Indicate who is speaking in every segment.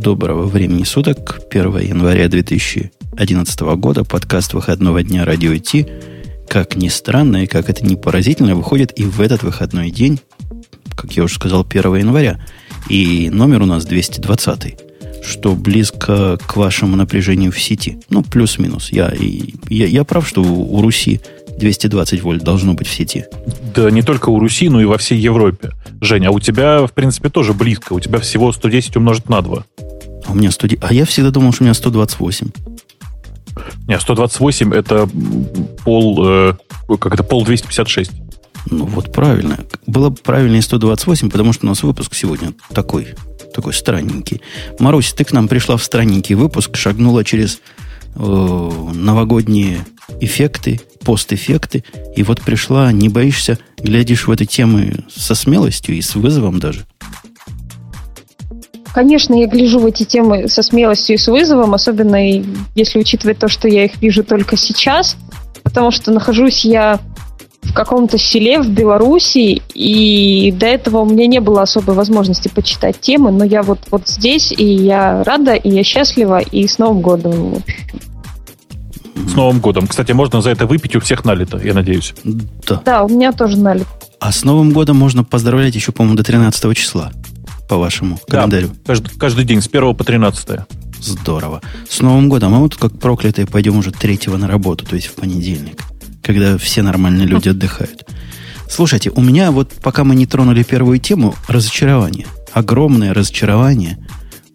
Speaker 1: Доброго времени суток. 1 января 2011 года. Подкаст выходного дня «Радио Ти». Как ни странно и как это не поразительно, выходит и в этот выходной день, как я уже сказал, 1 января. И номер у нас 220 что близко к вашему напряжению в сети. Ну, плюс-минус. Я, я, я прав, что у, Руси 220 вольт должно быть в сети.
Speaker 2: Да не только у Руси, но и во всей Европе. Женя, а у тебя, в принципе, тоже близко. У тебя всего 110 умножить на 2.
Speaker 1: А у меня 100... А я всегда думал, что у меня 128.
Speaker 2: Не, 128 это пол... Э, как это? Пол 256.
Speaker 1: Ну вот правильно. Было бы правильнее 128, потому что у нас выпуск сегодня такой, такой странненький. Марусь, ты к нам пришла в странненький выпуск, шагнула через новогодние эффекты, постэффекты, и вот пришла, не боишься, глядишь в эти темы со смелостью и с вызовом даже?
Speaker 3: Конечно, я гляжу в эти темы со смелостью и с вызовом, особенно если учитывать то, что я их вижу только сейчас, потому что нахожусь я в каком-то селе в Беларуси, и до этого у меня не было особой возможности почитать темы, но я вот, вот здесь, и я рада, и я счастлива, и с Новым годом.
Speaker 2: С Новым годом. Кстати, можно за это выпить у всех налито, я надеюсь.
Speaker 3: Да. Да, у меня тоже налито.
Speaker 1: А с Новым годом можно поздравлять еще, по-моему, до 13 числа, по вашему календарю. Да,
Speaker 2: каждый, каждый день, с 1 по 13.
Speaker 1: Здорово. С Новым годом. А мы тут как проклятые пойдем уже 3 на работу, то есть в понедельник, когда все нормальные люди отдыхают. Слушайте, у меня вот, пока мы не тронули первую тему, разочарование. Огромное разочарование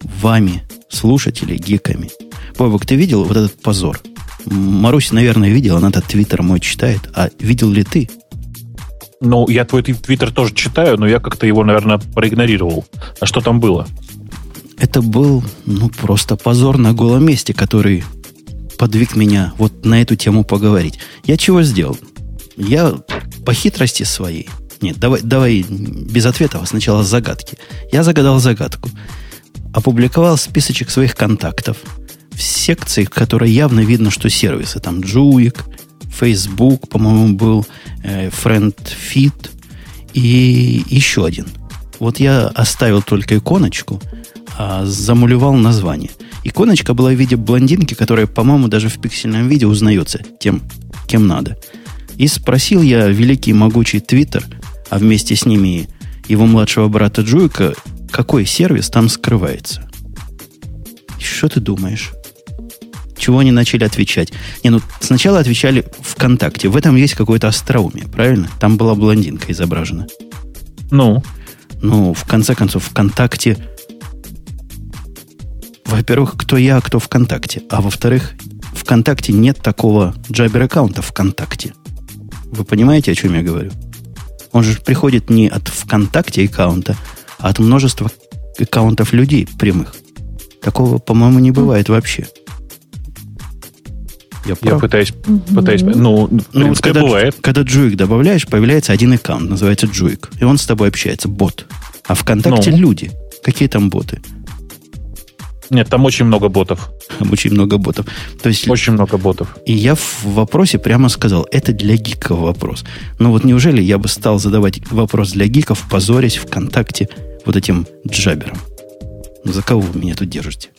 Speaker 1: вами, слушатели, гиками. Бобок, ты видел вот этот позор? Марусь, наверное, видела, она этот твиттер мой читает. А видел ли ты?
Speaker 2: Ну, я твой твиттер тоже читаю, но я как-то его, наверное, проигнорировал. А что там было?
Speaker 1: Это был, ну, просто позор на голом месте, который подвиг меня вот на эту тему поговорить. Я чего сделал? Я по хитрости своей... Нет, давай, давай без ответа, а сначала загадки. Я загадал загадку. Опубликовал списочек своих контактов – в секции, в которой явно видно, что сервисы. Там Джуик, Facebook, по-моему, был, э, FriendFit и еще один. Вот я оставил только иконочку, а замулевал название. Иконочка была в виде блондинки, которая, по-моему, даже в пиксельном виде узнается тем, кем надо. И спросил я великий могучий Твиттер, а вместе с ними его младшего брата Джуика, какой сервис там скрывается. Что ты думаешь? чего они начали отвечать? Не, ну сначала отвечали ВКонтакте. В этом есть какое-то остроумие, правильно? Там была блондинка изображена.
Speaker 2: Ну?
Speaker 1: Ну, в конце концов, ВКонтакте... Во-первых, кто я, а кто ВКонтакте. А во-вторых, ВКонтакте нет такого джабер-аккаунта ВКонтакте. Вы понимаете, о чем я говорю? Он же приходит не от ВКонтакте аккаунта, а от множества аккаунтов людей прямых. Такого, по-моему, не бывает вообще.
Speaker 2: Я, я пытаюсь, пытаюсь, ну,
Speaker 1: ну вот когда, бывает. Когда джуик добавляешь, появляется один аккаунт, называется джуик, и он с тобой общается, бот. А ВКонтакте ну. люди. Какие там боты?
Speaker 2: Нет, там очень много ботов.
Speaker 1: Там очень много ботов. То есть,
Speaker 2: очень много ботов.
Speaker 1: И я в вопросе прямо сказал, это для гиков вопрос. Ну вот неужели я бы стал задавать вопрос для гиков, позорясь ВКонтакте вот этим джабером? За кого вы меня тут держите?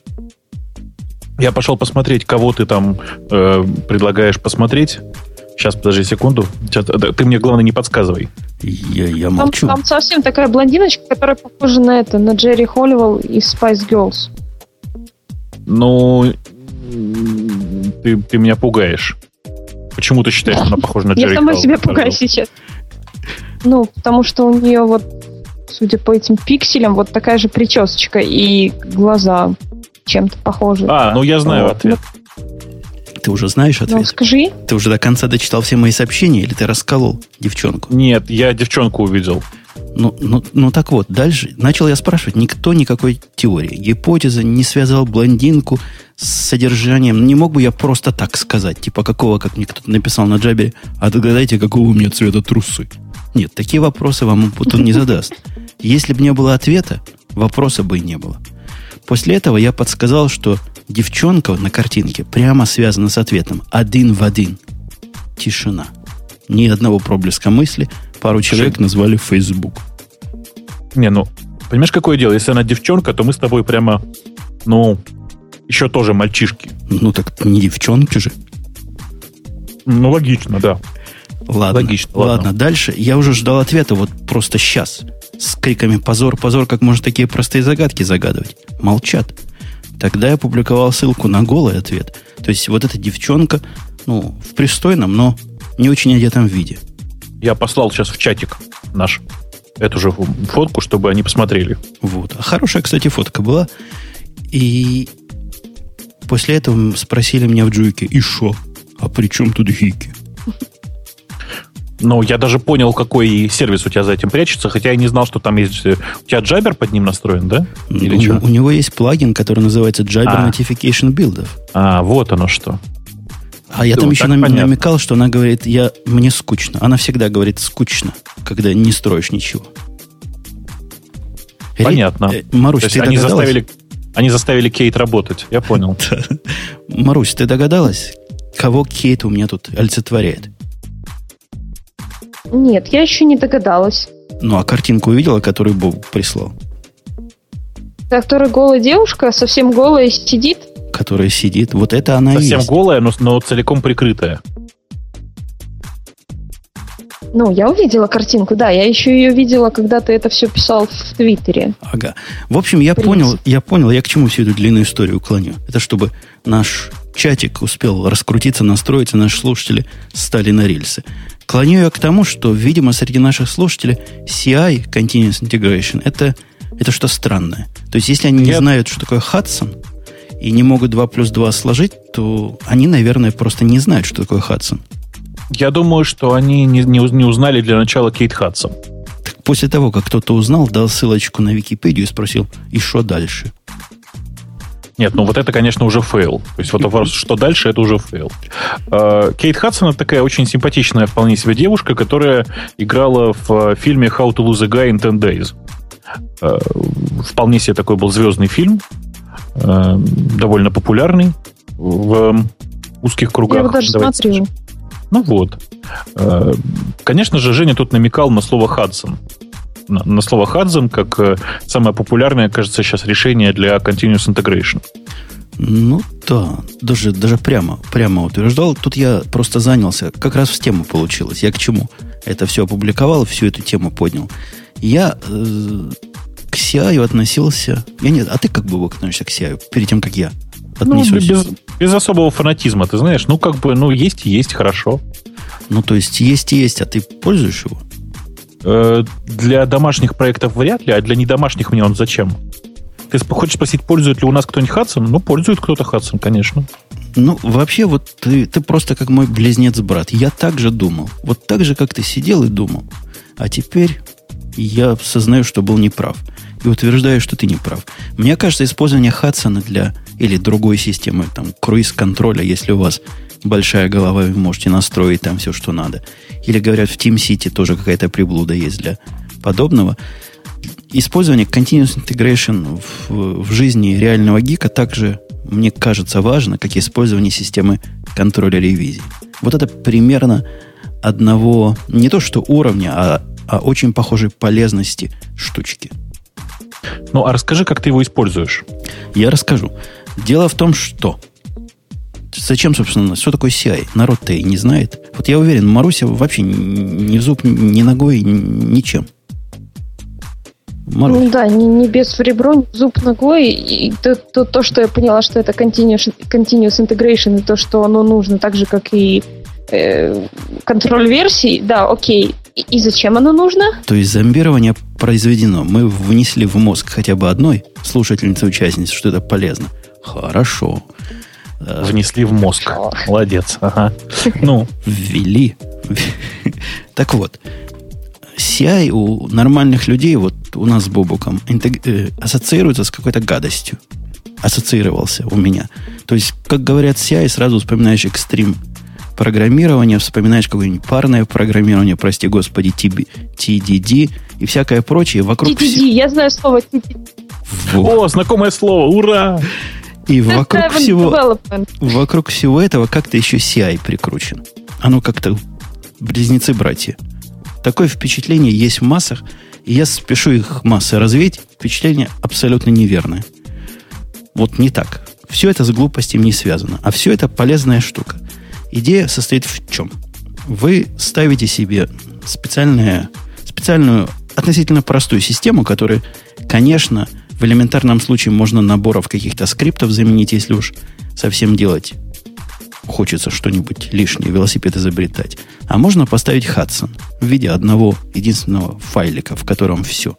Speaker 2: Я пошел посмотреть, кого ты там э, предлагаешь посмотреть. Сейчас, подожди секунду. Сейчас, ты мне, главное, не подсказывай.
Speaker 1: Я, я молчу.
Speaker 3: Там, там совсем такая блондиночка, которая похожа на это, на Джерри Холливелл из Spice Girls.
Speaker 2: Ну, ты, ты меня пугаешь. Почему ты считаешь, что она похожа на Джерри
Speaker 3: Я сама себя пугаю сейчас. Ну, потому что у нее вот, судя по этим пикселям, вот такая же причесочка и глаза чем-то похожи.
Speaker 2: А, ну я знаю вот. ответ.
Speaker 1: Ты уже знаешь ответ?
Speaker 3: Ну, скажи.
Speaker 1: Ты уже до конца дочитал все мои сообщения или ты расколол девчонку?
Speaker 2: Нет, я девчонку увидел.
Speaker 1: Ну, ну, ну так вот, дальше начал я спрашивать. Никто никакой теории, гипотезы не связал блондинку с содержанием. Не мог бы я просто так сказать, типа какого, как мне кто-то написал на джабе, а догадайте, какого у меня цвета трусы. Нет, такие вопросы вам Путун не задаст. Если бы не было ответа, вопроса бы и не было. После этого я подсказал, что девчонка на картинке прямо связана с ответом. Один в один. Тишина. Ни одного проблеска мысли. Пару человек Ши... назвали Facebook.
Speaker 2: Не, ну, понимаешь, какое дело? Если она девчонка, то мы с тобой прямо Ну, еще тоже мальчишки.
Speaker 1: Ну так не девчонки же.
Speaker 2: Ну, логично, да.
Speaker 1: Ладно, логично, ладно. ладно. Дальше я уже ждал ответа вот просто сейчас. С криками «Позор, позор, как можно такие простые загадки загадывать?» Молчат. Тогда я публиковал ссылку на голый ответ. То есть вот эта девчонка, ну, в пристойном, но не очень одетом виде.
Speaker 2: Я послал сейчас в чатик наш эту же фотку, чтобы они посмотрели.
Speaker 1: Вот. А хорошая, кстати, фотка была. И после этого спросили меня в джуйке, и шо? А при чем тут гики?
Speaker 2: Ну, я даже понял, какой сервис у тебя за этим прячется, хотя я не знал, что там есть... Э, у тебя Jabber под ним настроен, да?
Speaker 1: Или у, что? у него есть плагин, который называется Jabber а. Notification Builder.
Speaker 2: А, вот оно что.
Speaker 1: А я там еще нам, намекал, что она говорит, я, мне скучно. Она всегда говорит скучно, когда не строишь ничего.
Speaker 2: Понятно. Ре...
Speaker 1: Марусь, ты
Speaker 2: они заставили, они заставили Кейт работать, я понял.
Speaker 1: Марусь, ты догадалась, кого Кейт у меня тут олицетворяет?
Speaker 3: Нет, я еще не догадалась.
Speaker 1: Ну, а картинку увидела, которую Боб прислал?
Speaker 3: Которая голая девушка, совсем голая, сидит?
Speaker 1: Которая сидит. Вот это она
Speaker 2: совсем
Speaker 1: и есть.
Speaker 2: голая, но, но целиком прикрытая.
Speaker 3: Ну, я увидела картинку, да. Я еще ее видела, когда ты это все писал в Твиттере.
Speaker 1: Ага. В общем, я понял, я понял, я к чему всю эту длинную историю клоню. Это чтобы наш чатик успел раскрутиться, настроиться, наши слушатели стали на рельсы. Клоню я к тому, что, видимо, среди наших слушателей CI, Continuous Integration, это, это что странное. То есть, если они не Нет. знают, что такое Hudson, и не могут 2 плюс 2 сложить, то они, наверное, просто не знают, что такое Hudson.
Speaker 2: Я думаю, что они не, не, не узнали для начала Кейт Хадсон.
Speaker 1: Так после того, как кто-то узнал, дал ссылочку на Википедию и спросил, и что дальше?
Speaker 2: Нет, ну вот это, конечно, уже фейл. То есть вот вопрос, что дальше, это уже фейл. А, Кейт Хадсон это такая очень симпатичная вполне себе девушка, которая играла в фильме How to Lose a Guy in 10 Days. А, вполне себе такой был звездный фильм, а, довольно популярный в узких кругах. Я
Speaker 3: его даже Давайте смотрю. Скажем.
Speaker 2: Ну вот. Конечно же, Женя тут намекал на слово Хадсон на, слово Hudson как э, самое популярное, кажется, сейчас решение для Continuous Integration.
Speaker 1: Ну да, даже, даже прямо, прямо утверждал. Тут я просто занялся, как раз в тему получилось. Я к чему? Это все опубликовал, всю эту тему поднял. Я э, к CI относился... Я нет, а ты как бы относишься к CI перед тем, как я
Speaker 2: относюсь? Ну, без, без особого фанатизма, ты знаешь. Ну, как бы, ну, есть и есть, хорошо.
Speaker 1: Ну, то есть, есть и есть, а ты пользуешь его?
Speaker 2: Э, для домашних проектов вряд ли, а для недомашних мне он зачем? Ты хочешь спросить, пользует ли у нас кто-нибудь Хадсон? Ну, пользует кто-то Хадсон, конечно.
Speaker 1: Ну, вообще, вот ты, ты просто как мой близнец-брат. Я так же думал. Вот так же, как ты сидел и думал. А теперь я сознаю, что был неправ. И утверждаю, что ты не прав. Мне кажется, использование Хадсона для или другой системы, там, круиз-контроля, если у вас большая голова, вы можете настроить там все, что надо. Или, говорят, в TeamCity тоже какая-то приблуда есть для подобного. Использование Continuous Integration в, в жизни реального гика также, мне кажется, важно, как использование системы контроля ревизии. Вот это примерно одного, не то что уровня, а, а очень похожей полезности штучки.
Speaker 2: Ну, а расскажи, как ты его используешь.
Speaker 1: Я расскажу. Дело в том, что Зачем, собственно, что такое CI? Народ-то и не знает. Вот я уверен, Маруся вообще ни в зуб, ни ногой, ничем.
Speaker 3: Марусь. Ну да, не, не без в ребро, зуб ногой. И то, то, то, что я поняла, что это continuous, continuous integration, и то, что оно нужно так же, как и э, контроль версий, да, окей. И, зачем оно нужно?
Speaker 1: То есть зомбирование произведено. Мы внесли в мозг хотя бы одной слушательницы-участницы, что это полезно. Хорошо.
Speaker 2: Внесли в мозг. Молодец. Ага.
Speaker 1: Ну. Ввели. Так вот, CI у нормальных людей, вот у нас с Бобуком, э, ассоциируется с какой-то гадостью. Ассоциировался у меня. То есть, как говорят CI, сразу вспоминаешь экстрим программирования, вспоминаешь какое-нибудь парное программирование, прости господи, TDD и всякое прочее. Вокруг
Speaker 3: TDD, вс... я знаю слово TDD.
Speaker 2: О, знакомое слово, ура!
Speaker 1: И вокруг всего, вокруг всего этого как-то еще CI прикручен. Оно как-то близнецы-братья. Такое впечатление есть в массах, и я спешу их массы развеять. Впечатление абсолютно неверное. Вот не так. Все это с глупостями не связано. А все это полезная штука. Идея состоит в чем? Вы ставите себе специальную, специальную относительно простую систему, которая, конечно, в элементарном случае можно наборов каких-то скриптов заменить, если уж совсем делать хочется что-нибудь лишнее, велосипед изобретать. А можно поставить Hudson в виде одного единственного файлика, в котором все.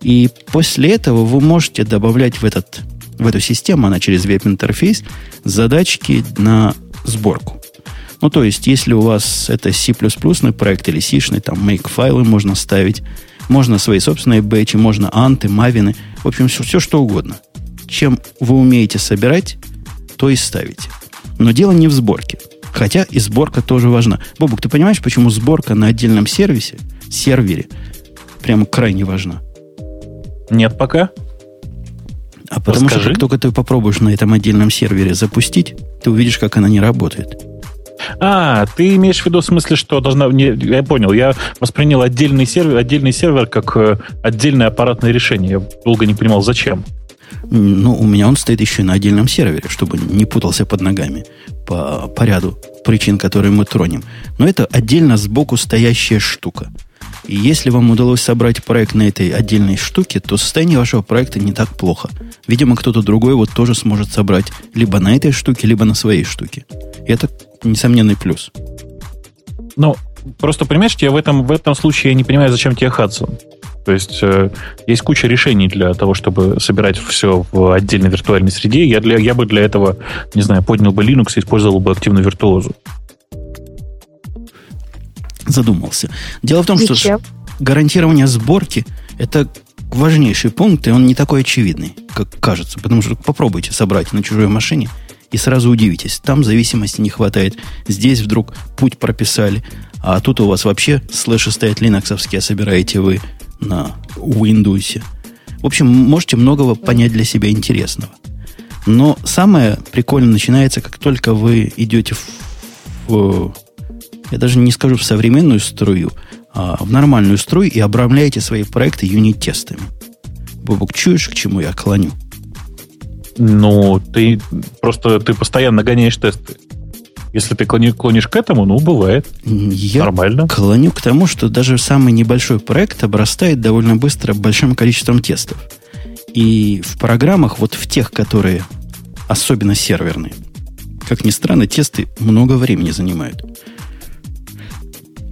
Speaker 1: И после этого вы можете добавлять в, этот, в эту систему, она через веб-интерфейс, задачки на сборку. Ну, то есть, если у вас это C++ проект или C, там make файлы можно ставить, можно свои собственные бэчи, можно анты, мавины, в общем, все, все что угодно. Чем вы умеете собирать, то и ставите. Но дело не в сборке. Хотя и сборка тоже важна. Бобук, ты понимаешь, почему сборка на отдельном сервисе, сервере, прямо крайне важна?
Speaker 2: Нет пока.
Speaker 1: А потому Расскажи. что как только ты попробуешь на этом отдельном сервере запустить, ты увидишь, как она не работает.
Speaker 2: А, ты имеешь в виду в смысле, что должна... Не, я понял, я воспринял отдельный сервер, отдельный сервер как э, отдельное аппаратное решение. Я долго не понимал, зачем.
Speaker 1: Ну, у меня он стоит еще на отдельном сервере, чтобы не путался под ногами по, по ряду причин, которые мы тронем. Но это отдельно сбоку стоящая штука. И если вам удалось собрать проект на этой отдельной штуке, то состояние вашего проекта не так плохо. Видимо, кто-то другой вот тоже сможет собрать либо на этой штуке, либо на своей штуке. Это несомненный плюс.
Speaker 2: Ну, просто понимаешь, я в этом, в этом случае я не понимаю, зачем тебе Hudson. То есть э, есть куча решений для того, чтобы собирать все в отдельной виртуальной среде. Я, для, я бы для этого, не знаю, поднял бы Linux и использовал бы активную виртуозу.
Speaker 1: Задумался. Дело в том, Зачем? что гарантирование сборки это важнейший пункт, и он не такой очевидный, как кажется. Потому что попробуйте собрать на чужой машине и сразу удивитесь. Там зависимости не хватает. Здесь вдруг путь прописали. А тут у вас вообще слэши стоят линоксовские, а собираете вы на Windows. В общем, можете многого понять для себя интересного. Но самое прикольное начинается, как только вы идете в, в я даже не скажу в современную струю, а в нормальную струю и обрамляете свои проекты юнит-тестами. Бобок, чуешь, к чему я клоню?
Speaker 2: Ну, ты просто ты постоянно гоняешь тесты. Если ты клонишь к этому, ну, бывает.
Speaker 1: Я
Speaker 2: Нормально.
Speaker 1: клоню к тому, что даже самый небольшой проект обрастает довольно быстро большим количеством тестов. И в программах, вот в тех, которые особенно серверные, как ни странно, тесты много времени занимают.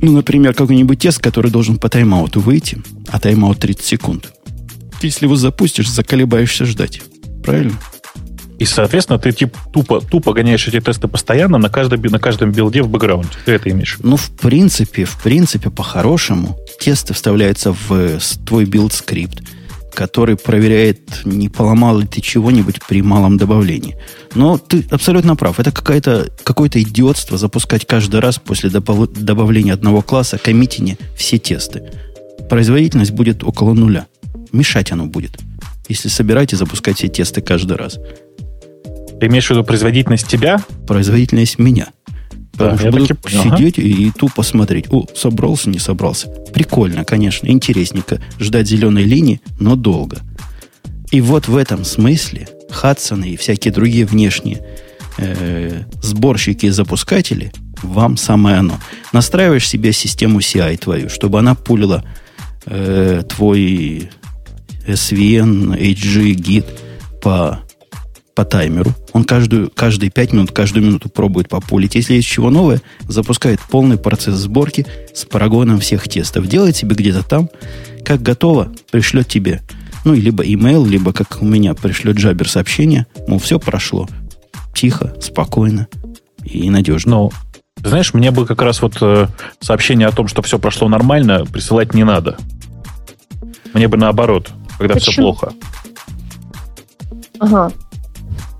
Speaker 1: Ну, например, какой-нибудь тест, который должен по тайм-ауту выйти, а тайм-аут 30 секунд. Ты, если его запустишь, заколебаешься ждать. Правильно?
Speaker 2: И, соответственно, ты типа, тупо, тупо гоняешь эти тесты постоянно на каждом, на каждом билде в бэкграунде. Ты это имеешь?
Speaker 1: Ну, в принципе, в принципе, по-хорошему, тесты вставляются в твой build-скрипт, который проверяет, не поломал ли ты чего-нибудь при малом добавлении. Но ты абсолютно прав. Это какое-то какое идиотство запускать каждый раз после добавления одного класса commit'ине все тесты. Производительность будет около нуля. Мешать оно будет, если собирать и запускать все тесты каждый раз.
Speaker 2: Ты имеешь в виду производительность тебя?
Speaker 1: Производительность меня. Потому да, что буду сидеть ага. и, и тупо смотреть. О, собрался, не собрался. Прикольно, конечно, интересненько ждать зеленой линии, но долго. И вот в этом смысле Хадсоны и всякие другие внешние э, сборщики и запускатели вам самое оно. Настраиваешь себе систему CI твою, чтобы она пулила э, твой SVN, HG, Git по по таймеру. Он каждую, каждые 5 минут, каждую минуту пробует популить. Если есть чего новое, запускает полный процесс сборки с парагоном всех тестов. Делает себе где-то там, как готово, пришлет тебе. Ну, либо email, либо, как у меня, пришлет джабер сообщение, мол, все прошло. Тихо, спокойно и надежно.
Speaker 2: Ну, знаешь, мне бы как раз вот э, сообщение о том, что все прошло нормально, присылать не надо. Мне бы наоборот, когда Почему? все плохо.
Speaker 3: Ага.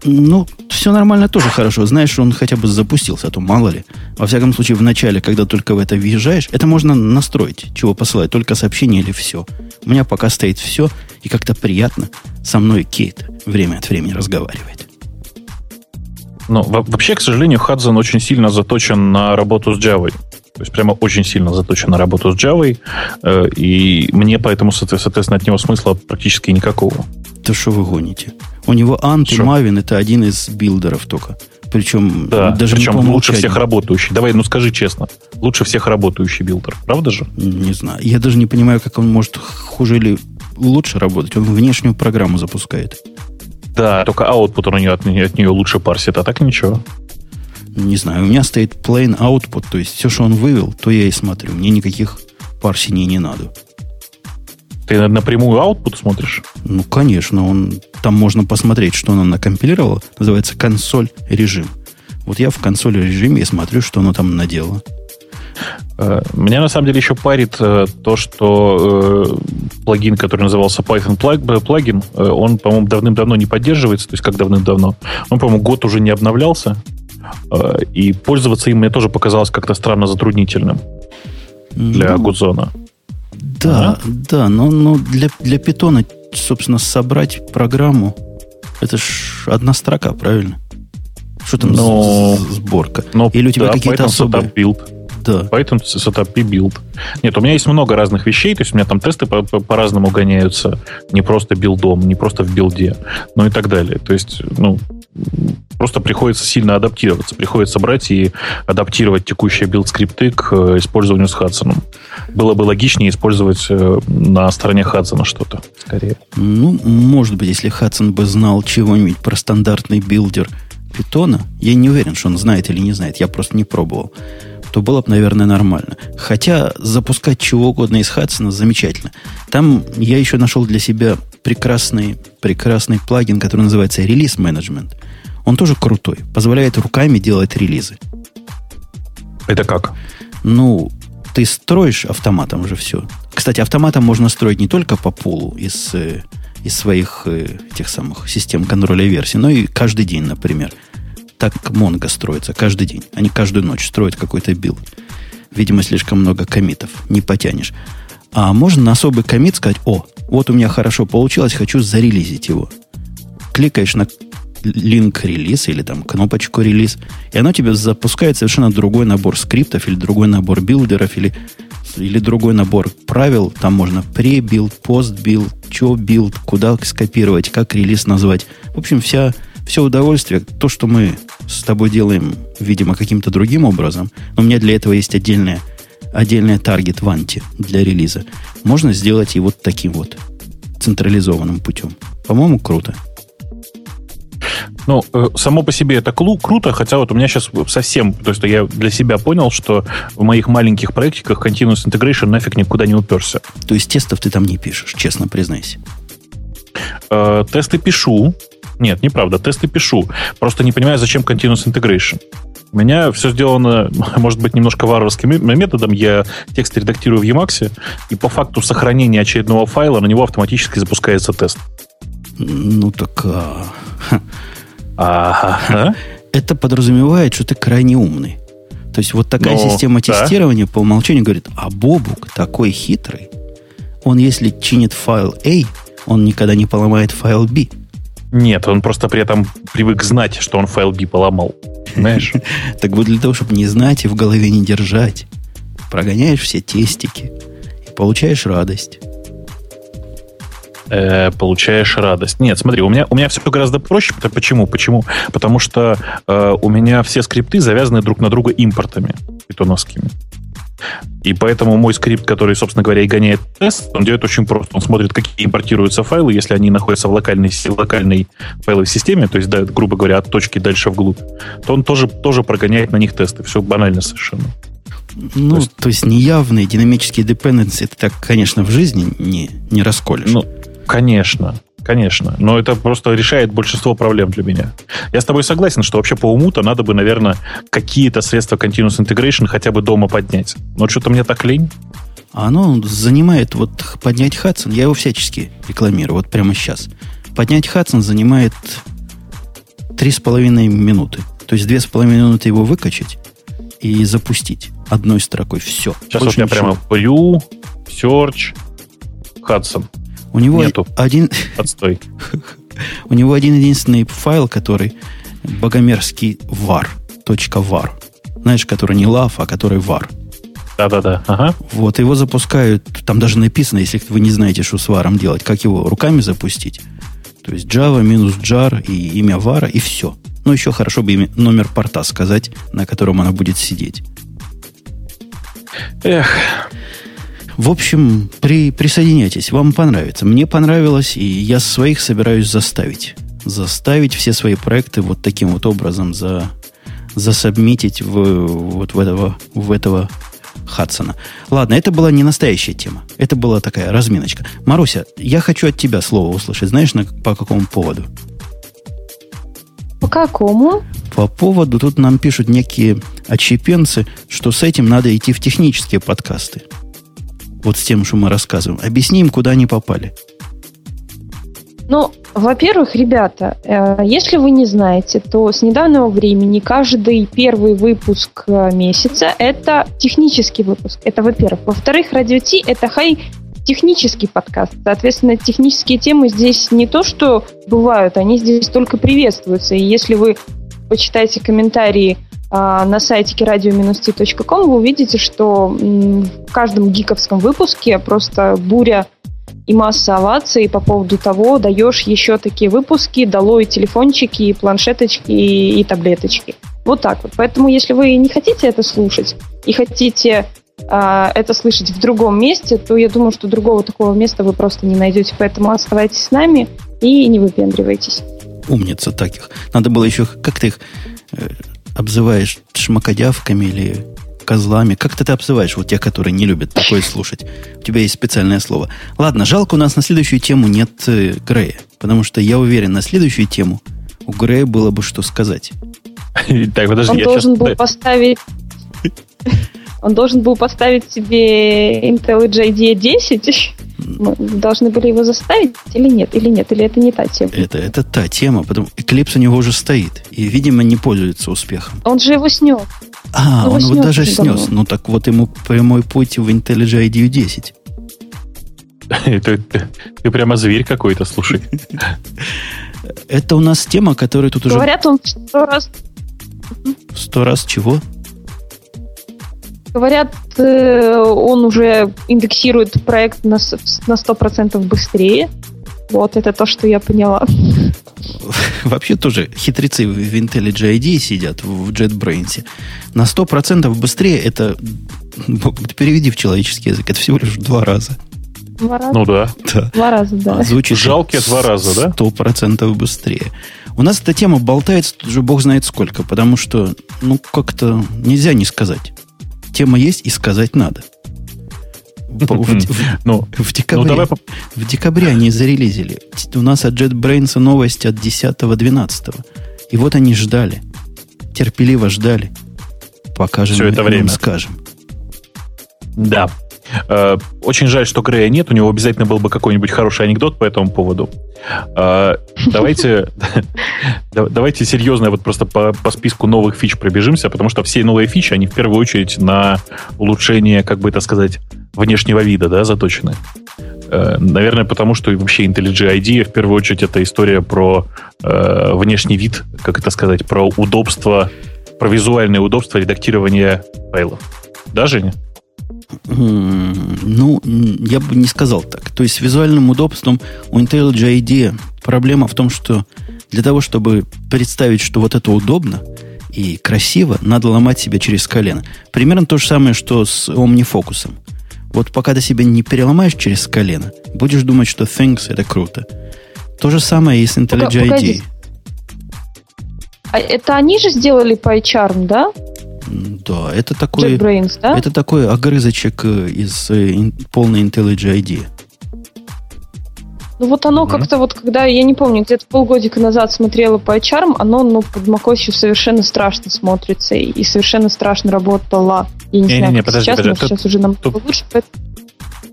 Speaker 1: Ну, все нормально тоже хорошо. Знаешь, он хотя бы запустился, а то мало ли. Во всяком случае, в начале, когда только в это въезжаешь, это можно настроить, чего посылать, только сообщение или все. У меня пока стоит все, и как-то приятно. Со мной Кейт время от времени разговаривает.
Speaker 2: Но вообще, к сожалению, Hudson очень сильно заточен на работу с Java. То есть прямо очень сильно заточен на работу с Java. Э, и мне поэтому, соответственно, от него смысла практически никакого.
Speaker 1: То что вы гоните? У него Ant и Maven это один из билдеров только. Причем
Speaker 2: да, даже причем не лучше всех работающий. Давай, ну скажи честно, лучше всех работающий билдер, правда же?
Speaker 1: Не знаю. Я даже не понимаю, как он может хуже или лучше работать. Он внешнюю программу запускает.
Speaker 2: Да, только output он от, от нее лучше парсит, а так ничего.
Speaker 1: Не знаю, у меня стоит plain output, то есть все, что он вывел, то я и смотрю. Мне никаких парсений не надо.
Speaker 2: Ты напрямую output смотришь?
Speaker 1: Ну, конечно. Он, там можно посмотреть, что она накомпилировала. Называется консоль режим. Вот я в консоль режиме и смотрю, что она там наделала.
Speaker 2: Э, меня на самом деле еще парит э, то, что э, плагин, который назывался Python плагин, он, по-моему, давным-давно не поддерживается. То есть как давным-давно? Он, по-моему, год уже не обновлялся. И пользоваться им мне тоже показалось как-то странно затруднительным для ну, Гудзона.
Speaker 1: Да, а? да, но, но для, для питона, собственно, собрать программу, это ж одна строка, правильно? Что там но, сборка?
Speaker 2: Но, Или у тебя да, какие-то особые... Build. Да. Python Setup и Build. Нет, у меня есть много разных вещей, то есть у меня там тесты по- по- по-разному гоняются, не просто билдом, не просто в билде, но и так далее. То есть, ну, просто приходится сильно адаптироваться. Приходится брать и адаптировать текущие build-скрипты к э, использованию с Hudson ом. Было бы логичнее использовать э, на стороне Hudson а что-то, скорее.
Speaker 1: Ну, может быть, если Hudson бы знал чего-нибудь про стандартный билдер Python а, я не уверен, что он знает или не знает, я просто не пробовал, то было бы, наверное, нормально. Хотя запускать чего угодно из Hudson а замечательно. Там я еще нашел для себя прекрасный, прекрасный плагин, который называется release management. Он тоже крутой. Позволяет руками делать релизы.
Speaker 2: Это как?
Speaker 1: Ну, ты строишь автоматом уже все. Кстати, автоматом можно строить не только по pull у из, э, из своих э, тех самых систем контроля версий, но и каждый день, например. Так Mongo строится каждый день. Они каждую ночь строят какой-то build. Видимо, слишком много комитов. Не потянешь. А можно на особый комит сказать, о, вот у меня хорошо получилось, хочу зарелизить его. Кликаешь на линк релиз или там кнопочку релиз, и оно тебе запускает совершенно другой набор скриптов или другой набор билдеров или, или другой набор правил. Там можно pre-build, post-build, что build, куда скопировать, как релиз назвать. В общем, вся, все удовольствие, то, что мы с тобой делаем, видимо, каким-то другим образом, но у меня для этого есть отдельная отдельный таргет в анти для релиза. Можно сделать и вот таким вот централизованным путем. По-моему, круто.
Speaker 2: Ну, э, само по себе это клу- круто, хотя вот у меня сейчас совсем, то есть я для себя понял, что в моих маленьких проектиках Continuous Integration нафиг никуда не уперся.
Speaker 1: То есть тестов ты там не пишешь, честно признайся.
Speaker 2: Э, тесты пишу. Нет, неправда, тесты пишу. Просто не понимаю, зачем Continuous Integration. У меня все сделано, может быть, немножко варварским методом. Я текст редактирую в Emacs, и по факту сохранения очередного файла на него автоматически запускается тест.
Speaker 1: Ну так... А... Ага. Это подразумевает, что ты крайне умный. То есть вот такая ну, система тестирования да. по умолчанию говорит, а Бобук такой хитрый. Он если чинит файл A, он никогда не поломает файл B.
Speaker 2: Нет, он просто при этом привык знать, что он файл B поломал. Понимаешь?
Speaker 1: Так вот для того, чтобы не знать и в голове не держать, прогоняешь все тестики и получаешь радость.
Speaker 2: Э, получаешь радость. Нет, смотри, у меня, у меня все гораздо проще. Почему? Почему? Потому что э, у меня все скрипты завязаны друг на друга импортами питоновскими. И поэтому мой скрипт, который, собственно говоря, и гоняет тест, он делает очень просто. Он смотрит, какие импортируются файлы, если они находятся в локальной, локальной файловой системе, то есть, да, грубо говоря, от точки дальше вглубь, то он тоже, тоже прогоняет на них тесты. Все банально совершенно.
Speaker 1: Ну, то есть, то есть неявные динамические dependency ты так, конечно, в жизни не, не расколешь.
Speaker 2: Ну, конечно. Конечно, но это просто решает большинство проблем для меня. Я с тобой согласен, что вообще по уму-то надо бы, наверное, какие-то средства Continuous Integration хотя бы дома поднять. Но что-то мне так лень.
Speaker 1: Оно занимает, вот поднять Хадсон, я его всячески рекламирую, вот прямо сейчас. Поднять Хадсон занимает 3,5 минуты. То есть 2,5 минуты его выкачать и запустить одной строкой. Все.
Speaker 2: Сейчас вот я прямо Brew, Search, Hudson.
Speaker 1: У него Нету. один...
Speaker 2: Отстой.
Speaker 1: У него один единственный файл, который богомерзкий var, .var. Знаешь, который не love, а который var.
Speaker 2: Да-да-да. Ага.
Speaker 1: Вот, его запускают, там даже написано, если вы не знаете, что с варом делать, как его руками запустить. То есть Java минус jar и имя вара, и все. Ну, еще хорошо бы имя, номер порта сказать, на котором она будет сидеть.
Speaker 2: Эх.
Speaker 1: В общем, при, присоединяйтесь, вам понравится. Мне понравилось, и я своих собираюсь заставить. Заставить все свои проекты вот таким вот образом за, засобмитить в, вот в этого, в этого Хадсона. Ладно, это была не настоящая тема. Это была такая разминочка. Маруся, я хочу от тебя слово услышать. Знаешь, на, по какому поводу?
Speaker 3: По какому?
Speaker 1: По поводу, тут нам пишут некие отщепенцы, что с этим надо идти в технические подкасты. Вот с тем, что мы рассказываем. Объясни им, куда они попали.
Speaker 3: Ну, во-первых, ребята, э, если вы не знаете, то с недавнего времени каждый первый выпуск э, месяца – это технический выпуск. Это во-первых. Во-вторых, Радио Ти – это хай технический подкаст. Соответственно, технические темы здесь не то, что бывают, они здесь только приветствуются. И если вы почитаете комментарии на сайте radio-t.com, вы увидите, что в каждом гиковском выпуске просто буря и масса оваций по поводу того, даешь еще такие выпуски, долой телефончики, и планшеточки и, и таблеточки. Вот так вот. Поэтому, если вы не хотите это слушать и хотите э, это слышать в другом месте, то я думаю, что другого такого места вы просто не найдете. Поэтому оставайтесь с нами и не выпендривайтесь.
Speaker 1: Умница таких. Надо было еще, как ты их э, обзываешь, шмакодявками или козлами. Как ты это обзываешь, вот те, которые не любят такое слушать? У тебя есть специальное слово. Ладно, жалко, у нас на следующую тему нет э, Грея. Потому что я уверен, на следующую тему у Грея было бы что сказать.
Speaker 3: Так, подожди, Он должен был поставить... Он должен был поставить себе Intel JD 10 мы должны были его заставить или нет? Или нет? Или это не та тема?
Speaker 1: Это, это та тема. Потому Eclipse у него уже стоит. И, видимо, не пользуется успехом.
Speaker 3: Он же его снес.
Speaker 1: А, его он его даже снес. Давно. Ну так вот ему прямой путь в IntelliJ IDEO 10.
Speaker 2: Ты, ты, ты прямо зверь какой-то, слушай.
Speaker 1: Это у нас тема, которая тут уже...
Speaker 3: Говорят, он в сто раз...
Speaker 1: В сто раз чего?
Speaker 3: Говорят, э, он уже индексирует проект на, на 100% быстрее. Вот это то, что я поняла.
Speaker 1: Вообще тоже хитрецы в IntelliJ IDEA сидят в JetBrains. На 100% быстрее это... Переведи в человеческий язык. Это всего лишь два раза.
Speaker 3: Два раза?
Speaker 2: Ну да.
Speaker 3: да. Два раза, да. А,
Speaker 1: звучит
Speaker 2: Жалкие два раза, да?
Speaker 1: Сто процентов быстрее. У нас эта тема болтается уже бог знает сколько, потому что, ну, как-то нельзя не сказать тема есть и сказать надо. В, в, ну, декабре, ну, в декабре они зарелизили. У нас от JetBrains новость от 10-12. И вот они ждали. Терпеливо ждали. Покажем Все это время. скажем.
Speaker 2: Да. Э, очень жаль, что Грея нет. У него обязательно был бы какой-нибудь хороший анекдот по этому поводу. Э, давайте, давайте серьезно вот просто по, по списку новых фич пробежимся, потому что все новые фичи, они в первую очередь на улучшение, как бы это сказать, внешнего вида, да, заточены. Э, наверное, потому что вообще IntelliJ IDEA в первую очередь это история про э, внешний вид, как это сказать, про удобство, про визуальное удобство редактирования файлов. Да, Женя?
Speaker 1: Ну, я бы не сказал так. То есть с визуальным удобством у IntelliJ IDEA проблема в том, что для того, чтобы представить, что вот это удобно и красиво, надо ломать себя через колено. Примерно то же самое, что с OmniFocus. Вот пока ты себя не переломаешь через колено, будешь думать, что Things это круто. То же самое и с IntelliJ IDEA.
Speaker 3: А это они же сделали PyCharm, да?
Speaker 1: Да, это такой, JetBrains, да? это такой огрызочек э, из э, полной IntelliJ IDEA.
Speaker 3: Ну вот оно mm-hmm. как-то вот, когда, я не помню, где-то полгодика назад смотрела по HR, оно ну, под macOS совершенно страшно смотрится и совершенно страшно работало. Я не, не знаю, не, не, подожди, сейчас, подожди, но сейчас уже нам тут... лучше.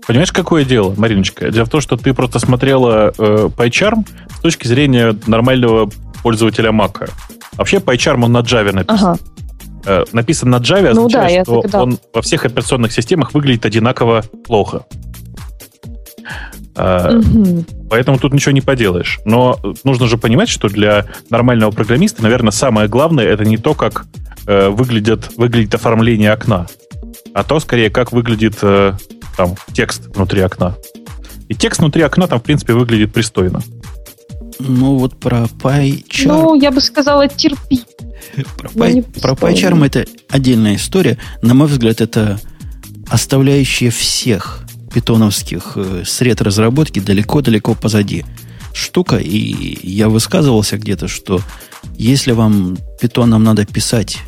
Speaker 2: Понимаешь, какое дело, Мариночка? Дело в том, что ты просто смотрела э, PyCharm с точки зрения нормального пользователя Mac. Вообще PyCharm он на Java написан. Ага. Э, написан на Java, ну, означает, да, что он во всех операционных системах выглядит одинаково плохо. Угу. Поэтому тут ничего не поделаешь. Но нужно же понимать, что для нормального программиста, наверное, самое главное это не то, как э, выглядит, выглядит оформление окна, а то скорее, как выглядит э, там текст внутри окна. И текст внутри окна там, в принципе, выглядит пристойно.
Speaker 1: Ну, вот про PyCharm...
Speaker 3: Ну, я бы сказала, терпи.
Speaker 1: Про, Py, про PyCharm это отдельная история. На мой взгляд, это оставляющая всех питоновских э, сред разработки далеко-далеко позади штука. И я высказывался где-то, что если вам питоном надо писать,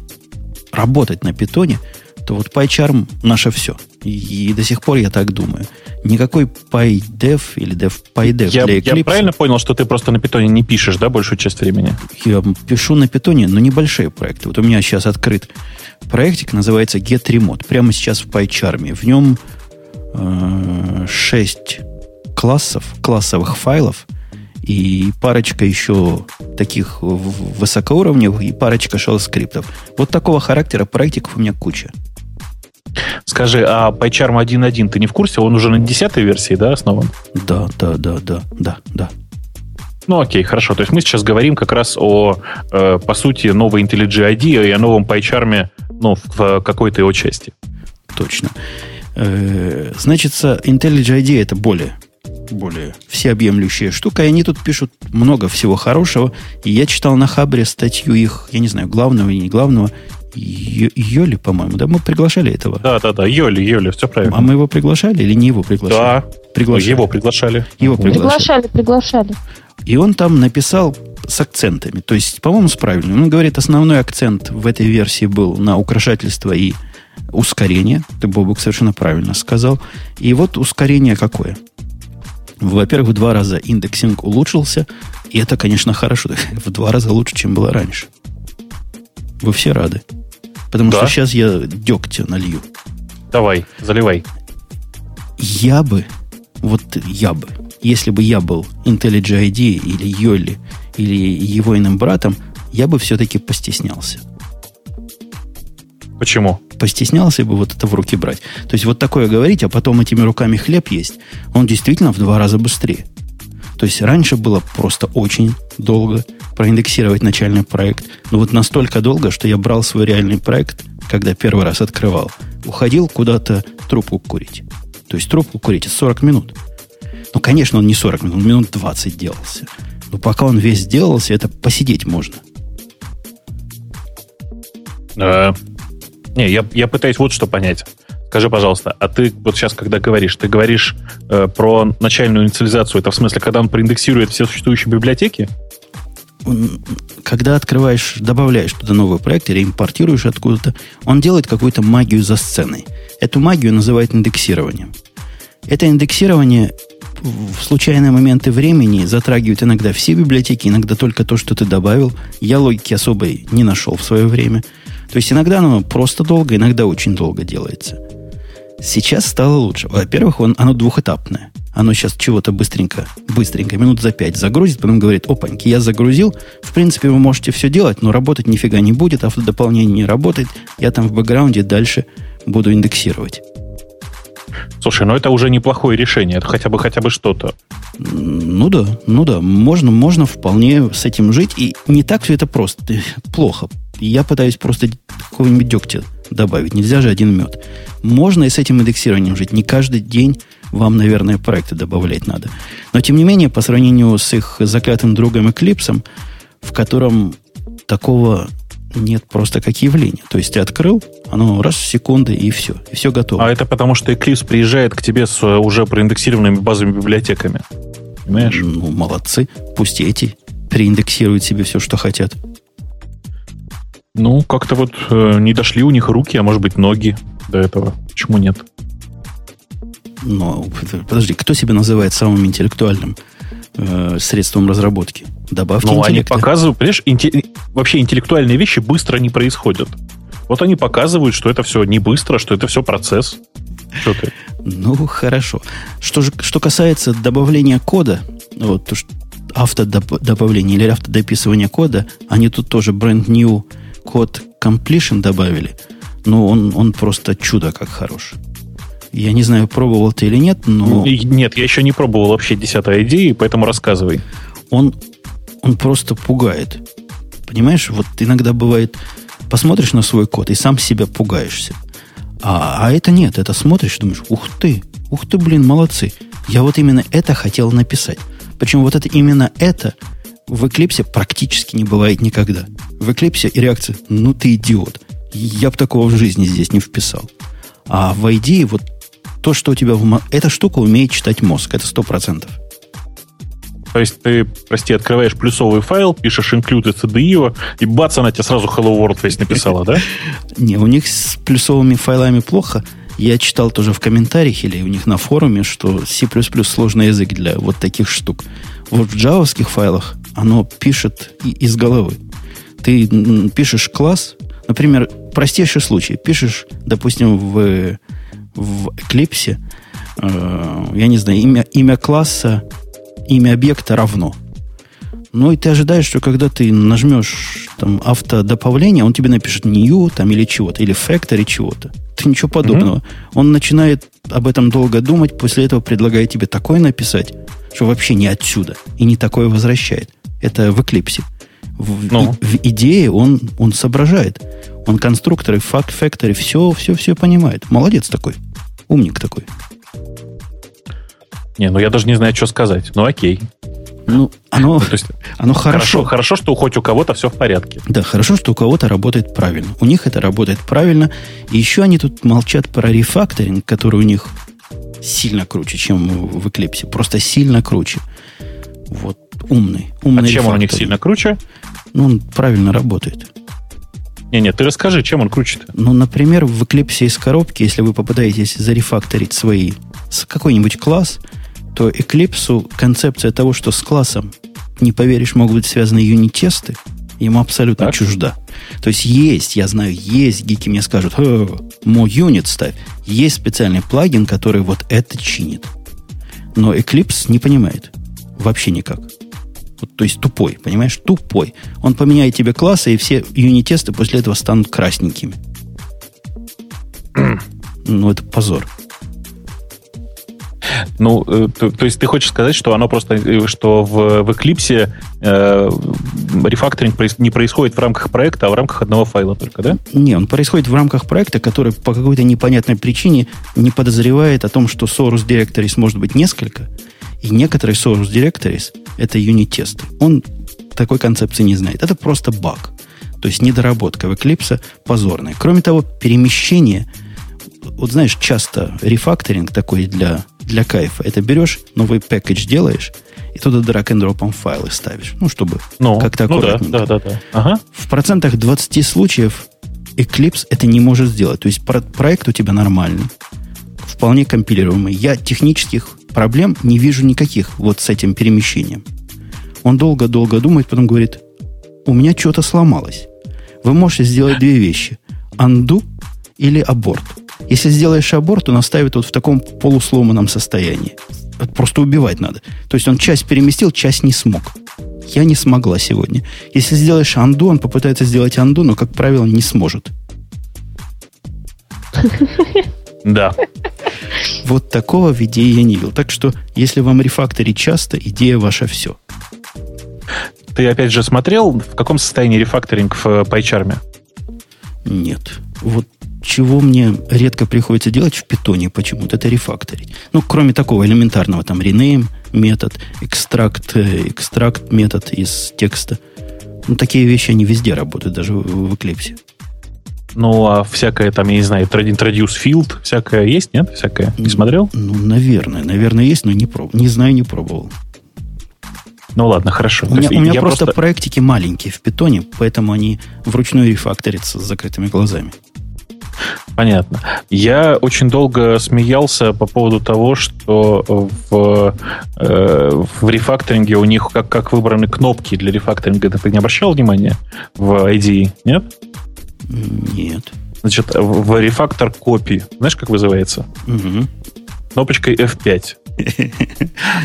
Speaker 1: работать на питоне, то вот PyCharm наше все. И до сих пор я так думаю. Никакой PyDev или Dev, PyDev
Speaker 2: я,
Speaker 1: для Eclipse.
Speaker 2: Я правильно понял, что ты просто на питоне не пишешь, да, большую часть времени?
Speaker 1: Я пишу на питоне, но небольшие проекты. Вот у меня сейчас открыт проектик, называется Get Remote. Прямо сейчас в PyCharm. В нем э, 6 классов, классовых файлов и парочка еще таких высокоуровневых и парочка shell-скриптов. Вот такого характера проектиков у меня куча.
Speaker 2: Скажи, а PyCharm 1.1 ты не в курсе? Он уже на 10 версии, да, основан?
Speaker 1: Да, да, да, да, да, да.
Speaker 2: Ну, окей, хорошо. То есть мы сейчас говорим как раз о, э, по сути, новой IntelliJ IDEA и о новом PyCharm, ну, в какой-то его части.
Speaker 1: Точно. Э, значится, IntelliJ IDEA это более более всеобъемлющая штука, и они тут пишут много всего хорошего. И я читал на Хабре статью их, я не знаю, главного и не главного, Йоли, по-моему, да? Мы приглашали этого.
Speaker 2: Да, да, да, Йоли, Йоли, все правильно.
Speaker 1: А мы его приглашали или не его приглашали?
Speaker 2: Да, приглашали. его приглашали.
Speaker 3: Его приглашали. Приглашали, приглашали.
Speaker 1: И он там написал с акцентами. То есть, по-моему, с правильным. Он говорит, основной акцент в этой версии был на украшательство и ускорение. Ты, Бобук, совершенно правильно сказал. И вот ускорение какое? Во-первых, в два раза индексинг улучшился, и это, конечно, хорошо. В два раза лучше, чем было раньше. Вы все рады. Потому да. что сейчас я дегтя налью.
Speaker 2: Давай, заливай.
Speaker 1: Я бы, вот я бы, если бы я был IntelliJ IDEA или Йоли, или его иным братом, я бы все-таки постеснялся.
Speaker 2: Почему?
Speaker 1: Постеснялся бы вот это в руки брать. То есть вот такое говорить, а потом этими руками хлеб есть, он действительно в два раза быстрее. То есть раньше было просто очень долго проиндексировать начальный проект. Но вот настолько долго, что я брал свой реальный проект, когда первый раз открывал, уходил куда-то трубку курить. То есть трубку курить 40 минут. Ну, конечно, он не 40 минут, он минут 20 делался. Но пока он весь делался, это посидеть можно.
Speaker 2: А, не, я, я пытаюсь вот что понять. Скажи, пожалуйста, а ты вот сейчас, когда говоришь, ты говоришь э, про начальную инициализацию, это в смысле, когда он проиндексирует все существующие библиотеки?
Speaker 1: Когда открываешь, добавляешь туда новый проект или импортируешь откуда-то, он делает какую-то магию за сценой. Эту магию называют индексированием. Это индексирование в случайные моменты времени затрагивает иногда все библиотеки, иногда только то, что ты добавил. Я логики особой не нашел в свое время – то есть иногда оно просто долго, иногда очень долго делается. Сейчас стало лучше. Во-первых, он, оно двухэтапное. Оно сейчас чего-то быстренько, быстренько, минут за пять загрузит, потом говорит, опаньки, я загрузил. В принципе, вы можете все делать, но работать нифига не будет, автодополнение не работает. Я там в бэкграунде дальше буду индексировать.
Speaker 2: Слушай, ну это уже неплохое решение. Это хотя бы хотя бы что-то.
Speaker 1: Ну да, ну да. Можно, можно вполне с этим жить. И не так все это просто. Плохо. Я пытаюсь просто какого-нибудь дегтя добавить. Нельзя же один мед. Можно и с этим индексированием жить. Не каждый день вам, наверное, проекты добавлять надо. Но, тем не менее, по сравнению с их заклятым другом Eclipse, в котором такого нет просто как явление. То есть ты открыл, оно раз в секунды, и все. И все готово.
Speaker 2: А это потому, что Eclipse приезжает к тебе с уже проиндексированными базовыми библиотеками. Понимаешь?
Speaker 1: Ну, молодцы. Пусть эти переиндексируют себе все, что хотят.
Speaker 2: Ну, как-то вот э, не дошли у них руки, а может быть ноги до этого. Почему нет?
Speaker 1: Но, подожди, кто себя называет самым интеллектуальным э, средством разработки? Добавки
Speaker 2: Ну, они показывают, понимаешь, инте- вообще интеллектуальные вещи быстро не происходят. Вот они показывают, что это все не быстро, что это все процесс. Что ты?
Speaker 1: Ну, хорошо. Что, же, что касается добавления кода, вот автодобавления или автодописывания кода, они тут тоже brand new код completion добавили, но он, он просто чудо как хорош. Я не знаю, пробовал ты или нет, но...
Speaker 2: Нет, я еще не пробовал вообще десятой идеи, поэтому рассказывай.
Speaker 1: Он, он просто пугает. Понимаешь, вот иногда бывает, посмотришь на свой код и сам себя пугаешься. А, а это нет, это смотришь, думаешь, ух ты, ух ты, блин, молодцы. Я вот именно это хотел написать. Причем вот это именно это в Eclipse практически не бывает никогда. В Eclipse и реакция, ну ты идиот. Я бы такого в жизни здесь не вписал. А в ID вот то, что у тебя в... Эта штука умеет читать мозг, это сто процентов.
Speaker 2: То есть ты, прости, открываешь плюсовый файл, пишешь include CDIO, и бац, она тебе сразу Hello World весь написала, да?
Speaker 1: Не, у них с плюсовыми файлами плохо. Я читал тоже в комментариях или у них на форуме, что C++ сложный язык для вот таких штук. Вот в джавовских файлах оно пишет из головы. Ты пишешь класс, например, простейший случай. Пишешь, допустим, в, в Eclipse, э, я не знаю, имя, имя класса имя объекта равно. Ну и ты ожидаешь, что когда ты нажмешь там автодополнение, он тебе напишет new там или чего-то, или factory чего-то. Ты ничего подобного. Mm-hmm. Он начинает об этом долго думать, после этого предлагает тебе такое написать, что вообще не отсюда. И не такое возвращает. Это в Eclipse. В, ну. и, в идее он, он соображает. Он конструкторы, факт, factory, все, все, все понимает. Молодец такой. Умник такой.
Speaker 2: Не, ну я даже не знаю, что сказать. Ну окей.
Speaker 1: Ну, оно, то есть, оно хорошо.
Speaker 2: хорошо. Хорошо, что хоть у кого-то все в порядке.
Speaker 1: Да, хорошо, что у кого-то работает правильно. У них это работает правильно. И еще они тут молчат про рефакторинг, который у них сильно круче, чем в Eclipse. Просто сильно круче. Вот, умный. умный
Speaker 2: а чем он у них сильно круче?
Speaker 1: Ну, он правильно работает.
Speaker 2: Не-не, ты расскажи, чем он круче-то?
Speaker 1: Ну, например, в Eclipse из коробки, если вы попытаетесь зарефакторить свои какой-нибудь класс – то Eclipse концепция того, что с классом, не поверишь, могут быть связаны юнит-тесты, ему абсолютно так. чужда. То есть есть, я знаю, есть, гики мне скажут, мой юнит ставь. Есть специальный плагин, который вот это чинит. Но Eclipse не понимает. Вообще никак. Вот, то есть тупой, понимаешь? Тупой. Он поменяет тебе классы, и все юнит-тесты после этого станут красненькими. ну, это позор.
Speaker 2: Ну, э, то, то есть ты хочешь сказать, что оно просто, э, что в, в Eclipse э, рефакторинг не происходит в рамках проекта, а в рамках одного файла только, да?
Speaker 1: Не, он происходит в рамках проекта, который по какой-то непонятной причине не подозревает о том, что source directories может быть несколько, и некоторые source directories — это юнит-тесты. Он такой концепции не знает. Это просто баг. То есть недоработка в Eclipse позорная. Кроме того, перемещение — вот знаешь, часто рефакторинг такой для, для кайфа. Это берешь, новый пэкэдж делаешь, и туда драг н дропом файлы ставишь. Ну, чтобы ну, как-то.
Speaker 2: Ну да, да, да, да. Ага.
Speaker 1: В процентах 20 случаев Eclipse это не может сделать. То есть про- проект у тебя нормальный, вполне компилируемый. Я технических проблем не вижу никаких вот с этим перемещением. Он долго-долго думает, потом говорит, у меня что-то сломалось. Вы можете сделать две вещи. Undo или аборт. Если сделаешь аборт, он оставит вот в таком полусломанном состоянии. Это просто убивать надо. То есть он часть переместил, часть не смог. Я не смогла сегодня. Если сделаешь анду, он попытается сделать анду, но, как правило, не сможет.
Speaker 2: Да.
Speaker 1: Вот такого в идее я не видел. Так что, если вам рефакторить часто, идея ваша все.
Speaker 2: Ты опять же смотрел, в каком состоянии рефакторинг в PyCharm?
Speaker 1: Нет. Вот чего мне редко приходится делать в питоне почему-то, это рефакторить. Ну, кроме такого элементарного, там, rename метод, экстракт, э, экстракт метод из текста. Ну, такие вещи, они везде работают, даже в, в Eclipse.
Speaker 2: Ну, а всякое там, я не знаю, introduce field, всякое есть, нет? Всякое? Не смотрел?
Speaker 1: Ну, наверное. Наверное, есть, но не пробовал. Не знаю, не пробовал.
Speaker 2: Ну ладно, хорошо.
Speaker 1: У меня, у меня просто, просто проектики маленькие в питоне, поэтому они вручную рефакторятся с закрытыми глазами.
Speaker 2: Понятно. Я очень долго смеялся по поводу того, что в, э, в рефакторинге у них как, как выбраны кнопки для рефакторинга. Ты не обращал внимания в IDE, нет?
Speaker 1: Нет.
Speaker 2: Значит, в рефактор копии, знаешь, как вызывается?
Speaker 1: Угу.
Speaker 2: Кнопочкой F5.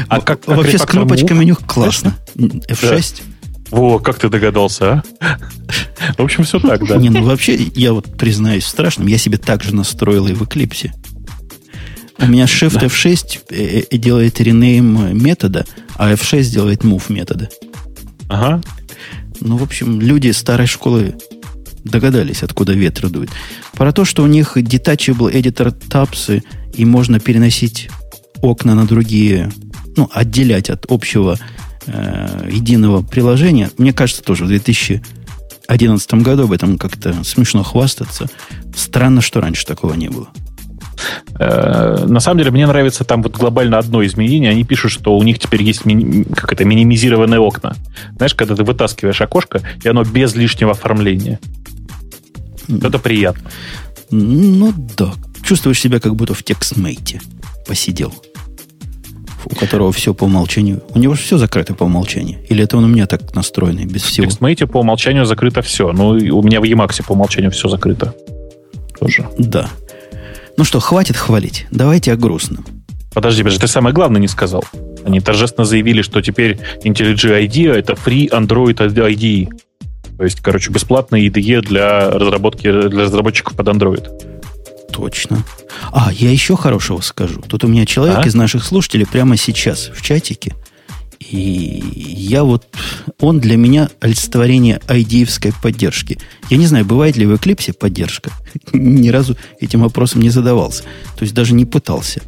Speaker 1: А как, Вообще с кнопочками у них классно. F6.
Speaker 2: Во, как ты догадался, а? В общем, все так, да.
Speaker 1: Не, ну вообще, я вот признаюсь в страшном, я себе так же настроил и в Eclipse. У меня Shift F6 э, э, делает rename метода, а F6 делает move метода.
Speaker 2: Ага.
Speaker 1: Ну, в общем, люди старой школы догадались, откуда ветер дует. Про то, что у них detachable editor tabs, и можно переносить окна на другие, ну, отделять от общего э, единого приложения, мне кажется, тоже в 2011 году об этом как-то смешно хвастаться. Странно, что раньше такого не было.
Speaker 2: Э, на самом деле, мне нравится там вот глобально одно изменение. Они пишут, что у них теперь есть ми- как это, минимизированные окна. Знаешь, когда ты вытаскиваешь окошко, и оно без лишнего оформления. Это приятно.
Speaker 1: Ну да. Чувствуешь себя как будто в текстмейте посидел. У которого все по умолчанию. У него же все закрыто по умолчанию. Или это он у меня так настроенный, без всего? В
Speaker 2: текстмейте по умолчанию закрыто все. Ну, у меня в Emacs по умолчанию все закрыто. Тоже.
Speaker 1: Да. Ну что, хватит хвалить. Давайте о грустном.
Speaker 2: Подожди, подожди, ты самое главное не сказал. Они торжественно заявили, что теперь IntelliJ IDEA это free Android IDE. То есть, короче, бесплатный IDE для разработки для разработчиков под Android.
Speaker 1: Точно. А, я еще хорошего скажу. Тут у меня человек а? из наших слушателей прямо сейчас в чатике и я вот... Он для меня олицетворение айдиевской поддержки. Я не знаю, бывает ли в Eclipse поддержка. Ни разу этим вопросом не задавался. То есть даже не пытался.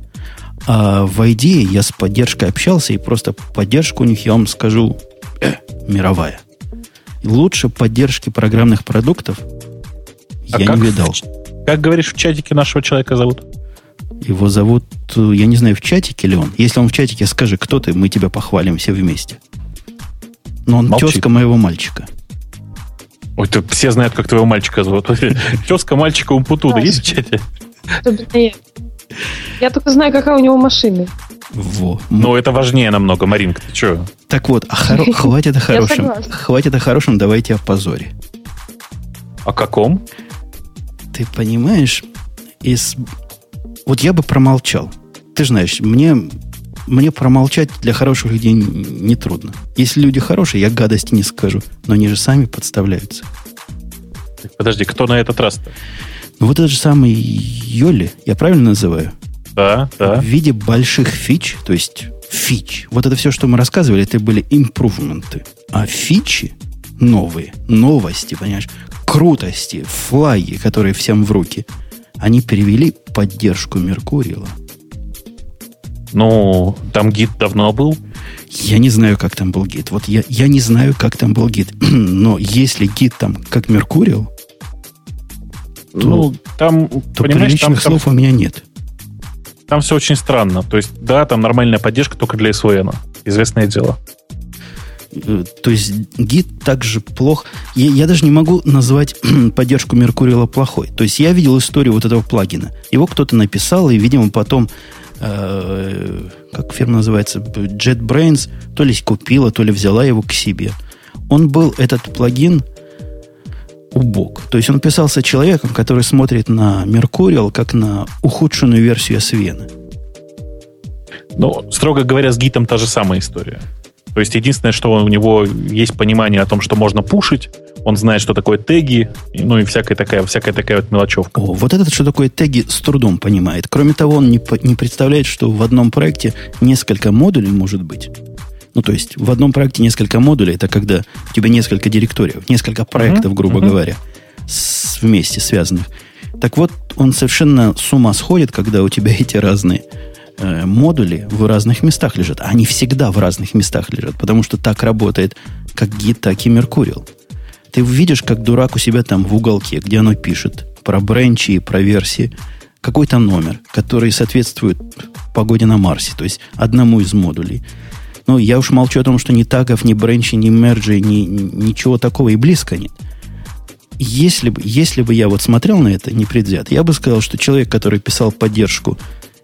Speaker 1: А в IDE я с поддержкой общался, и просто поддержка у них, я вам скажу, э, мировая. Лучше поддержки программных продуктов а я не видал.
Speaker 2: В, как говоришь, в чатике нашего человека зовут?
Speaker 1: Его зовут, я не знаю, в чатике ли он. Если он в чатике, скажи, кто ты, мы тебя похвалим все вместе. Но он Молчи. тезка моего мальчика.
Speaker 2: Ой, ты все знают, как твоего мальчика зовут. Тезка мальчика Умпутуда есть в чате?
Speaker 3: Я только знаю, какая у него машина.
Speaker 2: Во. Но это важнее намного, Маринка, ты что?
Speaker 1: Так вот, а хоро... хватит о хорошем. Хватит о хорошем, давайте о позоре.
Speaker 2: О каком?
Speaker 1: Ты понимаешь, из вот я бы промолчал. Ты знаешь, мне, мне промолчать для хороших людей не трудно. Если люди хорошие, я гадости не скажу. Но они же сами подставляются.
Speaker 2: Подожди, кто на этот раз-то?
Speaker 1: Ну, вот этот же самый Йоли, я правильно называю?
Speaker 2: Да, да.
Speaker 1: В виде больших фич, то есть фич. Вот это все, что мы рассказывали, это были импрувменты. А фичи новые, новости, понимаешь, крутости, флаги, которые всем в руки – они перевели поддержку Меркурила.
Speaker 2: Ну, там гид давно был.
Speaker 1: Я не знаю, как там был гид. Вот я, я не знаю, как там был гид. Но если гид там как Меркурил,
Speaker 2: то, ну, там,
Speaker 1: то приличных там, слов там, у меня нет.
Speaker 2: Там все очень странно. То есть, да, там нормальная поддержка только для SVN. Известное дело.
Speaker 1: Э, то есть гид также плох. Я, я даже не могу назвать поддержку Меркурила плохой. То есть я видел историю вот этого плагина. Его кто-то написал, и, видимо, потом, э, как фирма называется, JetBrains, то ли купила, то ли взяла его к себе. Он был, этот плагин, убог. То есть он писался человеком, который смотрит на Меркуриал как на ухудшенную версию SVN.
Speaker 2: Ну, строго говоря, с гитом та же самая история. То есть единственное, что у него есть понимание о том, что можно пушить, он знает, что такое теги, ну и всякая такая, всякая такая вот мелочевка.
Speaker 1: О, вот этот, что такое теги, с трудом понимает. Кроме того, он не, не представляет, что в одном проекте несколько модулей может быть. Ну, то есть в одном проекте несколько модулей, это когда у тебя несколько директориев, несколько проектов, uh-huh, грубо uh-huh. говоря, с, вместе связанных. Так вот, он совершенно с ума сходит, когда у тебя эти разные э, модули в разных местах лежат. Они всегда в разных местах лежат, потому что так работает как гид, так и Меркурил. Ты видишь, как дурак у себя там в уголке, где оно пишет про бренчи и про версии, какой-то номер, который соответствует погоде на Марсе, то есть одному из модулей. Ну, я уж молчу о том, что ни тагов, ни бренчи, ни мерджи, ни, ничего такого и близко нет. Если бы, если бы я вот смотрел на это непредвзято, я бы сказал, что человек, который писал поддержку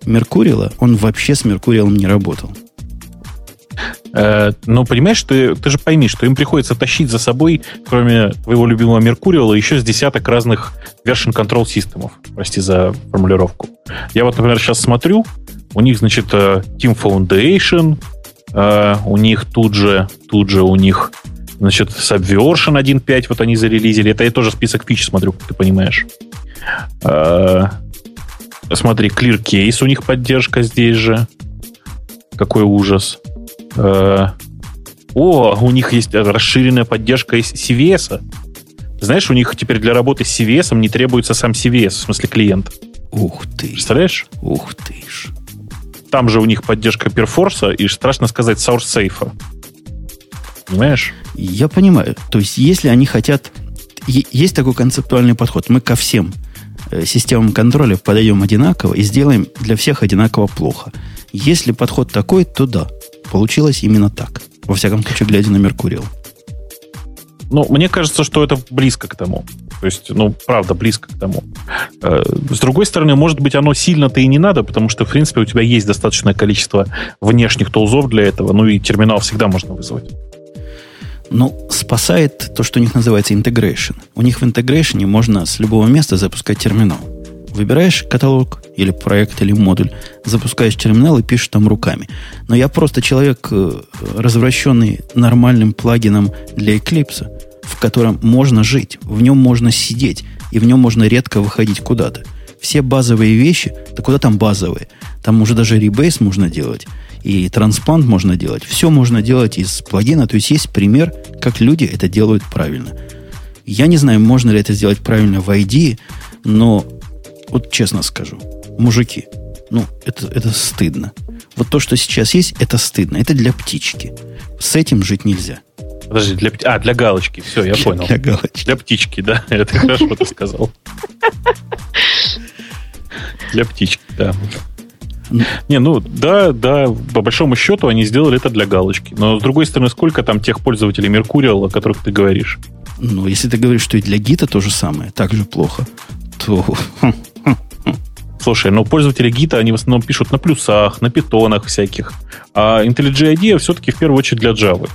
Speaker 1: Меркурила, он вообще с Меркуриалом не работал.
Speaker 2: Э, ну, понимаешь, ты, ты же пойми, что им приходится тащить за собой, кроме твоего любимого Меркуриала, еще с десяток разных version control системов. Прости за формулировку. Я вот, например, сейчас смотрю, у них, значит, э, Team Foundation, э, у них тут же, тут же у них, значит, Subversion 1.5, вот они зарелизили. Это я тоже список фич смотрю, как ты понимаешь. Смотри, Clear Case, у них поддержка здесь же. Какой ужас. Э, о, у них есть расширенная поддержка CVS. Знаешь, у них теперь для работы с CVS не требуется сам CVS, в смысле клиент.
Speaker 1: Ух ты.
Speaker 2: Представляешь?
Speaker 1: Ух ты ж.
Speaker 2: Там же у них поддержка Perforce и, страшно сказать, SourceSafe. Понимаешь?
Speaker 1: Я понимаю. То есть, если они хотят... Есть такой концептуальный подход. Мы ко всем системам контроля подойдем одинаково и сделаем для всех одинаково плохо. Если подход такой, то да. Получилось именно так. Во всяком случае, глядя на Меркуриал.
Speaker 2: Ну, мне кажется, что это близко к тому. То есть, ну, правда, близко к тому. Э, с другой стороны, может быть, оно сильно-то и не надо, потому что, в принципе, у тебя есть достаточное количество внешних тулзов для этого, ну и терминал всегда можно вызвать.
Speaker 1: Ну, спасает то, что у них называется integration. У них в интегрейшене можно с любого места запускать терминал. Выбираешь каталог или проект, или модуль, запускаешь терминал и пишешь там руками. Но я просто человек, э, развращенный нормальным плагином для Eclipse, в котором можно жить, в нем можно сидеть, и в нем можно редко выходить куда-то. Все базовые вещи, да куда там базовые? Там уже даже ребейс можно делать, и трансплант можно делать. Все можно делать из плагина. То есть есть пример, как люди это делают правильно. Я не знаю, можно ли это сделать правильно в ID, но вот честно скажу, мужики, ну, это, это стыдно. Вот то, что сейчас есть, это стыдно. Это для птички. С этим жить нельзя.
Speaker 2: Подожди, для, а, для галочки. Все, я понял.
Speaker 1: Для галочки.
Speaker 2: Для птички, да. Это хорошо ты сказал. Для птички, да. Не, ну да, да, по большому счету они сделали это для галочки. Но с другой стороны, сколько там тех пользователей Mercurial, о которых ты говоришь?
Speaker 1: Ну, если ты говоришь, что и для гита то же самое, так же плохо, то
Speaker 2: Слушай, ну пользователи гита, они в основном пишут на плюсах, на питонах всяких. А IntelliJ IDEA все-таки в первую очередь для Java.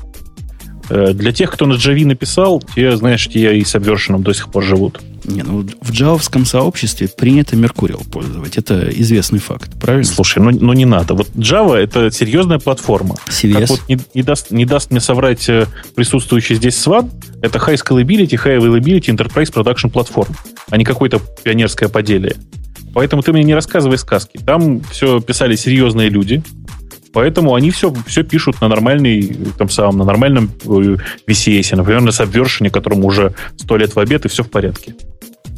Speaker 2: Э, для тех, кто на Java написал, те, знаешь, те и с Subversion до сих пор живут.
Speaker 1: Не, ну в джавовском сообществе принято Mercurial пользовать. Это известный факт, правильно?
Speaker 2: Слушай, ну, ну не надо. Вот Java это серьезная платформа.
Speaker 1: CVS.
Speaker 2: Как вот не, не, даст, не даст мне соврать э, присутствующий здесь Swan, это High Scalability, High Availability Enterprise Production Platform, а не какое-то пионерское поделие. Поэтому ты мне не рассказывай сказки. Там все писали серьезные люди, Поэтому они все, все пишут на нормальный, там самом, на нормальном э, VCS, например, на Subversion, которому уже сто лет в обед, и все в порядке.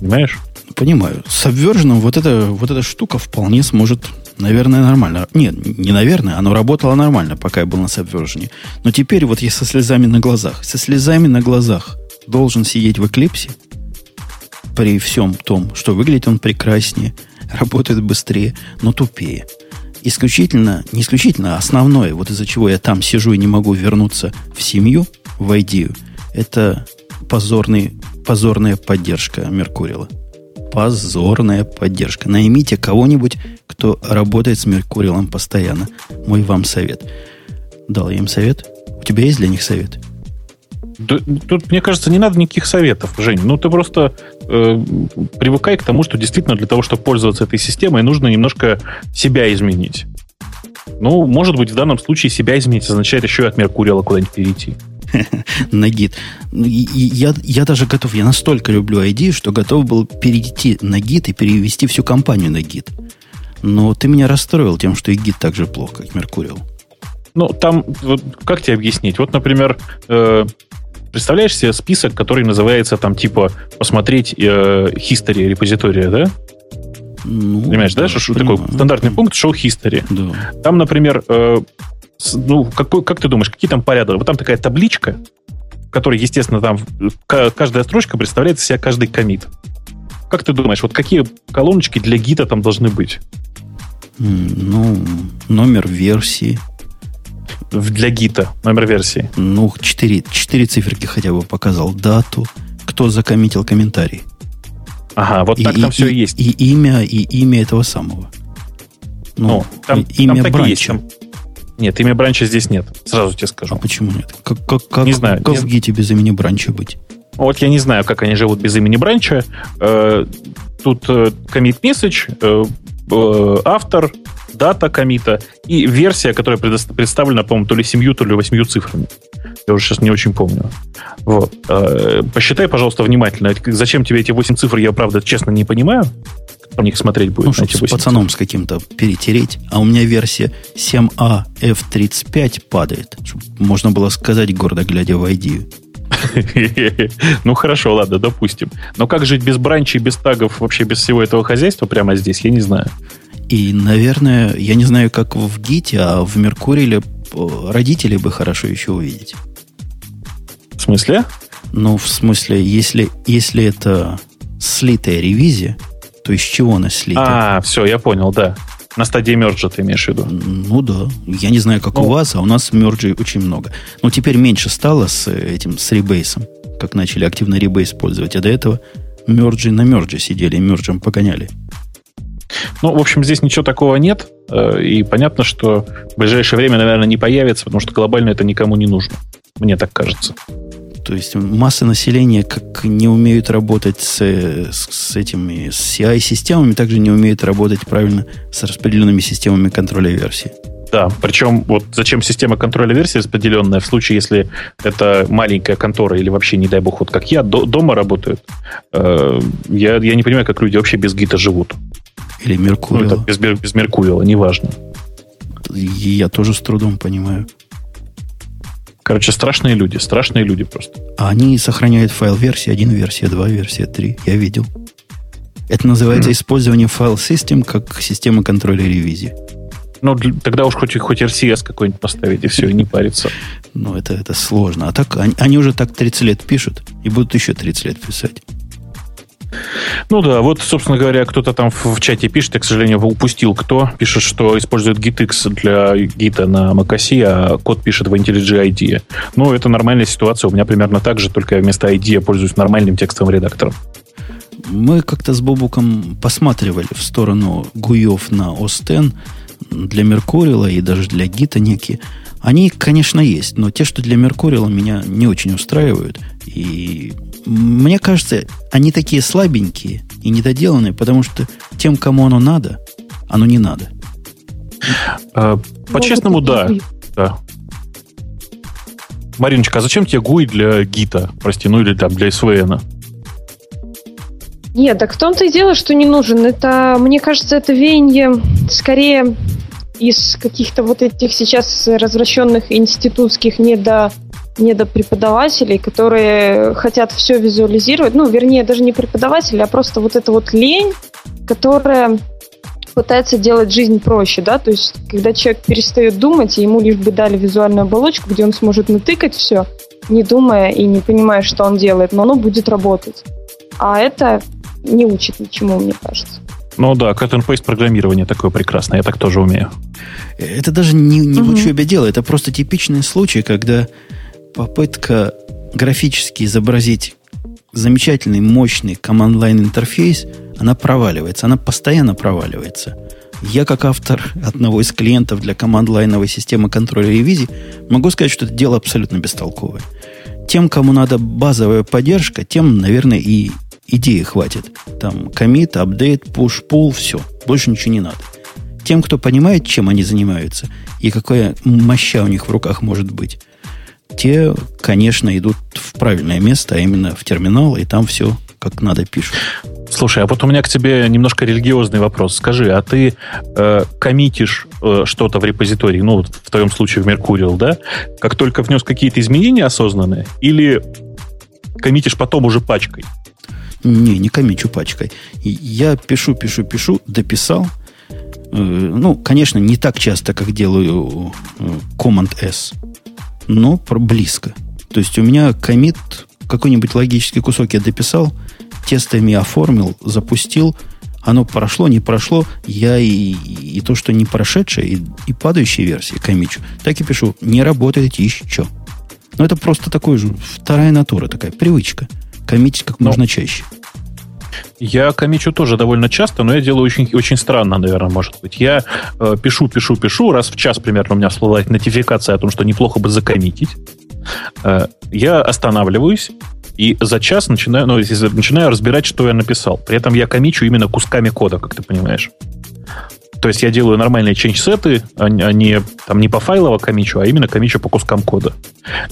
Speaker 2: Понимаешь?
Speaker 1: Понимаю. С Subversion вот эта, вот эта штука вполне сможет, наверное, нормально. Нет, не наверное, оно работало нормально, пока я был на Subversion. Но теперь вот я со слезами на глазах, со слезами на глазах должен сидеть в Эклипсе, при всем том, что выглядит он прекраснее, работает быстрее, но тупее. Исключительно, не исключительно, а основное, вот из-за чего я там сижу и не могу вернуться в семью, в идею, это позорный, позорная поддержка Меркурила. Позорная поддержка. Наймите кого-нибудь, кто работает с Меркурилом постоянно. Мой вам совет. Дал я им совет. У тебя есть для них совет?
Speaker 2: Тут, мне кажется, не надо никаких советов, Жень. Ну, ты просто э, привыкай к тому, что действительно для того, чтобы пользоваться этой системой, нужно немножко себя изменить. Ну, может быть, в данном случае себя изменить означает еще и от Меркурила куда-нибудь перейти.
Speaker 1: на гид. Ну, я, я даже готов, я настолько люблю ID, что готов был перейти на гид и перевести всю компанию на гид. Но ты меня расстроил тем, что и гид так же плохо, как Меркурил.
Speaker 2: Ну, там, вот, как тебе объяснить? Вот, например, э, представляешь себе список, который называется там типа посмотреть э, history репозитория, да? Ну, Понимаешь, да, да что понимаю, такой стандартный пункт show history. Да. Там, например, э, ну, какой, как ты думаешь, какие там порядок? Вот там такая табличка, в которой, естественно, там каждая строчка представляет из себя каждый комит. Как ты думаешь, вот какие колоночки для гита там должны быть?
Speaker 1: Ну, номер версии,
Speaker 2: для гита, номер версии?
Speaker 1: Ну, четыре, четыре циферки хотя бы показал. Дату, кто закоммитил комментарий.
Speaker 2: Ага, вот и, так там и, все и есть.
Speaker 1: И имя, и имя этого самого.
Speaker 2: Ну, ну там, имя там бранча. Есть, там... Нет, имя бранча здесь нет. Сразу тебе скажу. А
Speaker 1: почему нет? Как, как, как,
Speaker 2: не знаю.
Speaker 1: Как не... в гите без имени бранча быть?
Speaker 2: Вот я не знаю, как они живут без имени бранча. Э, тут commit э, message, э, автор, дата комита и версия, которая представлена, по-моему, то ли семью, то ли восьмью цифрами. Я уже сейчас не очень помню. Вот. Э, посчитай, пожалуйста, внимательно. Зачем тебе эти восемь цифр, я, правда, честно не понимаю. По них смотреть будет.
Speaker 1: Ну, чтобы с пацаном цифр. с каким-то перетереть. А у меня версия 7А F35 падает. Чтобы можно было сказать, гордо глядя в ID.
Speaker 2: Ну хорошо, ладно, допустим. Но как жить без бранчей, без тагов, вообще без всего этого хозяйства прямо здесь, я не знаю.
Speaker 1: И, наверное, я не знаю, как в Гите, а в Меркуриле родителей бы хорошо еще увидеть.
Speaker 2: В смысле?
Speaker 1: Ну, в смысле, если, если это слитая ревизия, то из чего она слита?
Speaker 2: А, все, я понял, да. На стадии мерджа ты имеешь в виду?
Speaker 1: Ну да. Я не знаю, как ну, у вас, а у нас мерджей очень много. Но теперь меньше стало с этим, с ребейсом, как начали активно ребейс использовать. А до этого мерджи на мерджи сидели, мерджем погоняли.
Speaker 2: Ну, в общем, здесь ничего такого нет. Э, и понятно, что в ближайшее время, наверное, не появится, потому что глобально это никому не нужно. Мне так кажется.
Speaker 1: То есть масса населения как не умеют работать с, с, с этими с CI-системами, также не умеют работать правильно с распределенными системами контроля версии.
Speaker 2: Да, причем вот зачем система контроля версии распределенная в случае, если это маленькая контора или вообще, не дай бог, вот как я, до, дома работают. Э, я, я не понимаю, как люди вообще без гита живут.
Speaker 1: Или Меркурила. Ну,
Speaker 2: это без, без Меркурила, неважно.
Speaker 1: Я тоже с трудом понимаю.
Speaker 2: Короче, страшные люди, страшные люди просто.
Speaker 1: А они сохраняют файл версии 1, версия 2, версия 3. Я видел. Это называется mm. использование файл систем как система контроля ревизии.
Speaker 2: Ну, тогда уж хоть, хоть RCS какой-нибудь поставить, и все, и не париться.
Speaker 1: Ну, это, это сложно. А так, они, они уже так 30 лет пишут, и будут еще 30 лет писать.
Speaker 2: Ну да, вот, собственно говоря, кто-то там в, чате пишет, я, к сожалению, упустил кто. Пишет, что использует GitX для гита на macOS, а код пишет в IntelliJ IDE. Ну, это нормальная ситуация. У меня примерно так же, только вместо IDE я пользуюсь нормальным текстовым редактором.
Speaker 1: Мы как-то с Бобуком посматривали в сторону гуев на OS для Меркурила и даже для гита некие. Они, конечно, есть, но те, что для Меркурила, меня не очень устраивают. И мне кажется, они такие слабенькие и недоделанные, потому что тем, кому оно надо, оно не надо.
Speaker 2: А, по-честному, да. да. Мариночка, а зачем тебе GUI для гита? Прости, ну или там для SVN?
Speaker 3: Нет, так в том-то и дело, что не нужен. Это, мне кажется, это веяние скорее из каких-то вот этих сейчас развращенных институтских недо недопреподавателей, которые хотят все визуализировать, ну, вернее, даже не преподаватели, а просто вот эта вот лень, которая пытается делать жизнь проще, да, то есть когда человек перестает думать, и ему лишь бы дали визуальную оболочку, где он сможет натыкать все, не думая и не понимая, что он делает, но оно будет работать. А это не учит ничему, мне кажется.
Speaker 2: Ну да, cut and paste программирование такое прекрасное, я так тоже умею.
Speaker 1: Это даже не, не угу. в учебе дело, это просто типичный случай, когда попытка графически изобразить замечательный, мощный команд-лайн интерфейс, она проваливается, она постоянно проваливается. Я, как автор одного из клиентов для команд-лайновой системы контроля ревизии, могу сказать, что это дело абсолютно бестолковое. Тем, кому надо базовая поддержка, тем, наверное, и идеи хватит. Там комит, апдейт, push, pull, все. Больше ничего не надо. Тем, кто понимает, чем они занимаются, и какая моща у них в руках может быть, те, конечно, идут в правильное место, а именно в терминал, и там все как надо пишут.
Speaker 2: Слушай, а вот у меня к тебе немножко религиозный вопрос. Скажи, а ты э, коммитишь э, что-то в репозитории, ну, в твоем случае в Mercurial, да, как только внес какие-то изменения осознанные, или коммитишь потом уже пачкой?
Speaker 1: Не, не комичу пачкой. Я пишу, пишу, пишу, дописал. Э, ну, конечно, не так часто, как делаю э, Command-S но близко. То есть у меня комит, какой-нибудь логический кусок я дописал, тестами оформил, запустил, оно прошло, не прошло, я и, и то, что не прошедшее, и, и падающие версии комичу, так и пишу, не работает еще. Но это просто такой же, вторая натура такая, привычка. Коммитить как но, можно чаще.
Speaker 2: Я комичу тоже довольно часто, но я делаю очень, очень странно, наверное, может быть. Я э, пишу, пишу, пишу, раз в час примерно у меня всплывает нотификация о том, что неплохо бы закоммитить. Э, я останавливаюсь, и за час начинаю, ну, начинаю разбирать, что я написал. При этом я комичу именно кусками кода, как ты понимаешь. То есть я делаю нормальные change-сеты, а, а не, там, не по файлово комичу, а именно комичу по кускам кода.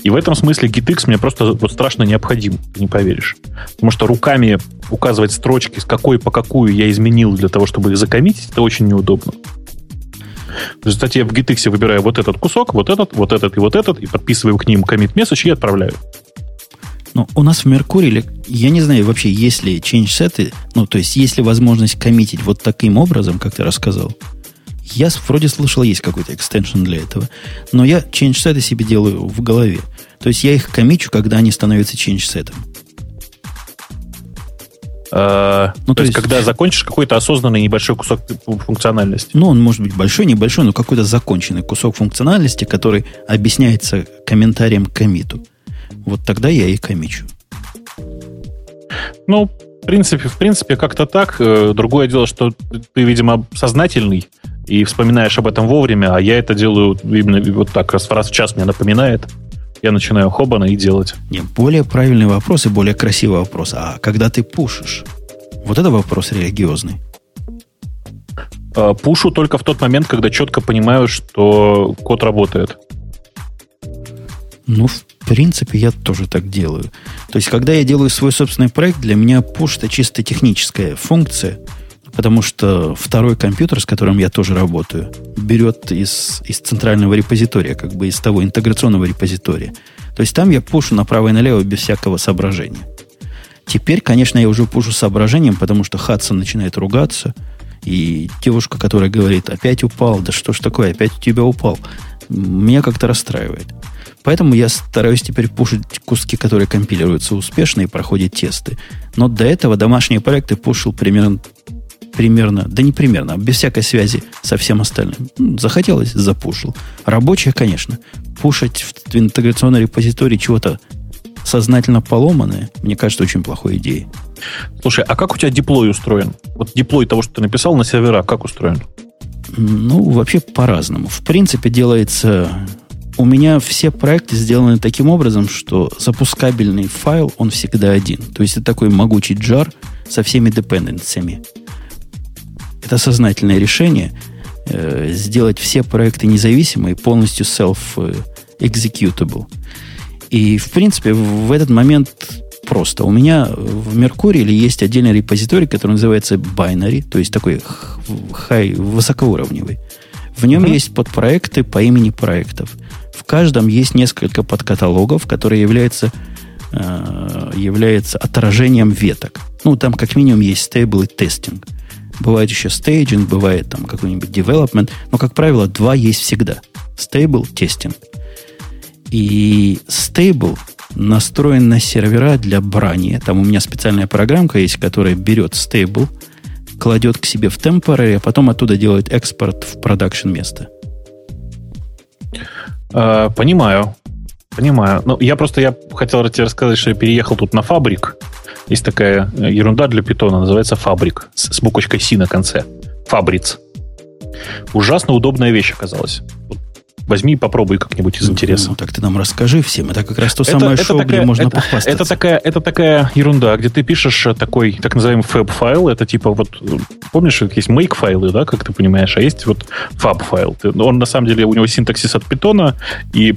Speaker 2: И в этом смысле GitX мне просто вот страшно необходим, ты не поверишь. Потому что руками указывать строчки, с какой по какую я изменил для того, чтобы их закоммитить, это очень неудобно. В результате я в GitX выбираю вот этот кусок, вот этот, вот этот и вот этот, и подписываю к ним commit message и отправляю.
Speaker 1: Ну, у нас в Меркурии, я не знаю вообще, есть ли change сеты, ну, то есть, есть ли возможность коммитить вот таким образом, как ты рассказал. Я вроде слышал, есть какой-то экстеншн для этого. Но я change сеты себе делаю в голове. То есть я их комичу, когда они становятся change-сетом.
Speaker 2: Uh, ну, то, то есть, есть, когда закончишь какой-то осознанный небольшой кусок функциональности.
Speaker 1: Ну, он может быть большой, небольшой, но какой-то законченный кусок функциональности, который объясняется комментарием к комиту. Вот тогда я и комичу.
Speaker 2: Ну, в принципе, в принципе, как-то так. Э, другое дело, что ты, видимо, сознательный и вспоминаешь об этом вовремя, а я это делаю именно вот так, раз, раз в час мне напоминает. Я начинаю хобана и делать.
Speaker 1: Не, более правильный вопрос и более красивый вопрос. А когда ты пушишь? Вот это вопрос религиозный.
Speaker 2: Э, пушу только в тот момент, когда четко понимаю, что код работает.
Speaker 1: Ну, в принципе, я тоже так делаю. То есть, когда я делаю свой собственный проект, для меня push это чисто техническая функция, потому что второй компьютер, с которым я тоже работаю, берет из, из центрального репозитория, как бы из того интеграционного репозитория. То есть там я пушу направо и налево без всякого соображения. Теперь, конечно, я уже пушу соображением, потому что Хадсон начинает ругаться, и девушка, которая говорит, опять упал, да что ж такое, опять у тебя упал, меня как-то расстраивает. Поэтому я стараюсь теперь пушить куски, которые компилируются успешно и проходят тесты. Но до этого домашние проекты пушил примерно, примерно, да не примерно, а без всякой связи со всем остальным. Ну, захотелось, запушил. Рабочие, конечно. Пушить в интеграционной репозитории чего-то сознательно поломанное, мне кажется, очень плохой идеей.
Speaker 2: Слушай, а как у тебя диплой устроен? Вот диплой того, что ты написал на сервера, как устроен?
Speaker 1: Ну, вообще по-разному. В принципе, делается у меня все проекты сделаны таким образом, что запускабельный файл, он всегда один. То есть это такой могучий джар со всеми депенденциями. Это сознательное решение э, сделать все проекты независимые, полностью self-executable. И, в принципе, в этот момент просто. У меня в Меркурии есть отдельный репозиторий, который называется binary, то есть такой high, высокоуровневый. В нем mm-hmm. есть подпроекты по имени проектов. В каждом есть несколько подкаталогов, которые являются, э, являются отражением веток. Ну, там как минимум есть стейбл и тестинг. Бывает еще стейджинг, бывает там какой-нибудь development, но, как правило, два есть всегда. Stable, тестинг. И stable настроен на сервера для брания. Там у меня специальная программка есть, которая берет stable, кладет к себе в temporary, а потом оттуда делает экспорт в продакшн место.
Speaker 2: Э, понимаю. Понимаю. Ну, я просто я хотел тебе рассказать, что я переехал тут на фабрик. Есть такая э, ерунда для питона, называется фабрик. С, с буквочкой Си на конце. Fabric. Ужасно удобная вещь оказалась. Возьми и попробуй как-нибудь из ну, интереса. Ну,
Speaker 1: так ты нам расскажи всем. Это как раз то это, самое это шоу, такая, где можно
Speaker 2: это,
Speaker 1: похвастаться.
Speaker 2: Это такая, это такая ерунда, где ты пишешь такой так называемый fab-файл. Это типа вот, помнишь, есть make-файлы, да, как ты понимаешь, а есть вот fab-файл. Он на самом деле, у него синтаксис от Python а, и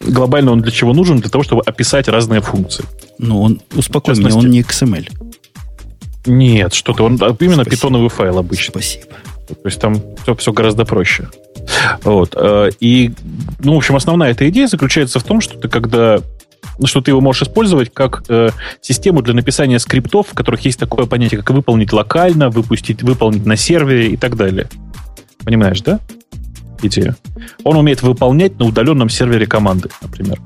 Speaker 2: глобально он для чего нужен? Для того, чтобы описать разные функции.
Speaker 1: Ну, он, успокой меня, он не XML.
Speaker 2: Нет, что-то, он именно Спасибо. питоновый файл обычно.
Speaker 1: Спасибо.
Speaker 2: То есть там все, все гораздо проще. Вот. Э, и, ну, в общем, основная эта идея заключается в том, что ты когда что ты его можешь использовать как э, систему для написания скриптов, в которых есть такое понятие, как выполнить локально, выпустить, выполнить на сервере и так далее. Понимаешь, да? Идею. Он умеет выполнять на удаленном сервере команды, например.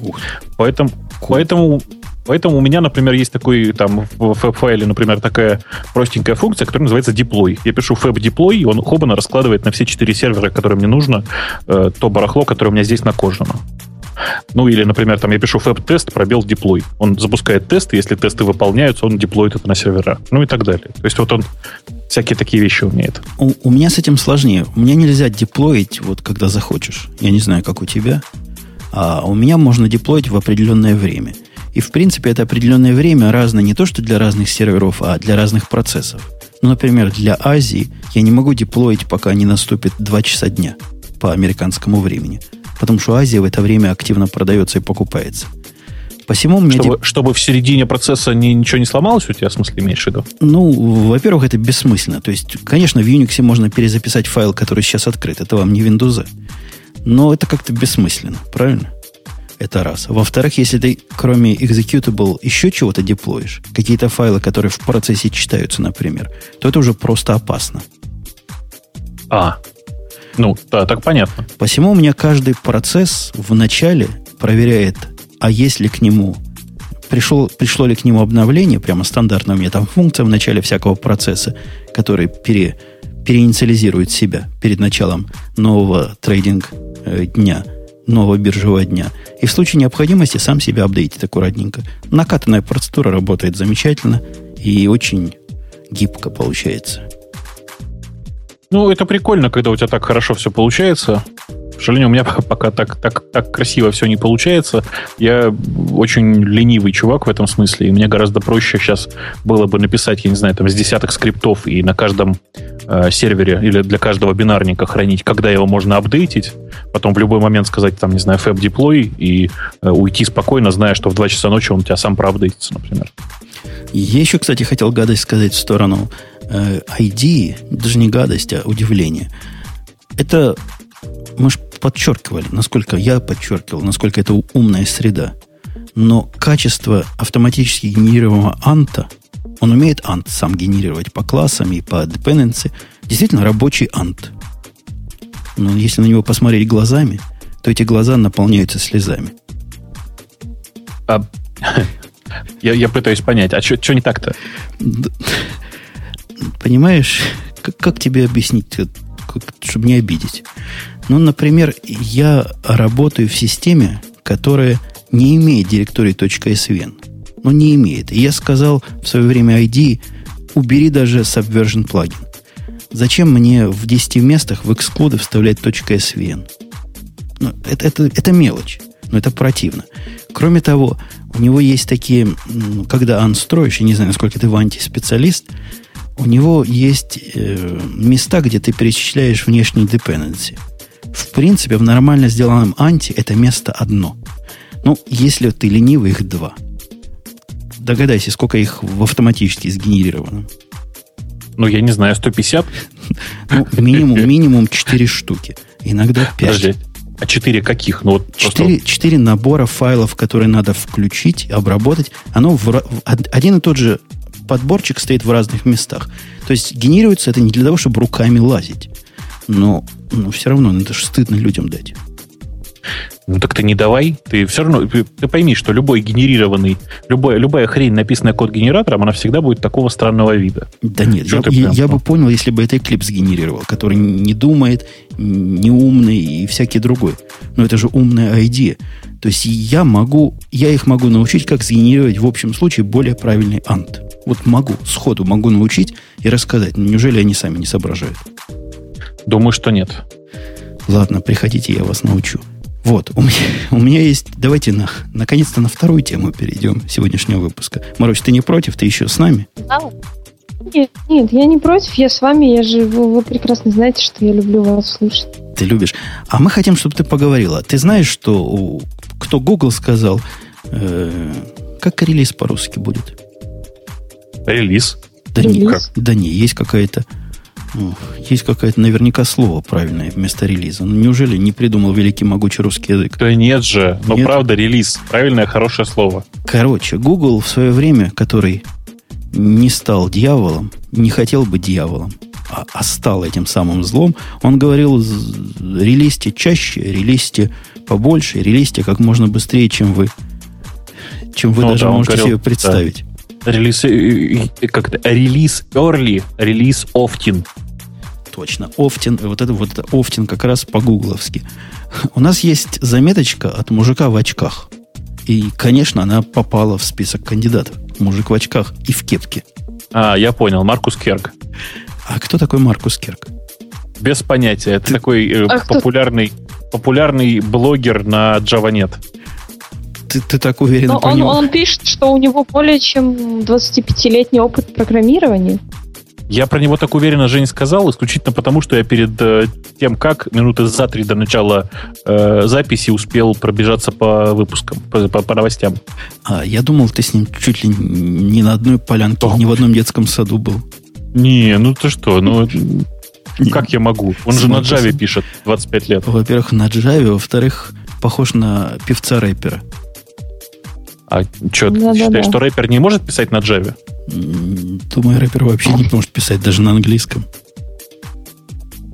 Speaker 2: Ух. Поэтому, поэтому Поэтому у меня, например, есть такой там в фэб-файле, например, такая простенькая функция, которая называется deploy. Я пишу fab deploy, и он хобана раскладывает на все четыре сервера, которые мне нужно, э, то барахло, которое у меня здесь накожено. Ну, или, например, там я пишу фэб-тест, пробел deploy. Он запускает тесты, если тесты выполняются, он деплоит это на сервера. Ну и так далее. То есть вот он всякие такие вещи умеет.
Speaker 1: У, у меня с этим сложнее. У меня нельзя деплоить, вот когда захочешь. Я не знаю, как у тебя. А у меня можно деплоить в определенное время. И, в принципе, это определенное время разное не то, что для разных серверов, а для разных процессов. Ну, например, для Азии я не могу деплоить, пока не наступит 2 часа дня по американскому времени. Потому что Азия в это время активно продается и покупается.
Speaker 2: Посему мне чтобы, деп... чтобы в середине процесса ни, ничего не сломалось у тебя, в смысле, имеешь в виду?
Speaker 1: Ну, во-первых, это бессмысленно. То есть, конечно, в Unix можно перезаписать файл, который сейчас открыт. Это вам не Windows. Но это как-то бессмысленно, правильно? Это раз. Во-вторых, если ты кроме executable еще чего-то деплоишь, какие-то файлы, которые в процессе читаются, например, то это уже просто опасно.
Speaker 2: А, ну, да, так понятно.
Speaker 1: Посему у меня каждый процесс в начале проверяет, а есть ли к нему, пришло, пришло ли к нему обновление, прямо стандартная у меня там функция в начале всякого процесса, который пере, переинициализирует себя перед началом нового трейдинг э, дня, нового биржевого дня. И в случае необходимости сам себя апдейтит аккуратненько. Накатанная процедура работает замечательно и очень гибко получается.
Speaker 2: Ну, это прикольно, когда у тебя так хорошо все получается. К сожалению, у меня пока так, так, так красиво все не получается. Я очень ленивый чувак в этом смысле, и мне гораздо проще сейчас было бы написать, я не знаю, там с десяток скриптов и на каждом э, сервере или для каждого бинарника хранить, когда его можно апдейтить, потом в любой момент сказать, там, не знаю, fab deploy и э, уйти спокойно, зная, что в 2 часа ночи он у тебя сам проапдейтится, например.
Speaker 1: Я еще, кстати, хотел гадость сказать в сторону э, ID, даже не гадость, а удивление. Это мы же подчеркивали, насколько я подчеркивал, насколько это умная среда. Но качество автоматически генерированного анта, он умеет ант сам генерировать по классам и по dependency, действительно рабочий ант. Но если на него посмотреть глазами, то эти глаза наполняются слезами.
Speaker 2: А, я, я пытаюсь понять, а что не так-то?
Speaker 1: Понимаешь, как, как тебе объяснить, как, чтобы не обидеть? Ну, например, я работаю в системе, которая не имеет директории .svn. Ну, не имеет. И я сказал в свое время ID, убери даже Subversion плагин. Зачем мне в 10 местах в exclude вставлять .svn? Ну, это, это, это мелочь, но это противно. Кроме того, у него есть такие, когда анстроишь, я не знаю, насколько ты в антиспециалист, у него есть э, места, где ты перечисляешь внешние dependency – в принципе, в нормально сделанном анти это место одно. Ну, если ты ленивый, их два. Догадайся, сколько их в автоматически сгенерировано.
Speaker 2: Ну, я не знаю, 150?
Speaker 1: Ну, минимум, минимум 4 штуки. Иногда 5. Подожди,
Speaker 2: а 4 каких? Ну, вот
Speaker 1: 4, просто... 4 набора файлов, которые надо включить, обработать. Оно в, один и тот же подборчик стоит в разных местах. То есть генерируется это не для того, чтобы руками лазить. Но, но все равно, ну, это же стыдно людям дать.
Speaker 2: Ну так ты не давай. Ты все равно, ты, ты пойми, что любой генерированный, любой, любая хрень, написанная код генератором, она всегда будет такого странного вида.
Speaker 1: Да нет, я, я, я бы понял, если бы это Eclipse генерировал, который не думает, не умный и всякий другой. Но это же умная идея. То есть я могу, я их могу научить, как сгенерировать в общем случае более правильный ант. Вот могу, сходу могу научить и рассказать. Неужели они сами не соображают?
Speaker 2: Думаю, что нет.
Speaker 1: Ладно, приходите, я вас научу. Вот, у меня, у меня есть... Давайте на, наконец-то на вторую тему перейдем сегодняшнего выпуска. Марусь, ты не против? Ты еще с нами?
Speaker 3: Да. Нет, нет, я не против, я с вами, я же, вы, вы прекрасно знаете, что я люблю вас слушать.
Speaker 1: Ты любишь. А мы хотим, чтобы ты поговорила. Ты знаешь, что у, кто Google сказал, э, как релиз по-русски будет?
Speaker 2: Релиз?
Speaker 1: Да, релиз? Не, как, да не, есть какая-то есть какое-то наверняка слово правильное вместо релиза. Ну, неужели не придумал великий могучий русский язык?
Speaker 2: Да нет же. Но нет? правда, релиз. Правильное, хорошее слово.
Speaker 1: Короче, Google в свое время, который не стал дьяволом, не хотел быть дьяволом, а, а стал этим самым злом, он говорил, релизьте чаще, релизьте побольше, релизьте как можно быстрее, чем вы, чем вы ну, даже да, можете говорил, себе представить.
Speaker 2: Да. Релиз, как это, релиз early, релиз often.
Speaker 1: Точно. Офтин, вот это вот это офтин как раз по-гугловски. У нас есть заметочка от мужика в очках. И, конечно, она попала в список кандидатов. Мужик в очках и в кепке.
Speaker 2: А, я понял. Маркус Керк.
Speaker 1: А кто такой Маркус Керк?
Speaker 2: Без понятия. Это Ты... такой э, а популярный, популярный блогер на JavaNet.
Speaker 1: Ты, ты так уверен
Speaker 3: он, он пишет, что у него более чем 25-летний опыт программирования.
Speaker 2: Я про него так уверенно же не сказал, исключительно потому, что я перед э, тем, как минуты за три до начала э, записи успел пробежаться по выпускам, по, по, по новостям.
Speaker 1: А, я думал, ты с ним чуть ли не на одной полянке, О. ни в одном детском саду был.
Speaker 2: Не, ну ты что, ну как я могу? Он же на Java пишет 25 лет.
Speaker 1: Во-первых, на Java, во-вторых, похож на певца-рэпера.
Speaker 2: А что, ты считаешь, что рэпер не может писать на Java?
Speaker 1: Думаю, рэпер вообще не может писать даже на английском.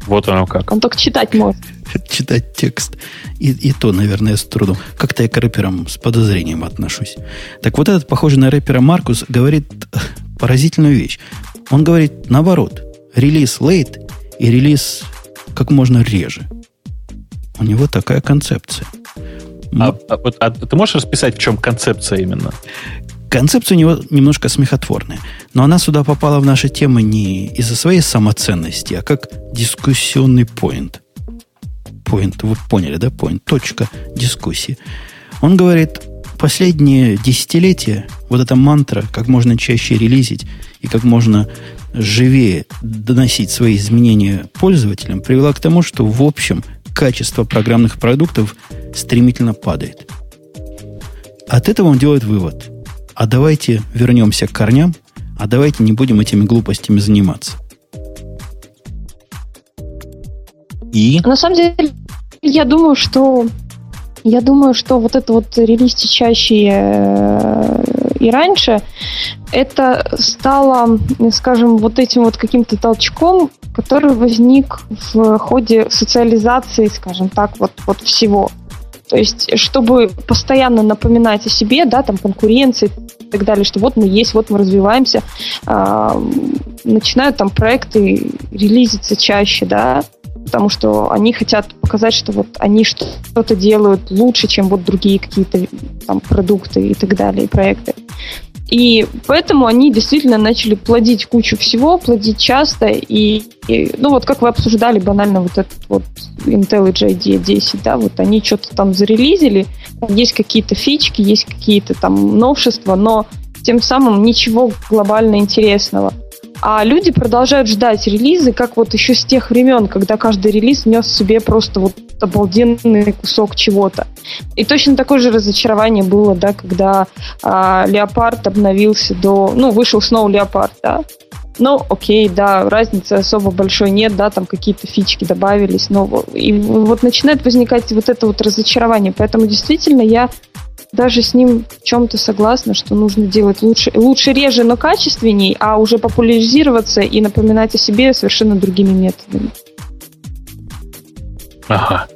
Speaker 2: Вот оно как.
Speaker 3: Он только читать может.
Speaker 1: читать текст. И, и то, наверное, с трудом. Как-то я к рэперам с подозрением отношусь. Так вот этот, похожий на рэпера Маркус, говорит поразительную вещь. Он говорит наоборот. Релиз late и релиз как можно реже. У него такая концепция.
Speaker 2: А, а, а ты можешь расписать, в чем концепция именно?
Speaker 1: Концепция у него немножко смехотворная. Но она сюда попала в наши темы не из-за своей самоценности, а как дискуссионный поинт. Поинт, вы поняли, да? Поинт, точка дискуссии. Он говорит, последние десятилетия вот эта мантра, как можно чаще релизить и как можно живее доносить свои изменения пользователям, привела к тому, что в общем качество программных продуктов стремительно падает. От этого он делает вывод. А давайте вернемся к корням, а давайте не будем этими глупостями заниматься.
Speaker 3: И? На самом деле, я думаю, что я думаю, что вот это вот релиз чаще э, и раньше, это стало, скажем, вот этим вот каким-то толчком, который возник в ходе социализации, скажем так, вот, вот всего. То есть, чтобы постоянно напоминать о себе, да, там конкуренции и так далее, что вот мы есть, вот мы развиваемся, э, начинают там проекты релизиться чаще, да, потому что они хотят показать, что вот они что-то делают лучше, чем вот другие какие-то там продукты и так далее, и проекты. И поэтому они действительно начали плодить кучу всего, плодить часто. И, и ну вот как вы обсуждали банально вот этот вот IntelliJ IDEA да, вот они что-то там зарелизили, есть какие-то фички, есть какие-то там новшества, но тем самым ничего глобально интересного. А люди продолжают ждать релизы, как вот еще с тех времен, когда каждый релиз нес в себе просто вот обалденный кусок чего-то. И точно такое же разочарование было, да, когда а, Леопард обновился до... Ну, вышел снова Леопард, да. Ну, окей, да, разницы особо большой нет, да, там какие-то фички добавились, но и вот начинает возникать вот это вот разочарование. Поэтому действительно я даже с ним в чем-то согласна, что нужно делать лучше, лучше реже, но качественней, а уже популяризироваться и напоминать о себе совершенно другими методами.
Speaker 2: Ага.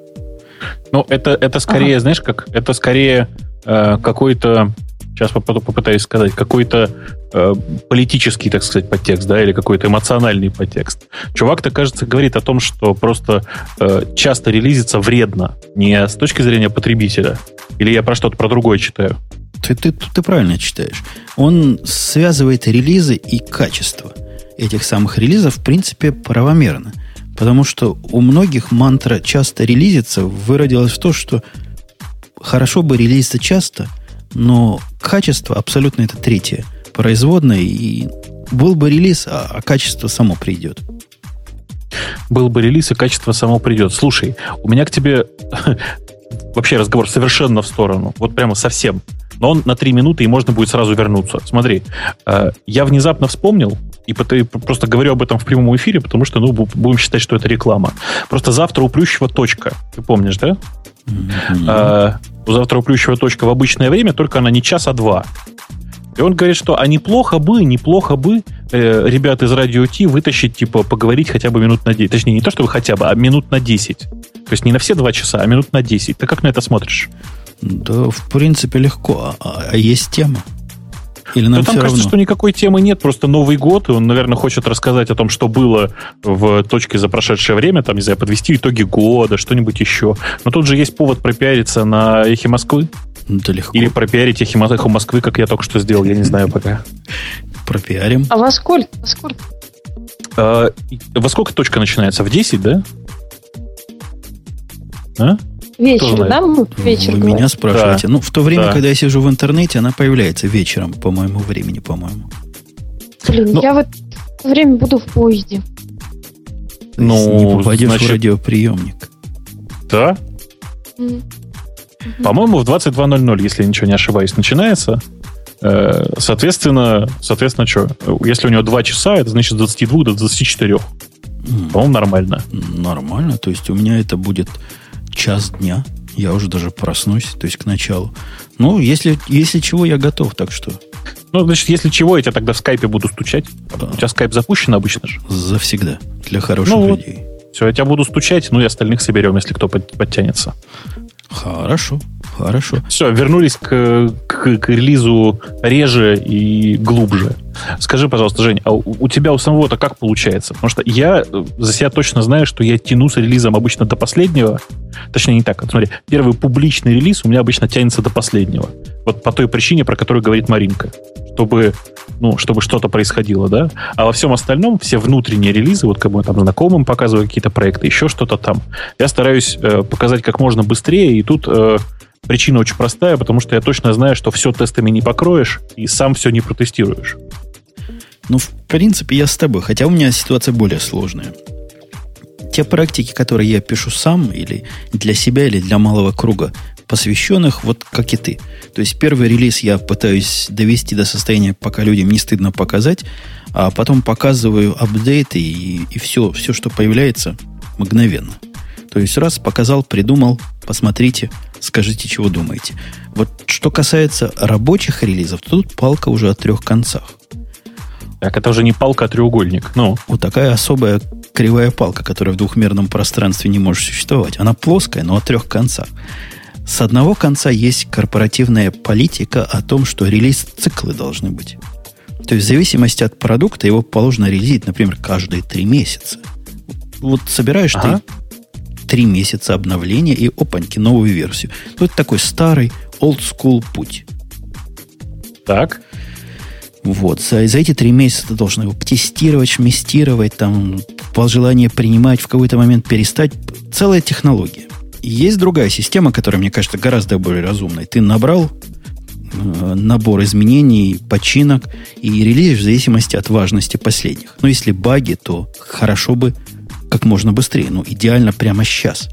Speaker 2: Ну, это, это скорее, ага. знаешь, как это скорее э, какой-то сейчас попытаюсь сказать, какой-то э, политический, так сказать, подтекст, да, или какой-то эмоциональный подтекст. Чувак-то, кажется, говорит о том, что просто э, часто релизиться вредно, не с точки зрения потребителя. Или я про что-то про другое читаю?
Speaker 1: Ты, ты, ты правильно читаешь. Он связывает релизы и качество этих самых релизов, в принципе, правомерно. Потому что у многих мантра часто релизится выродилась в то, что хорошо бы релизиться часто – но качество абсолютно это третье. Производное, и был бы релиз, а, а качество само придет.
Speaker 2: Был бы релиз, и качество само придет. Слушай, у меня к тебе вообще разговор совершенно в сторону. Вот прямо совсем. Но он на три минуты, и можно будет сразу вернуться. Смотри, э, я внезапно вспомнил, и просто говорю об этом в прямом эфире, потому что, ну, будем считать, что это реклама. Просто завтра у Плющева точка. Ты помнишь, да? Mm-hmm у завтра плющего точка в обычное время, только она не час, а два. И он говорит, что а неплохо бы, неплохо бы э, ребят из радио Ти вытащить, типа, поговорить хотя бы минут на 10. Точнее, не то, чтобы хотя бы, а минут на 10. То есть не на все два часа, а минут на 10. Ты как на это смотришь?
Speaker 1: Да, в принципе, легко. А, а есть тема?
Speaker 2: Или нам да там кажется, равно? что никакой темы нет, просто Новый год, и он, наверное, хочет рассказать о том, что было в точке за прошедшее время, там, не знаю, подвести итоги года, что-нибудь еще. Но тут же есть повод пропиариться на Эхе Москвы.
Speaker 1: Да легко.
Speaker 2: Или пропиарить Эхе Москвы, как я только что сделал, я не знаю пока.
Speaker 1: Пропиарим.
Speaker 3: А во сколько? Во сколько?
Speaker 2: А, во сколько точка начинается? В 10, да?
Speaker 3: А? Вечер, да?
Speaker 1: Вечер Вы говорим. меня спрашиваете. Да. Ну, в то время, да. когда я сижу в интернете, она появляется вечером, по моему времени, по-моему.
Speaker 3: Блин, ну, я в это время буду в поезде.
Speaker 1: Ну, не попадешь значит... в радиоприемник.
Speaker 2: Да? Mm. По-моему, в 22.00, если я ничего не ошибаюсь, начинается. Э, соответственно, соответственно, что? Если у него 2 часа, это значит с 22 до 24. Mm. По-моему, нормально.
Speaker 1: Нормально. То есть у меня это будет час дня. Я уже даже проснусь, то есть к началу. Ну, если, если чего, я готов, так что...
Speaker 2: Ну, значит, если чего, я тебя тогда в скайпе буду стучать. Да. У тебя скайп запущен обычно же?
Speaker 1: Завсегда. Для хороших ну, людей.
Speaker 2: Все, я тебя буду стучать, ну и остальных соберем, если кто подтянется.
Speaker 1: Хорошо, хорошо.
Speaker 2: Все, вернулись к, к, к релизу реже и глубже. Скажи, пожалуйста, Жень, а у, тебя у самого-то как получается? Потому что я за себя точно знаю, что я тяну с релизом обычно до последнего. Точнее, не так. Смотри, первый публичный релиз у меня обычно тянется до последнего. Вот по той причине, про которую говорит Маринка. Чтобы ну, чтобы что-то происходило, да. А во всем остальном, все внутренние релизы, вот как бы там знакомым показываю какие-то проекты, еще что-то там, я стараюсь э, показать как можно быстрее, и тут э, причина очень простая, потому что я точно знаю, что все тестами не покроешь, и сам все не протестируешь.
Speaker 1: Ну, в принципе, я с тобой, хотя у меня ситуация более сложная. Те практики, которые я пишу сам, или для себя, или для малого круга, посвященных, вот как и ты. То есть первый релиз я пытаюсь довести до состояния, пока людям не стыдно показать, а потом показываю апдейты и, и все, все, что появляется, мгновенно. То есть раз показал, придумал, посмотрите, скажите, чего думаете. Вот что касается рабочих релизов, тут палка уже о трех концах.
Speaker 2: Так, это уже не палка, а треугольник. Ну.
Speaker 1: Вот такая особая кривая палка, которая в двухмерном пространстве не может существовать. Она плоская, но о трех концах. С одного конца есть корпоративная политика о том, что релиз-циклы должны быть. То есть в зависимости от продукта его положено релизить, например, каждые три месяца. Вот собираешь ага. ты три месяца обновления и опаньки, новую версию. Ну, это такой старый old school путь.
Speaker 2: Так.
Speaker 1: Вот. За, за эти три месяца ты должен его тестировать, шместировать, там, по желанию принимать, в какой-то момент перестать. Целая технология. Есть другая система, которая, мне кажется, гораздо более разумной. Ты набрал э, набор изменений, починок и релизишь в зависимости от важности последних. Но если баги, то хорошо бы как можно быстрее. Ну, идеально прямо сейчас.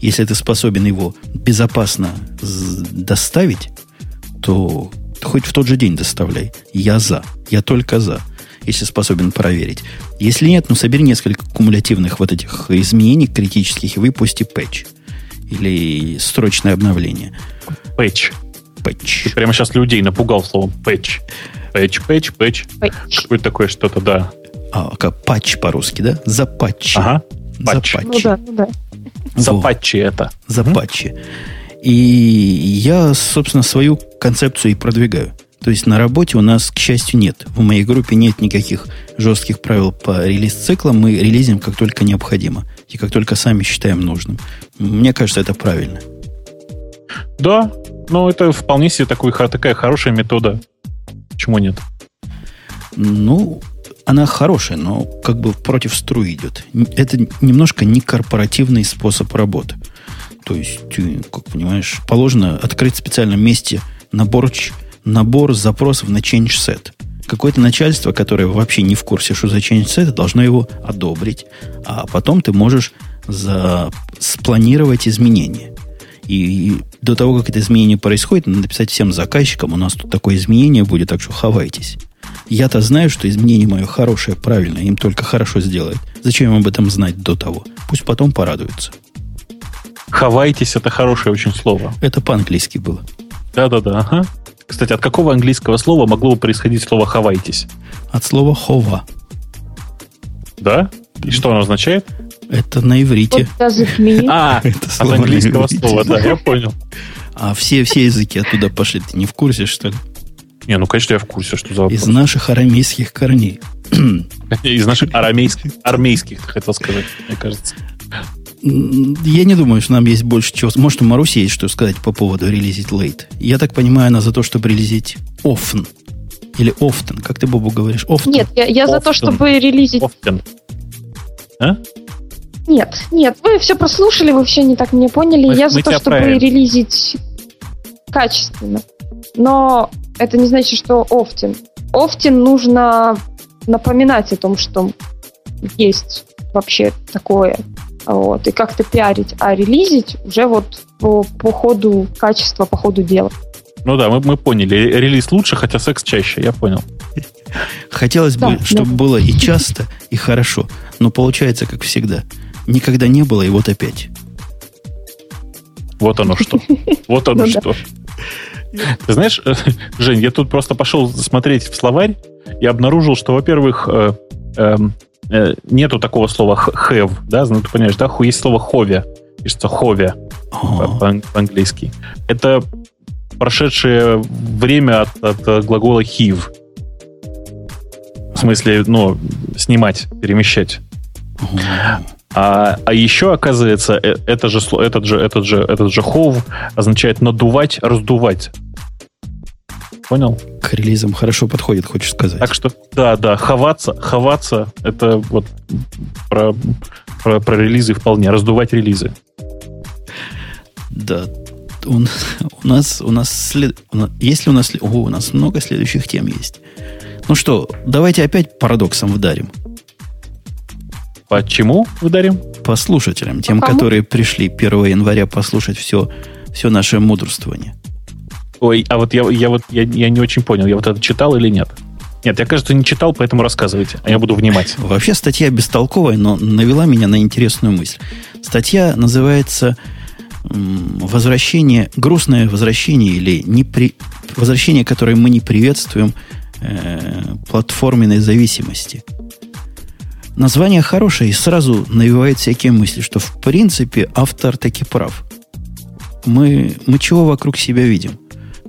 Speaker 1: Если ты способен его безопасно доставить, то хоть в тот же день доставляй. Я за. Я только за. Если способен проверить. Если нет, ну собери несколько кумулятивных вот этих изменений критических и выпусти патч или срочное обновление.
Speaker 2: Пэтч. Пэтч. Ты прямо сейчас людей напугал словом пэтч. Пэтч, пэтч, пэтч. Какое-то такое что-то, да.
Speaker 1: А, как патч по-русски, да? Запатчи.
Speaker 2: Ага. Патч.
Speaker 3: Ну да, ну да.
Speaker 2: Запатчи это.
Speaker 1: Запатчи. И я, собственно, свою концепцию и продвигаю. То есть на работе у нас, к счастью, нет. В моей группе нет никаких жестких правил по релиз-циклам. Мы релизим как только необходимо. И как только сами считаем нужным. Мне кажется, это правильно.
Speaker 2: Да, но это вполне себе такой, такая хорошая метода. Почему нет?
Speaker 1: Ну, она хорошая, но как бы против струи идет. Это немножко не корпоративный способ работы. То есть, как понимаешь, положено открыть в специальном месте набор набор запросов на change set. Какое-то начальство, которое вообще не в курсе, что за change set, должно его одобрить. А потом ты можешь за... спланировать изменения. И, и до того, как это изменение происходит, надо написать всем заказчикам, у нас тут такое изменение будет, так что хавайтесь. Я-то знаю, что изменение мое хорошее, правильное, им только хорошо сделает. Зачем им об этом знать до того? Пусть потом порадуются.
Speaker 2: Хавайтесь это хорошее очень слово.
Speaker 1: Это по-английски было.
Speaker 2: Да-да-да, ага. Кстати, от какого английского слова могло бы происходить слово «хавайтесь»?
Speaker 1: От слова «хова».
Speaker 2: Да? И что оно означает?
Speaker 1: Это на иврите.
Speaker 2: А, это от английского слова, да, я понял.
Speaker 1: А все, все языки оттуда пошли. Ты не в курсе, что ли?
Speaker 2: Не, ну, конечно, я в курсе, что за
Speaker 1: вопрос. Из наших арамейских корней.
Speaker 2: Из наших арамейских, армейских, хотел сказать, мне кажется.
Speaker 1: Я не думаю, что нам есть больше чего. Может, у Маруси есть что сказать по поводу релизить late. Я так понимаю, она за то, чтобы релизить often. Или often. Как ты, Бобу, говоришь? Often?
Speaker 3: Нет, я, я за то, чтобы релизить... Often.
Speaker 2: А?
Speaker 3: Нет, нет, вы все прослушали, вы все не так меня поняли. Мы, я за то, чтобы правим. релизить качественно. Но это не значит, что often. Often нужно напоминать о том, что есть вообще такое вот, и как-то пиарить, а релизить уже вот по, по ходу качества, по ходу дела.
Speaker 2: Ну да, мы, мы поняли. Релиз лучше, хотя секс чаще, я понял.
Speaker 1: Хотелось бы, да, чтобы да. было и часто, и хорошо. Но получается, как всегда. Никогда не было, и вот опять.
Speaker 2: Вот оно что. Вот оно ну что. Ты знаешь, Жень, я тут просто пошел смотреть в словарь и обнаружил, что, во-первых, э, э, нету такого слова have, да, ну ты понимаешь, да, есть слово хове, пишется хове по-английски. Это прошедшее время от, от глагола heave. В смысле, ну, снимать, перемещать. А, а еще, оказывается, э, это же, этот, же, этот, же, этот же хов означает надувать, раздувать. Понял?
Speaker 1: К релизам хорошо подходит, хочешь сказать.
Speaker 2: Так что, да, да, ховаться, ховаться, это вот про, про, про релизы вполне, раздувать релизы.
Speaker 1: Да, у, у нас, у нас, след, у нас если у нас, о, у нас много следующих тем есть. Ну что, давайте опять парадоксом вдарим.
Speaker 2: Почему ударим?
Speaker 1: По слушателям, тем, По которые пришли 1 января послушать все, все наше мудрствование.
Speaker 2: Ой, а вот я, я вот я, я не очень понял, я вот это читал или нет? Нет, я, кажется, не читал, поэтому рассказывайте, а я буду внимать.
Speaker 1: Вообще статья бестолковая, но навела меня на интересную мысль. Статья называется «Возвращение, грустное возвращение или непри, возвращение, которое мы не приветствуем, э, платформенной зависимости». Название хорошее и сразу навевает всякие мысли, что в принципе автор таки прав. Мы, мы чего вокруг себя видим?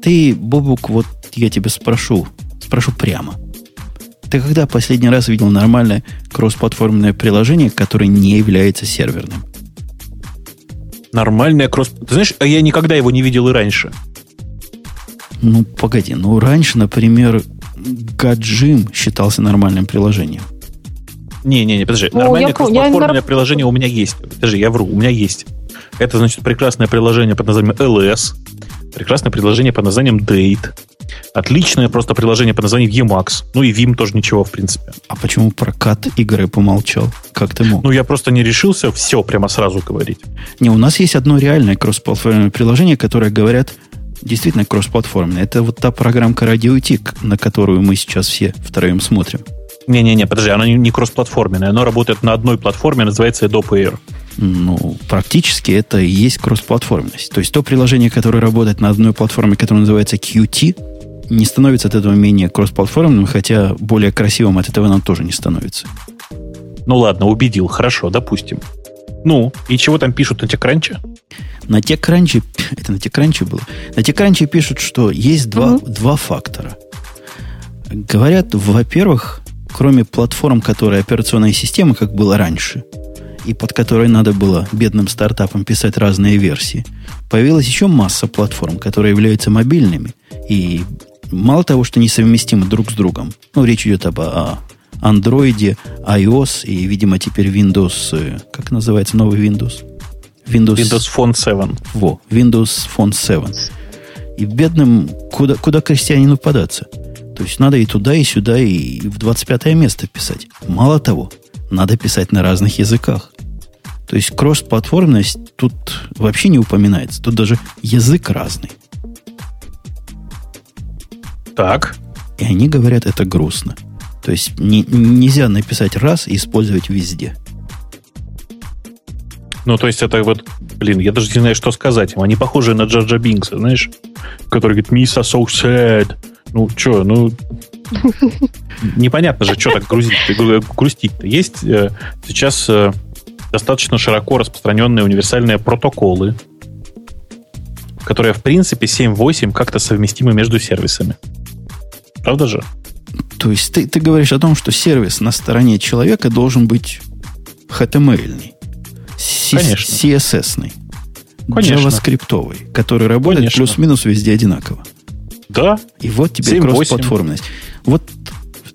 Speaker 1: Ты, Бобук, вот я тебя спрошу, спрошу прямо. Ты когда последний раз видел нормальное кроссплатформенное приложение, которое не является серверным?
Speaker 2: Нормальное кросс... Ты знаешь, а я никогда его не видел и раньше.
Speaker 1: Ну, погоди. Ну, раньше, например, Гаджим считался нормальным приложением.
Speaker 2: Не-не-не, подожди. Ну, Нормальное я, кроссплатформенное я... приложение у меня есть. Подожди, я вру, у меня есть. Это, значит, прекрасное приложение под названием LS. Прекрасное приложение под названием Date. Отличное просто приложение под названием Emacs. Ну и Vim тоже ничего, в принципе.
Speaker 1: А почему про кат игры помолчал? Как ты мог?
Speaker 2: Ну, я просто не решился все прямо сразу говорить.
Speaker 1: Не, у нас есть одно реальное кроссплатформенное приложение, которое говорят действительно кроссплатформенное. Это вот та программка Radio Tick, на которую мы сейчас все втроем смотрим.
Speaker 2: Не-не-не, подожди, она не, не кроссплатформенная. Она работает на одной платформе, называется Adobe Air.
Speaker 1: Ну, практически это и есть кроссплатформенность. То есть то приложение, которое работает на одной платформе, которая называется Qt, не становится от этого менее кроссплатформенным, хотя более красивым от этого нам тоже не становится.
Speaker 2: Ну ладно, убедил. Хорошо, допустим. Ну, и чего там пишут на TechCrunch?
Speaker 1: На TechCrunch, это на TechCrunch было, на TechCrunch пишут, что есть два, mm-hmm. два фактора. Говорят, во-первых, кроме платформ, которые операционная система, как было раньше – и под которой надо было бедным стартапам писать разные версии, появилась еще масса платформ, которые являются мобильными и мало того, что несовместимы друг с другом. Ну, речь идет об о Android, iOS и, видимо, теперь Windows, э, как называется новый Windows?
Speaker 2: Windows, Windows Phone 7.
Speaker 1: Во, Windows Phone 7. И бедным куда, куда крестьянину податься? То есть надо и туда, и сюда, и в 25 место писать. Мало того, надо писать на разных языках. То есть кросс-платформенность тут вообще не упоминается. Тут даже язык разный.
Speaker 2: Так.
Speaker 1: И они говорят, это грустно. То есть не, нельзя написать раз и использовать везде.
Speaker 2: Ну, то есть это вот, блин, я даже не знаю, что сказать им. Они похожи на Джорджа Бинкса, знаешь, который говорит, Misa so sad. Ну, что, ну, непонятно же, что так грустить, грустить-то. Есть э, сейчас э, достаточно широко распространенные универсальные протоколы, которые, в принципе, 7.8 как-то совместимы между сервисами. Правда же?
Speaker 1: То есть ты, ты говоришь о том, что сервис на стороне человека должен быть HTML-ный, CSS-ный, JavaScript, который работает плюс-минус везде одинаково.
Speaker 2: Да.
Speaker 1: И вот тебе кросс-платформенность. Вот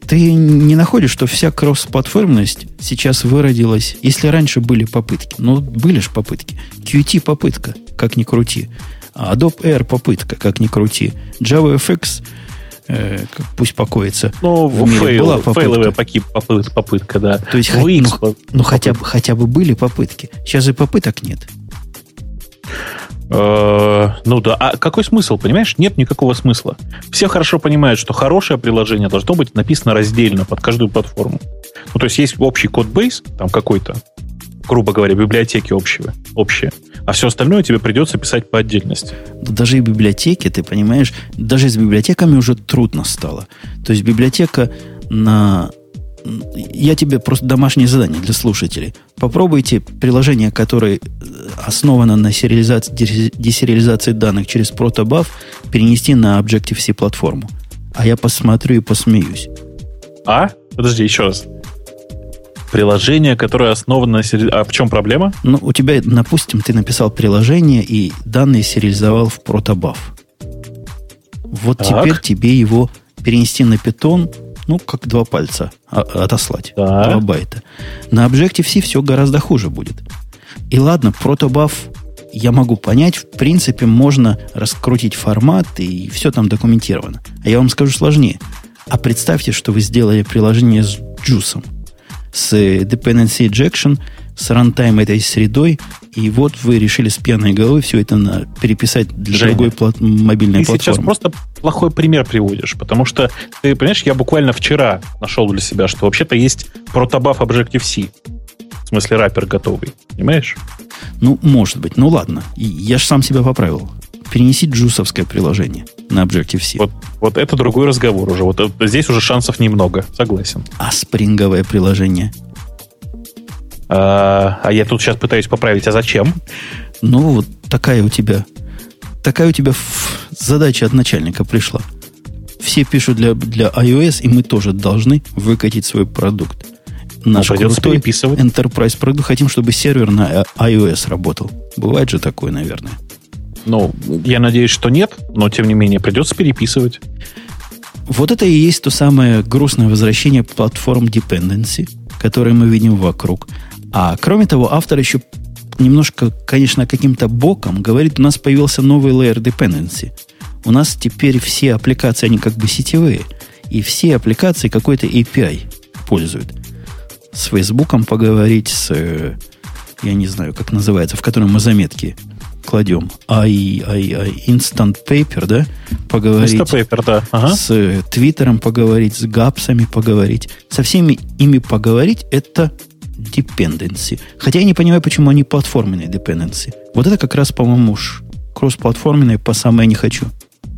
Speaker 1: ты не находишь, что вся кросс-платформенность сейчас выродилась, если раньше были попытки, ну, были же попытки. Qt попытка, как ни крути. Adobe Air попытка, как ни крути. JavaFX э, пусть покоится.
Speaker 2: Ну, в мире fail, была попытка. фейловая попытка, попытка, да.
Speaker 1: То есть, ну, ну хотя, бы, хотя бы были попытки. Сейчас же попыток нет.
Speaker 2: Э, ну да, а какой смысл, понимаешь? Нет никакого смысла. Все хорошо понимают, что хорошее приложение должно быть написано раздельно под каждую платформу. Ну, то есть есть общий code base, там какой-то, грубо говоря, библиотеки общие, общие, а все остальное тебе придется писать по отдельности.
Speaker 1: Даже и библиотеки, ты понимаешь, даже с библиотеками уже трудно стало. То есть библиотека на я тебе просто домашнее задание для слушателей. Попробуйте приложение, которое э, основано на сериализации, десериализации данных через Protobuf, перенести на Objective-C платформу. А я посмотрю и посмеюсь.
Speaker 2: А? Подожди, еще раз. Приложение, которое основано на сериализации... А в чем проблема?
Speaker 1: Ну, у тебя, допустим, ты написал приложение и данные сериализовал в Protobuf. Вот так. теперь тебе его перенести на Python ну, как два пальца отослать. Да. Два байта. На Objective-C все гораздо хуже будет. И ладно, протобаф я могу понять, в принципе, можно раскрутить формат, и все там документировано. А я вам скажу сложнее. А представьте, что вы сделали приложение с джусом, с dependency injection, с рантайм этой средой, и вот вы решили с пьяной головы все это на, переписать для Женя, другой плат, мобильной
Speaker 2: ты
Speaker 1: платформы.
Speaker 2: Ты сейчас просто плохой пример приводишь, потому что, ты понимаешь, я буквально вчера нашел для себя, что вообще-то есть протобаф Objective-C. В смысле, раппер готовый. Понимаешь?
Speaker 1: Ну, может быть. Ну, ладно. Я же сам себя поправил. Перенеси джусовское приложение на Objective-C.
Speaker 2: Вот, вот это другой разговор уже. Вот здесь уже шансов немного. Согласен.
Speaker 1: А спринговое приложение –
Speaker 2: а, а я тут сейчас пытаюсь поправить, а зачем?
Speaker 1: Ну, вот такая у тебя, такая у тебя задача от начальника пришла. Все пишут для, для iOS, и мы тоже должны выкатить свой продукт. Наш ну, крутой переписывать. Enterprise продукт. Хотим, чтобы сервер на iOS работал. Бывает же такое, наверное.
Speaker 2: Ну, я надеюсь, что нет, но тем не менее придется переписывать.
Speaker 1: Вот это и есть то самое грустное возвращение платформ dependency, которое мы видим вокруг. А кроме того, автор еще немножко, конечно, каким-то боком говорит, у нас появился новый layer dependency. У нас теперь все аппликации, они как бы сетевые. И все аппликации какой-то API пользуют. С Фейсбуком поговорить, с, я не знаю, как называется, в котором мы заметки кладем. I, I, I, Instant Paper, да? Поговорить. Instant
Speaker 2: Paper, да. Ага.
Speaker 1: С Твиттером поговорить, с гапсами поговорить. Со всеми ими поговорить, это dependency. Хотя я не понимаю, почему они платформенные dependency. Вот это как раз, по-моему, уж кроссплатформенные по самое не хочу.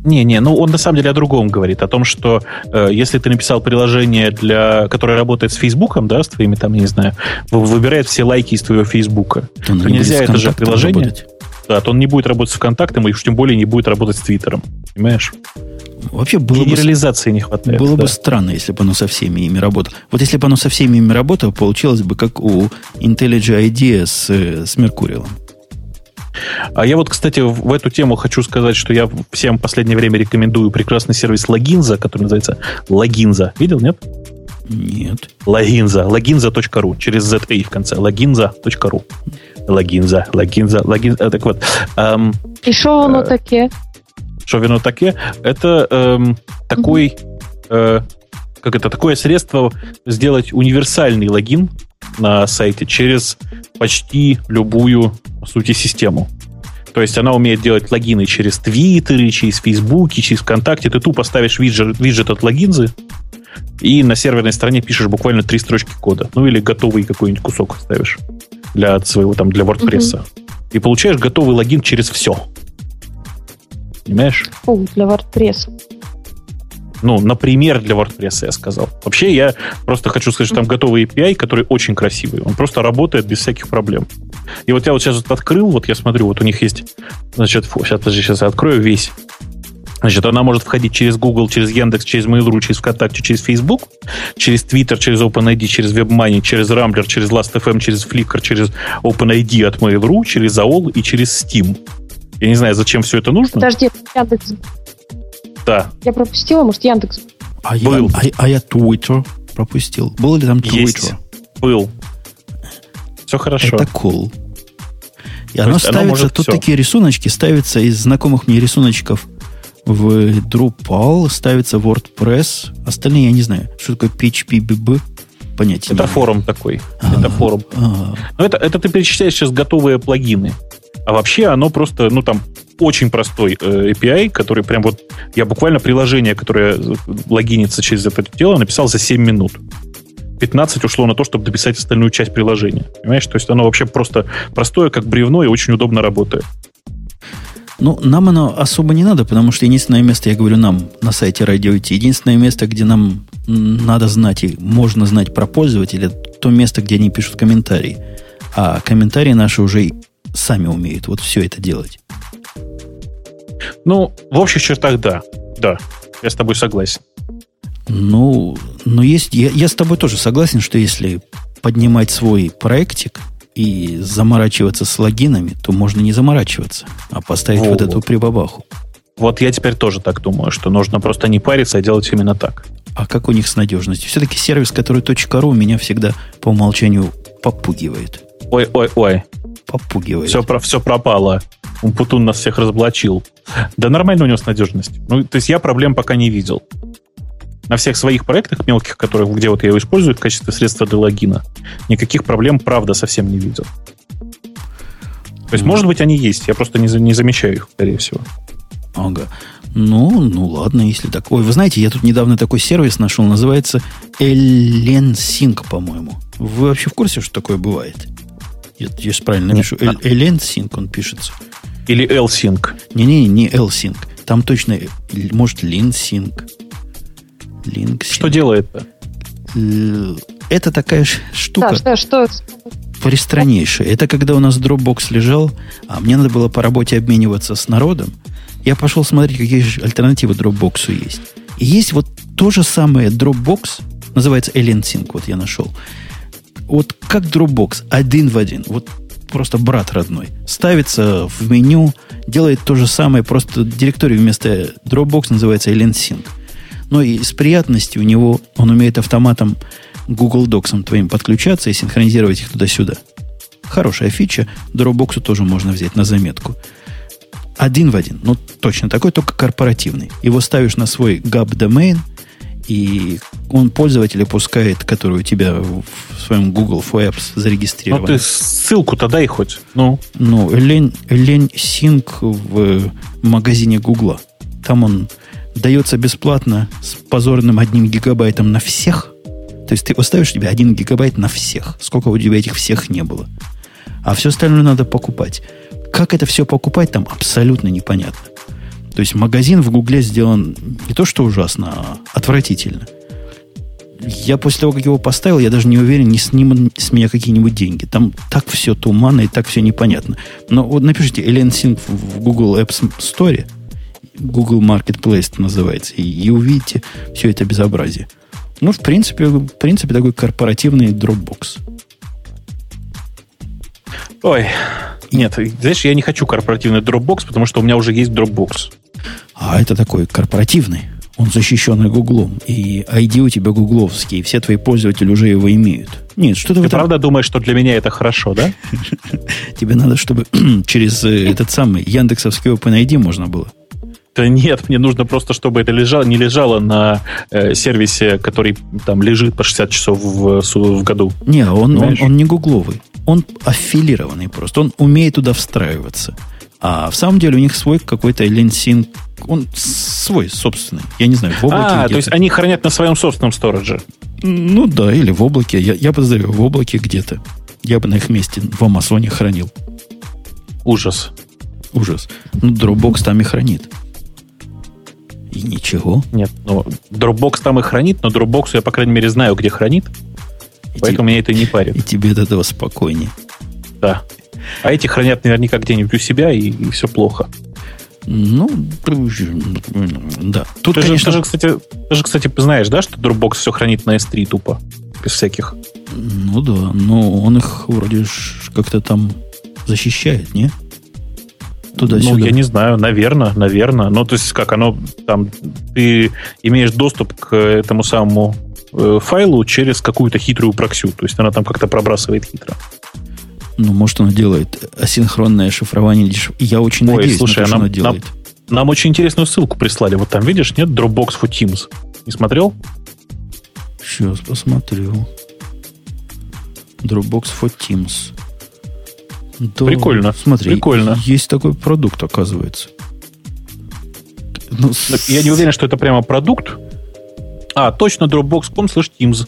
Speaker 2: Не-не, ну он на самом деле о другом говорит, о том, что э, если ты написал приложение, для, которое работает с Фейсбуком, да, с твоими там, я не знаю, выбирает все лайки из твоего Фейсбука, то, то нельзя это же приложение. Работать. Да, то он не будет работать с ВКонтактом, и уж тем более не будет работать с Твиттером. Понимаешь?
Speaker 1: Вообще было
Speaker 2: Генерализации бы, не хватает.
Speaker 1: Было да. бы странно, если бы оно со всеми ими работало. Вот если бы оно со всеми ими работало, получилось бы как у IntelliJ IDEA с, с Меркуриалом.
Speaker 2: А я вот, кстати, в эту тему хочу сказать, что я всем в последнее время рекомендую прекрасный сервис Логинза, который называется Логинза. Видел, нет?
Speaker 1: Нет.
Speaker 2: Логинза. Логинза.ру. Через ZA в конце. Логинза.ру. Логинза. Логинза. Логинза. Так вот.
Speaker 3: Эм, И что оно э, таке?
Speaker 2: Что вино таке? Это эм, такой, э, как это, такое средство сделать универсальный логин на сайте через почти любую, по сути, систему. То есть она умеет делать логины через Твиттеры, через Фейсбуки, через ВКонтакте. Ты тупо ставишь виджет, виджет от логинзы, и на серверной стороне пишешь буквально три строчки кода. Ну или готовый какой-нибудь кусок ставишь для своего там для WordPress. Угу. И получаешь готовый логин через все. Понимаешь?
Speaker 3: Фу, для WordPress.
Speaker 2: Ну, например, для WordPress я сказал. Вообще, я просто хочу сказать, что там готовый API, который очень красивый. Он просто работает без всяких проблем. И вот я вот сейчас вот открыл, вот я смотрю, вот у них есть, значит, фу, сейчас, подожди, сейчас я открою весь. Значит, она может входить через Google, через Яндекс, через Mail.ru, через ВКонтакте, через Facebook, через Twitter, через OpenID, через WebMoney, через Rambler, через Last.fm, через Flickr, через OpenID от Mail.ru, через AOL и через Steam. Я не знаю, зачем все это нужно.
Speaker 3: Подожди, Яндекс.
Speaker 2: Да.
Speaker 3: Я пропустила, может, Яндекс.
Speaker 1: А Был. Я, а, а я Twitter пропустил. Был ли там Twitter? Есть.
Speaker 2: Был. Все хорошо.
Speaker 1: Это cool. И оно ставится, тут все. такие рисуночки ставятся из знакомых мне рисуночков в Drupal, ставится WordPress. Остальные я не знаю. Что такое PHP, Понятия
Speaker 2: Это форум такой. А-а-а. Это форум. А-а-а. Но это, это ты перечисляешь сейчас готовые плагины. А вообще оно просто, ну там, очень простой э, API, который прям вот... Я буквально приложение, которое логинится через это дело, написал за 7 минут. 15 ушло на то, чтобы дописать остальную часть приложения. Понимаешь? То есть оно вообще просто простое, как бревно, и очень удобно работает.
Speaker 1: Ну, нам оно особо не надо, потому что единственное место, я говорю нам на сайте Радио Ти, единственное место, где нам надо знать и можно знать про пользователя, то место, где они пишут комментарии. А комментарии наши уже сами умеют вот все это делать.
Speaker 2: Ну, в общих чертах да. Да, я с тобой согласен.
Speaker 1: Ну, но есть, я, я с тобой тоже согласен, что если поднимать свой проектик и заморачиваться с логинами, то можно не заморачиваться, а поставить вот, вот эту прибабаху.
Speaker 2: Вот я теперь тоже так думаю, что нужно просто не париться, а делать именно так.
Speaker 1: А как у них с надежностью? Все-таки сервис, который .ru, меня всегда по умолчанию попугивает.
Speaker 2: Ой, ой, ой.
Speaker 1: Попугивает.
Speaker 2: Все, про, все пропало. Умпутун нас всех разоблачил. Да нормально у него с надежностью. Ну, то есть я проблем пока не видел. На всех своих проектах мелких, которые, где вот я его использую в качестве средства для логина, никаких проблем, правда, совсем не видел. То есть, mm. может быть, они есть, я просто не, не замечаю их, скорее всего.
Speaker 1: Ага. Ну, ну ладно, если так. Ой, вы знаете, я тут недавно такой сервис нашел, называется Sync, по-моему. Вы вообще в курсе, что такое бывает? Я, я же правильно напишу. Sync он пишется.
Speaker 2: Или L-Sync.
Speaker 1: Не-не, не L-Sync. Там точно, может, LinSync.
Speaker 2: LinSync. Что делает-то?
Speaker 1: Э, это такая штука.
Speaker 3: Да, что, что?
Speaker 1: Пристраннейшая. Это когда у нас Dropbox лежал, а мне надо было по работе обмениваться с народом. Я пошел смотреть, какие же альтернативы Dropbox есть. И есть вот то же самое Dropbox, называется Sync, вот я нашел. Вот как Dropbox, один в один. Вот просто брат родной. Ставится в меню, делает то же самое, просто директорию вместо Dropbox называется Sync. Но и с приятностью у него, он умеет автоматом Google Docs твоим подключаться и синхронизировать их туда-сюда. Хорошая фича. Dropbox тоже можно взять на заметку. Один в один. Ну, точно такой, только корпоративный. Его ставишь на свой GAP домен, и он пользователя пускает, который у тебя в своем Google Apps зарегистрирован.
Speaker 2: Ну, ты ссылку-то дай хоть. Ну,
Speaker 1: ну лень, лень Sync в магазине Гугла. Там он дается бесплатно с позорным одним гигабайтом на всех. То есть ты поставишь тебе один гигабайт на всех. Сколько у тебя этих всех не было. А все остальное надо покупать. Как это все покупать, там абсолютно непонятно. То есть магазин в Гугле сделан не то что ужасно, а отвратительно. Я после того, как его поставил, я даже не уверен, не снимут с меня какие-нибудь деньги. Там так все туманно и так все непонятно. Но вот напишите Alien Sync в Google Apps Store, Google Marketplace называется, и, и увидите все это безобразие. Ну, в принципе, в принципе, такой корпоративный Dropbox.
Speaker 2: Ой, нет, знаешь, я не хочу корпоративный Dropbox, потому что у меня уже есть Dropbox.
Speaker 1: А это такой корпоративный. Он защищенный Гуглом. И ID у тебя гугловский. И все твои пользователи уже его имеют.
Speaker 2: Нет, что ты... Ты этом... правда думаешь, что для меня это хорошо, да?
Speaker 1: Тебе надо, чтобы через э, этот самый Яндексовский OpenID можно было.
Speaker 2: Да нет, мне нужно просто, чтобы это лежало, не лежало на э, сервисе, который там лежит по 60 часов в, в году.
Speaker 1: Не, он, он, он не гугловый он аффилированный просто, он умеет туда встраиваться. А в самом деле у них свой какой-то линсинг, он свой, собственный. Я не знаю, в
Speaker 2: облаке. А, то есть они хранят на своем собственном стороже.
Speaker 1: Ну да, или в облаке. Я, я подозреваю, в облаке где-то. Я бы на их месте в Амазоне хранил.
Speaker 2: Ужас.
Speaker 1: Ужас. Ну, Dropbox там и хранит. И ничего.
Speaker 2: Нет, ну, Dropbox там и хранит, но Dropbox я, по крайней мере, знаю, где хранит. И Поэтому тебе, меня это не парит.
Speaker 1: И тебе от этого спокойнее.
Speaker 2: Да. А эти хранят наверняка где-нибудь у себя, и, и все плохо.
Speaker 1: Ну, да.
Speaker 2: Тут, ты, конечно... же, ты, же, кстати, ты же, кстати, знаешь, да, что Dropbox все хранит на S3 тупо, без всяких.
Speaker 1: Ну да, но он их вроде как-то там защищает, не?
Speaker 2: Туда-сюда. Ну, я не знаю, наверное, наверное. Ну, то есть, как оно там, ты имеешь доступ к этому самому Э, файлу через какую-то хитрую проксю. То есть она там как-то пробрасывает хитро.
Speaker 1: Ну, может, она делает асинхронное шифрование. Я очень Ой, надеюсь,
Speaker 2: слушай, на то, нам, она делает. Нам, нам очень интересную ссылку прислали. Вот там, видишь, нет? Dropbox for Teams. Не смотрел?
Speaker 1: Сейчас посмотрю. Dropbox for Teams.
Speaker 2: Да, прикольно.
Speaker 1: Смотри,
Speaker 2: прикольно.
Speaker 1: есть такой продукт, оказывается.
Speaker 2: Ну, я не уверен, что это прямо продукт, а, точно, Dropbox.com slash Teams.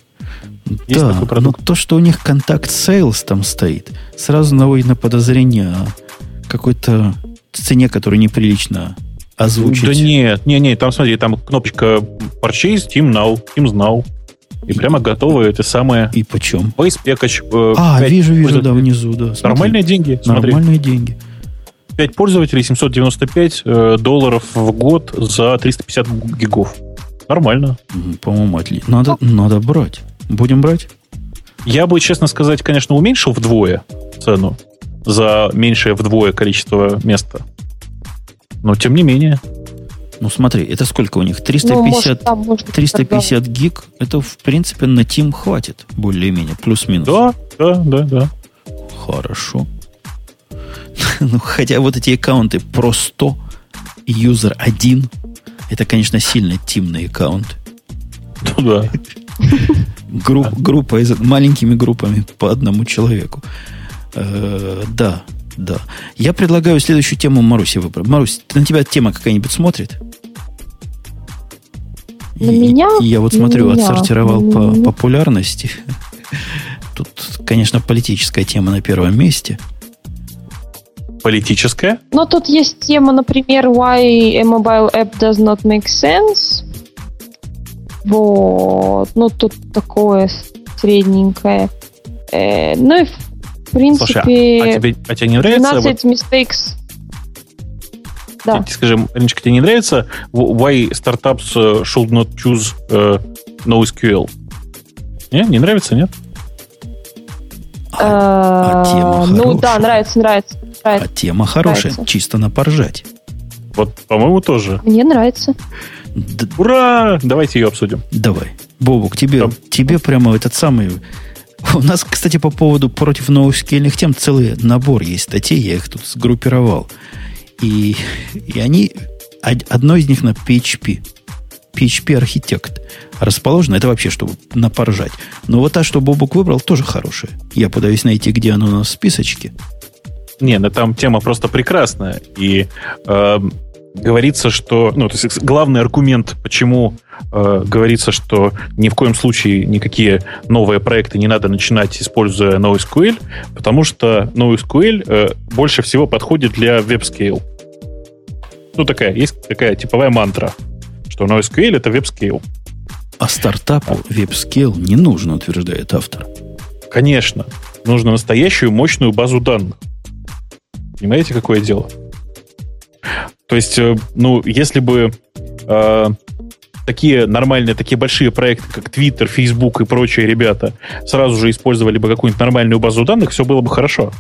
Speaker 1: Есть да, такой продукт. но то, что у них контакт Sales там стоит, сразу наводит на подозрение какой-то цене, которую неприлично озвучить.
Speaker 2: Да нет, не, не, там смотри, там кнопочка Purchase, Team Now, Teams Now. И прямо готовы эти самые...
Speaker 1: И почем?
Speaker 2: Package. э,
Speaker 1: А, вижу, вижу, да, внизу, да. Смотри.
Speaker 2: Нормальные деньги. Смотри.
Speaker 1: Нормальные деньги.
Speaker 2: 5 пользователей, 795 э, долларов в год за 350 гигов. Нормально.
Speaker 1: По-моему, отлично. Надо, надо брать. Будем брать?
Speaker 2: Я бы, честно сказать, конечно, уменьшил вдвое цену за меньшее вдвое количество места. Но тем не менее.
Speaker 1: Ну, смотри, это сколько у них?
Speaker 3: Ну,
Speaker 1: 350,
Speaker 3: может, там можно
Speaker 1: 350 гиг. Это, в принципе, на Team хватит. Более-менее. Плюс-минус.
Speaker 2: Да, да, да, да.
Speaker 1: Хорошо. ну, хотя вот эти аккаунты просто и user 1, это, конечно, сильно team ные аккаунты.
Speaker 2: Ну да.
Speaker 1: Групп, группа из маленькими группами по одному человеку. Э, да, да. Я предлагаю следующую тему Маруси выбрать. Марусь, на тебя тема какая-нибудь смотрит?
Speaker 3: На
Speaker 1: И-
Speaker 3: меня?
Speaker 1: и я вот
Speaker 3: На
Speaker 1: смотрю,
Speaker 3: меня.
Speaker 1: отсортировал по
Speaker 3: М.
Speaker 1: популярности. Тут, конечно, политическая тема на первом месте.
Speaker 2: Политическая.
Speaker 3: Но тут есть тема, например, why a mobile app does not make sense. Вот. Ну, тут такое средненькое. Э, ну и, в принципе,
Speaker 2: Слушай, а, а тебе, а тебе не нравится?
Speaker 3: 12 mistakes. Да.
Speaker 2: Вот, скажи, Мариночка, тебе не нравится why startups э, should not choose э, NoSQL? Не, не нравится, нет?
Speaker 1: А, а тема
Speaker 3: Э, Ну
Speaker 1: хорошая.
Speaker 3: да, нравится, нравится.
Speaker 1: А
Speaker 3: нравится.
Speaker 1: тема хорошая,
Speaker 3: Нравится.
Speaker 1: чисто на поржать.
Speaker 2: Вот, по-моему, тоже.
Speaker 3: Мне нравится.
Speaker 1: Д-
Speaker 2: Ура! Давайте ее обсудим.
Speaker 1: давай. Бобук, тебе,
Speaker 2: Там.
Speaker 1: тебе прямо этот самый... У нас, кстати, по поводу против новоскельных тем целый набор есть статей, я их тут сгруппировал. И, и они... од- Одно из них на PHP. PHP архитект расположено. Это вообще, чтобы напоржать. Но вот та, что Бобук выбрал, тоже хорошая. Я пытаюсь найти, где оно у нас в списочке.
Speaker 2: Не, ну там тема просто прекрасная. И эм, говорится, что... Ну, то есть главный аргумент, почему э, говорится, что ни в коем случае никакие новые проекты не надо начинать, используя NoSQL, потому что NoSQL э, больше всего подходит для WebScale. Ну, такая, есть такая типовая мантра, что NoSQL — это WebScale.
Speaker 1: А стартапу WebScale не нужно, утверждает автор.
Speaker 2: Конечно, нужно настоящую мощную базу данных. Понимаете, какое дело? То есть, э, ну, если бы э, такие нормальные, такие большие проекты, как Twitter, Facebook и прочие ребята, сразу же использовали бы какую-нибудь нормальную базу данных, все было бы хорошо.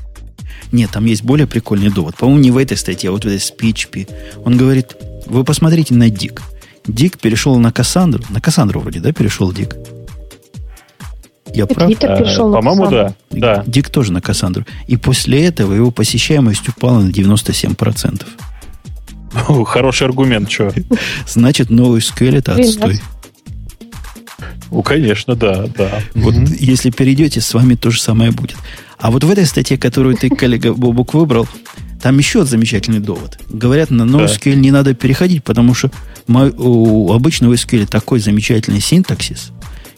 Speaker 1: Нет, там есть более прикольный довод. По-моему, не в этой статье, а вот в этой с PHP. Он говорит, вы посмотрите на Дик. Дик перешел на Кассандру. На Кассандру вроде, да, перешел Дик? Я прав?
Speaker 3: Твиттер
Speaker 2: Э,
Speaker 3: перешел на
Speaker 2: По-моему, да. Да.
Speaker 1: Дик тоже на Кассандру. И после этого его посещаемость упала на 97%.
Speaker 2: Хороший аргумент, что?
Speaker 1: Значит, новый SQL это отстой.
Speaker 2: Ну, конечно, да, да.
Speaker 1: Вот если перейдете, с вами то же самое будет. А вот в этой статье, которую ты, коллега Бобук, выбрал, там еще замечательный довод. Говорят, на NoSQL не надо переходить, потому что у обычного SQL такой замечательный синтаксис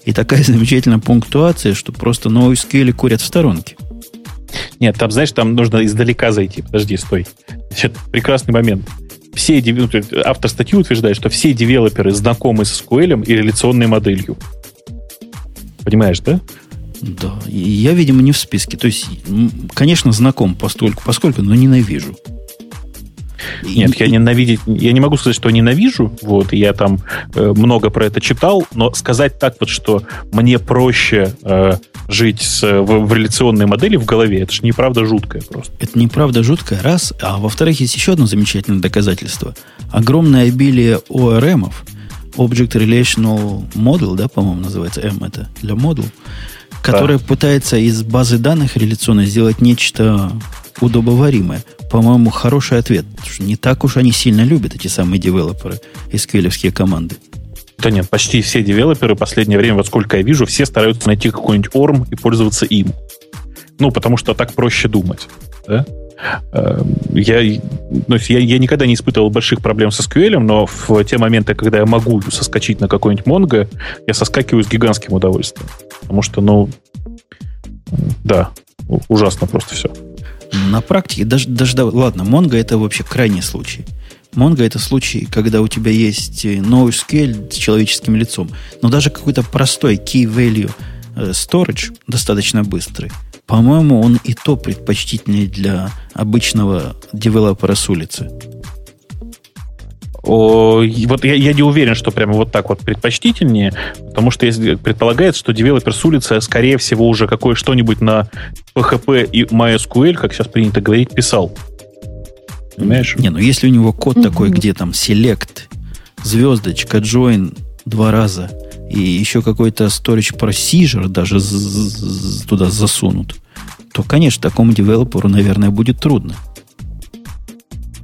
Speaker 1: и такая замечательная пунктуация, что просто NoSQL курят в сторонке.
Speaker 2: Нет, там, знаешь, там нужно издалека зайти. Подожди, стой. Значит, прекрасный момент. Все, ну, автор статьи утверждает, что все девелоперы знакомы с SQL и реляционной моделью. Понимаешь, да?
Speaker 1: Да, я, видимо, не в списке. То есть, конечно, знаком постольку, поскольку, но ненавижу.
Speaker 2: Нет, я ненавидеть, я не могу сказать, что ненавижу, вот, я там э, много про это читал, но сказать так вот, что мне проще э, жить с, в, в реляционной модели в голове, это же неправда жуткое просто.
Speaker 1: Это неправда жуткая, раз. А во-вторых, есть еще одно замечательное доказательство. Огромное обилие ORM, Object Relational Model, да, по-моему, называется M это, для Model, которая пытается из базы данных реляционно сделать нечто удобоваримое. По-моему, хороший ответ. Не так уж они сильно любят эти самые девелоперы, SQL команды.
Speaker 2: Да нет, почти все девелоперы в последнее время, вот сколько я вижу, все стараются найти какой-нибудь ORM и пользоваться им. Ну, потому что так проще думать. Да? Э, Я, ну, я, я никогда не испытывал больших проблем со SQL, но в те моменты, когда я могу соскочить на какой-нибудь Mongo, я соскакиваю с гигантским удовольствием. Потому что, ну, да, ужасно просто все.
Speaker 1: На практике, даже, даже ладно, Mongo это вообще крайний случай. Mongo это случай, когда у тебя есть NoSQL с человеческим лицом. Но даже какой-то простой key value э, storage достаточно быстрый. По-моему, он и то предпочтительнее для обычного девелопера с улицы.
Speaker 2: О, вот я, я не уверен, что прямо вот так вот предпочтительнее, потому что если предполагается, что девелопер с улицы, скорее всего, уже какое что-нибудь на PHP и MySQL, как сейчас принято говорить, писал.
Speaker 1: Понимаешь? Не, ну если у него код mm-hmm. такой, где там select, звездочка, join два раза, и еще какой-то storage procedure даже туда засунут, то, конечно, такому девелоперу, наверное, будет трудно.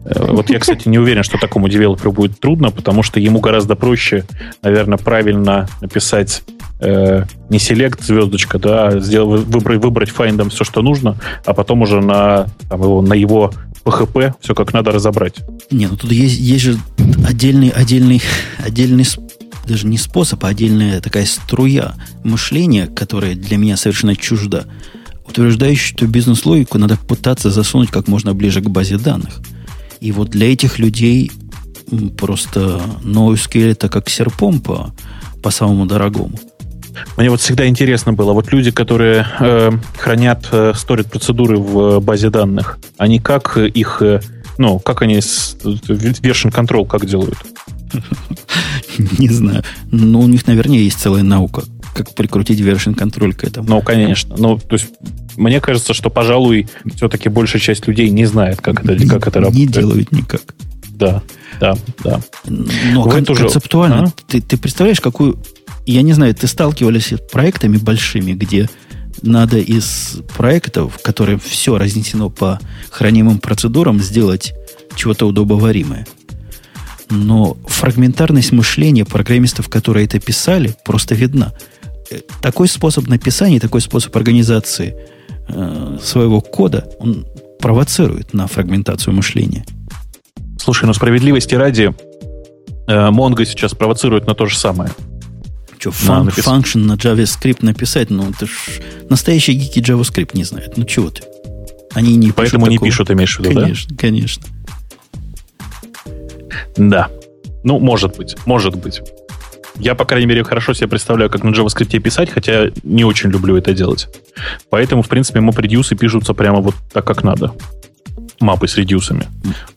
Speaker 2: Э, вот я, кстати, не уверен, что такому девелоперу будет трудно, потому что ему гораздо проще, наверное, правильно написать э, не селект звездочка, да, а сделать, выбрать, выбрать файндом все, что нужно, а потом уже на, там, его, на его PHP все как надо разобрать.
Speaker 1: Не, ну тут есть, есть же отдельный, отдельный, отдельный даже не способ, а отдельная такая струя мышления, которая для меня совершенно чужда, утверждающая, что бизнес-логику надо пытаться засунуть как можно ближе к базе данных. И вот для этих людей просто NoSQL это как серпом по, по самому дорогому.
Speaker 2: Мне вот всегда интересно было, вот люди, которые э, хранят э, сторит процедуры в базе данных, они как их, э, ну, как они с, version control как делают?
Speaker 1: Не знаю. Но у них, наверное, есть целая наука, как прикрутить version контроль к этому.
Speaker 2: Ну, конечно. Ну, то есть, мне кажется, что, пожалуй, все-таки большая часть людей не знает, как это, как это работает.
Speaker 1: Не делают никак.
Speaker 2: Да, да, да.
Speaker 1: Но кон- уже... концептуально, а? ты, ты представляешь, какую... Я не знаю, ты сталкивались с проектами большими, где надо из проектов, которые все разнесено по хранимым процедурам, сделать чего-то удобоваримое. Но фрагментарность мышления программистов, которые это писали, просто видна. Такой способ написания, такой способ организации э, своего кода, он провоцирует на фрагментацию мышления.
Speaker 2: Слушай, ну справедливости ради, э, Mongo сейчас провоцирует на то же самое.
Speaker 1: Что, фан, напис... function на JavaScript написать? Ну, это ж настоящие гики JavaScript не знают. Ну, чего ты?
Speaker 2: Они не Поэтому пишут не пишут, имеешь в виду,
Speaker 1: конечно, да? Конечно, конечно.
Speaker 2: Да. Ну, может быть, может быть. Я, по крайней мере, хорошо себе представляю, как на JavaScript писать, хотя не очень люблю это делать. Поэтому, в принципе, MapReduce пишутся прямо вот так, как надо. Мапы с редюсами.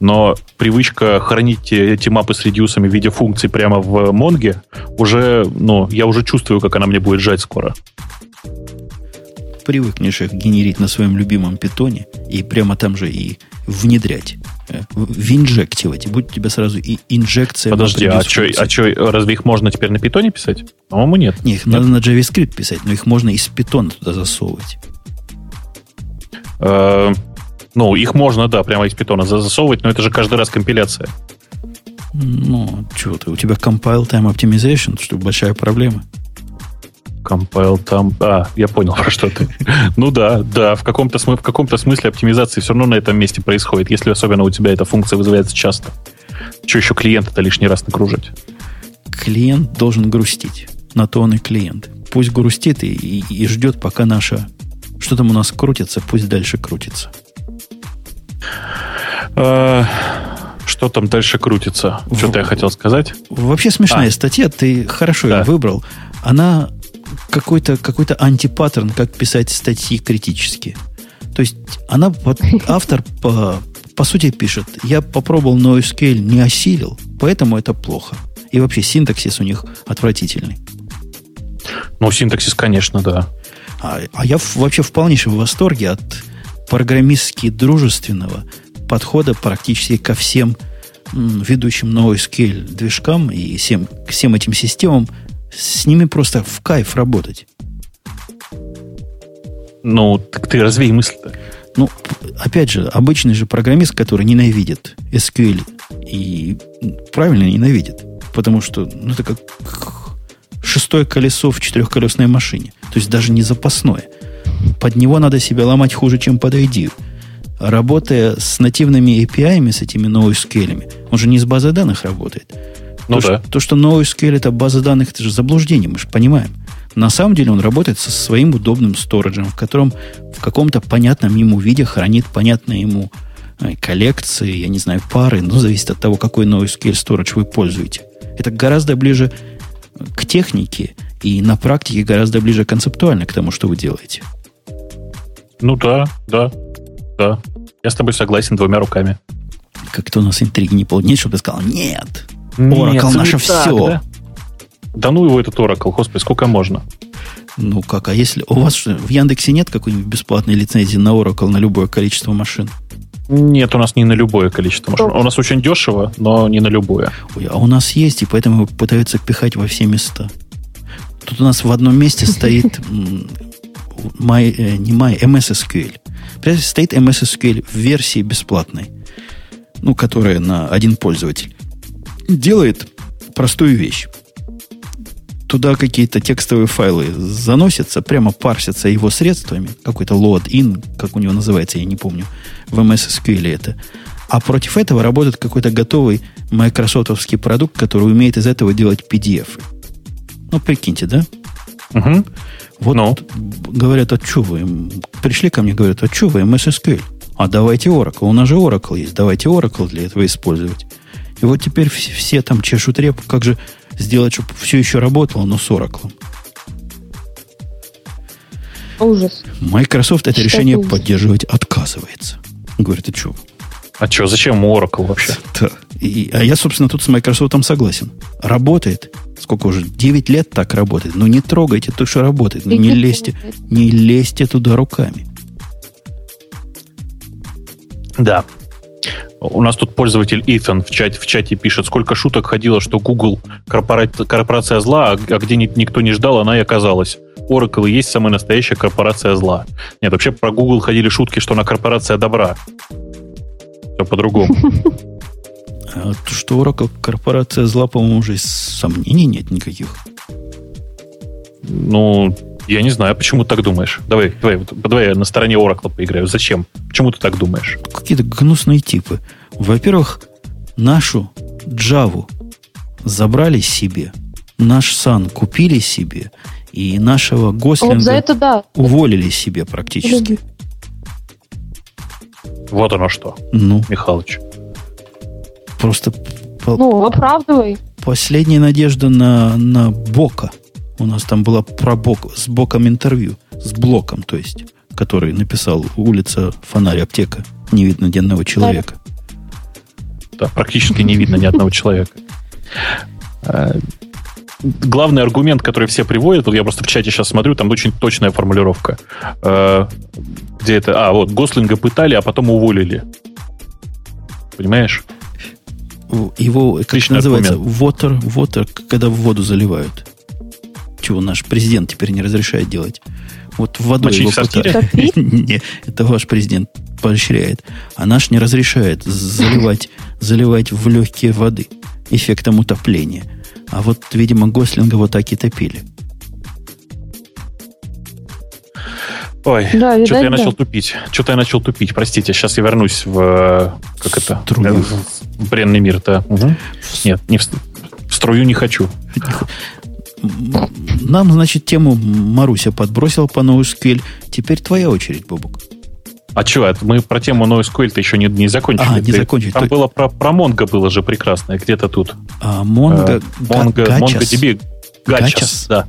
Speaker 2: Но привычка хранить эти мапы с редюсами в виде функций прямо в Монге уже, ну, я уже чувствую, как она мне будет жать скоро.
Speaker 1: Привыкнешь их генерить на своем любимом питоне и прямо там же и внедрять винжективать, и будет у тебя сразу и инжекция.
Speaker 2: Подожди, а что, а что, разве их можно теперь на питоне писать? По-моему, нет.
Speaker 1: Не, их нет. надо на JavaScript писать, но их можно из питона туда засовывать.
Speaker 2: Э, ну, их можно, да, прямо из питона засовывать, но это же каждый раз компиляция.
Speaker 1: Ну, чего ты, у тебя compile time optimization, что большая проблема.
Speaker 2: Compile там... А, я понял, про что ты. ну да, да, в каком-то, в каком-то смысле оптимизации все равно на этом месте происходит, если особенно у тебя эта функция вызывается часто. Что еще клиент это лишний раз нагружать?
Speaker 1: Клиент должен грустить. На то он и клиент. Пусть грустит и, и, и ждет, пока наша... Что там у нас крутится, пусть дальше крутится.
Speaker 2: А, что там дальше крутится? Что-то я хотел сказать.
Speaker 1: Вообще смешная а. статья, ты хорошо да. ее выбрал. Она какой-то какой антипаттерн, как писать статьи критически. То есть она, автор по, по сути пишет, я попробовал NoSQL, не осилил, поэтому это плохо. И вообще синтаксис у них отвратительный.
Speaker 2: Ну, синтаксис, конечно, да.
Speaker 1: А, а я вообще в полнейшем восторге от программистски дружественного подхода практически ко всем ведущим NoSQL движкам и всем, всем этим системам с ними просто в кайф работать.
Speaker 2: Ну, так ты развей мысль-то.
Speaker 1: Ну, опять же, обычный же программист, который ненавидит SQL, и правильно ненавидит, потому что ну, это как шестое колесо в четырехколесной машине, то есть даже не запасное. Под него надо себя ломать хуже, чем под ID. Работая с нативными API, с этими NoSQL, он же не с базой данных работает.
Speaker 2: Ну
Speaker 1: то,
Speaker 2: да.
Speaker 1: Что, то, что NoSQL это база данных, это же заблуждение, мы же понимаем. На самом деле он работает со своим удобным сториджем, в котором в каком-то понятном ему виде хранит понятные ему э, коллекции, я не знаю, пары, но зависит от того, какой NoSQL storage вы пользуете. Это гораздо ближе к технике и на практике гораздо ближе концептуально к тому, что вы делаете.
Speaker 2: Ну да, да, да. Я с тобой согласен двумя руками.
Speaker 1: Как-то у нас интриги не получилось, чтобы ты сказал, нет, Oracle наше все.
Speaker 2: Да? да ну его этот Oracle, господи, сколько можно?
Speaker 1: Ну как, а если у вас что, в Яндексе нет какой-нибудь бесплатной лицензии на Oracle на любое количество машин?
Speaker 2: Нет, у нас не на любое количество машин. У нас очень дешево, но не на любое.
Speaker 1: Ой, а у нас есть, и поэтому пытаются пихать во все места. Тут у нас в одном месте стоит my, э, не my, MS SQL. Стоит MS SQL в версии бесплатной, ну, которая на один пользователь. Делает простую вещь туда какие-то текстовые файлы заносятся, прямо парсятся его средствами, какой-то load-in, как у него называется, я не помню, в MS SQL это. А против этого работает какой-то готовый майкрософтовский продукт, который умеет из этого делать PDF. Ну, прикиньте, да?
Speaker 2: Угу.
Speaker 1: Вот no. говорят, а что вы? Пришли ко мне, говорят, а что вы, MS SQL? А давайте Oracle. У нас же Oracle есть. Давайте Oracle для этого использовать. И вот теперь все, все там чешут репу, как же сделать, чтобы все еще работало, но с Oracle.
Speaker 3: Ужас.
Speaker 1: Microsoft это что решение ужас? поддерживать отказывается. Говорит, а что?
Speaker 2: А что, зачем Oracle вообще?
Speaker 1: Да. И, а я, собственно, тут с Microsoft согласен. Работает. Сколько уже? 9 лет так работает. Ну, не трогайте то, что работает. Ну, не лезьте, не лезьте туда руками.
Speaker 2: Да. У нас тут пользователь Ethan в чате, в чате пишет, сколько шуток ходило, что Google корпора... корпорация зла, а, а где никто не ждал, она и оказалась. Oracle и есть самая настоящая корпорация зла. Нет, вообще про Google ходили шутки, что она корпорация добра. Все по-другому.
Speaker 1: А что Oracle корпорация зла, по-моему, уже сомнений нет никаких.
Speaker 2: Ну, я не знаю, почему ты так думаешь. Давай, давай, давай я на стороне Oracle поиграю. Зачем? Почему ты так думаешь?
Speaker 1: Какие-то гнусные типы. Во-первых, нашу Java забрали себе, наш сан купили себе, и нашего Гослинга вот
Speaker 3: за это да.
Speaker 1: уволили себе практически.
Speaker 2: Вот оно что,
Speaker 1: ну,
Speaker 2: Михалыч.
Speaker 1: Просто...
Speaker 3: Ну, оправдывай.
Speaker 1: Последняя надежда на, на Бока – у нас там была про бок, с боком интервью, с блоком, то есть, который написал улица, фонарь, аптека. Не видно ни одного человека.
Speaker 2: Да, практически не видно ни одного человека. А, главный аргумент, который все приводят, вот я просто в чате сейчас смотрю, там очень точная формулировка. А, где это? А, вот, Гослинга пытали, а потом уволили. Понимаешь?
Speaker 1: Его, как Отличный называется, water, water, когда в воду заливают чего наш президент теперь не разрешает делать. Вот в воду его пытают. Это ваш президент поощряет. А наш не разрешает заливать, заливать в легкие воды эффектом утопления. А вот, видимо, Гослинга вот так и топили.
Speaker 2: Ой, да, что-то я да. начал тупить. Что-то я начал тупить. Простите, сейчас я вернусь в как это? Струю. В бренный мир, да. Угу. Нет, не в, в струю не хочу.
Speaker 1: Нам, значит, тему Маруся подбросил по NoSQL. Теперь твоя очередь, Бобук.
Speaker 2: А что, мы про тему NoSQL-то еще не, не закончили. А,
Speaker 1: не закончили.
Speaker 2: Там То... было про, про Mongo было же прекрасное, где-то тут.
Speaker 1: А, Mongo,
Speaker 2: а, Mongo, MongoDB. Gachas, да.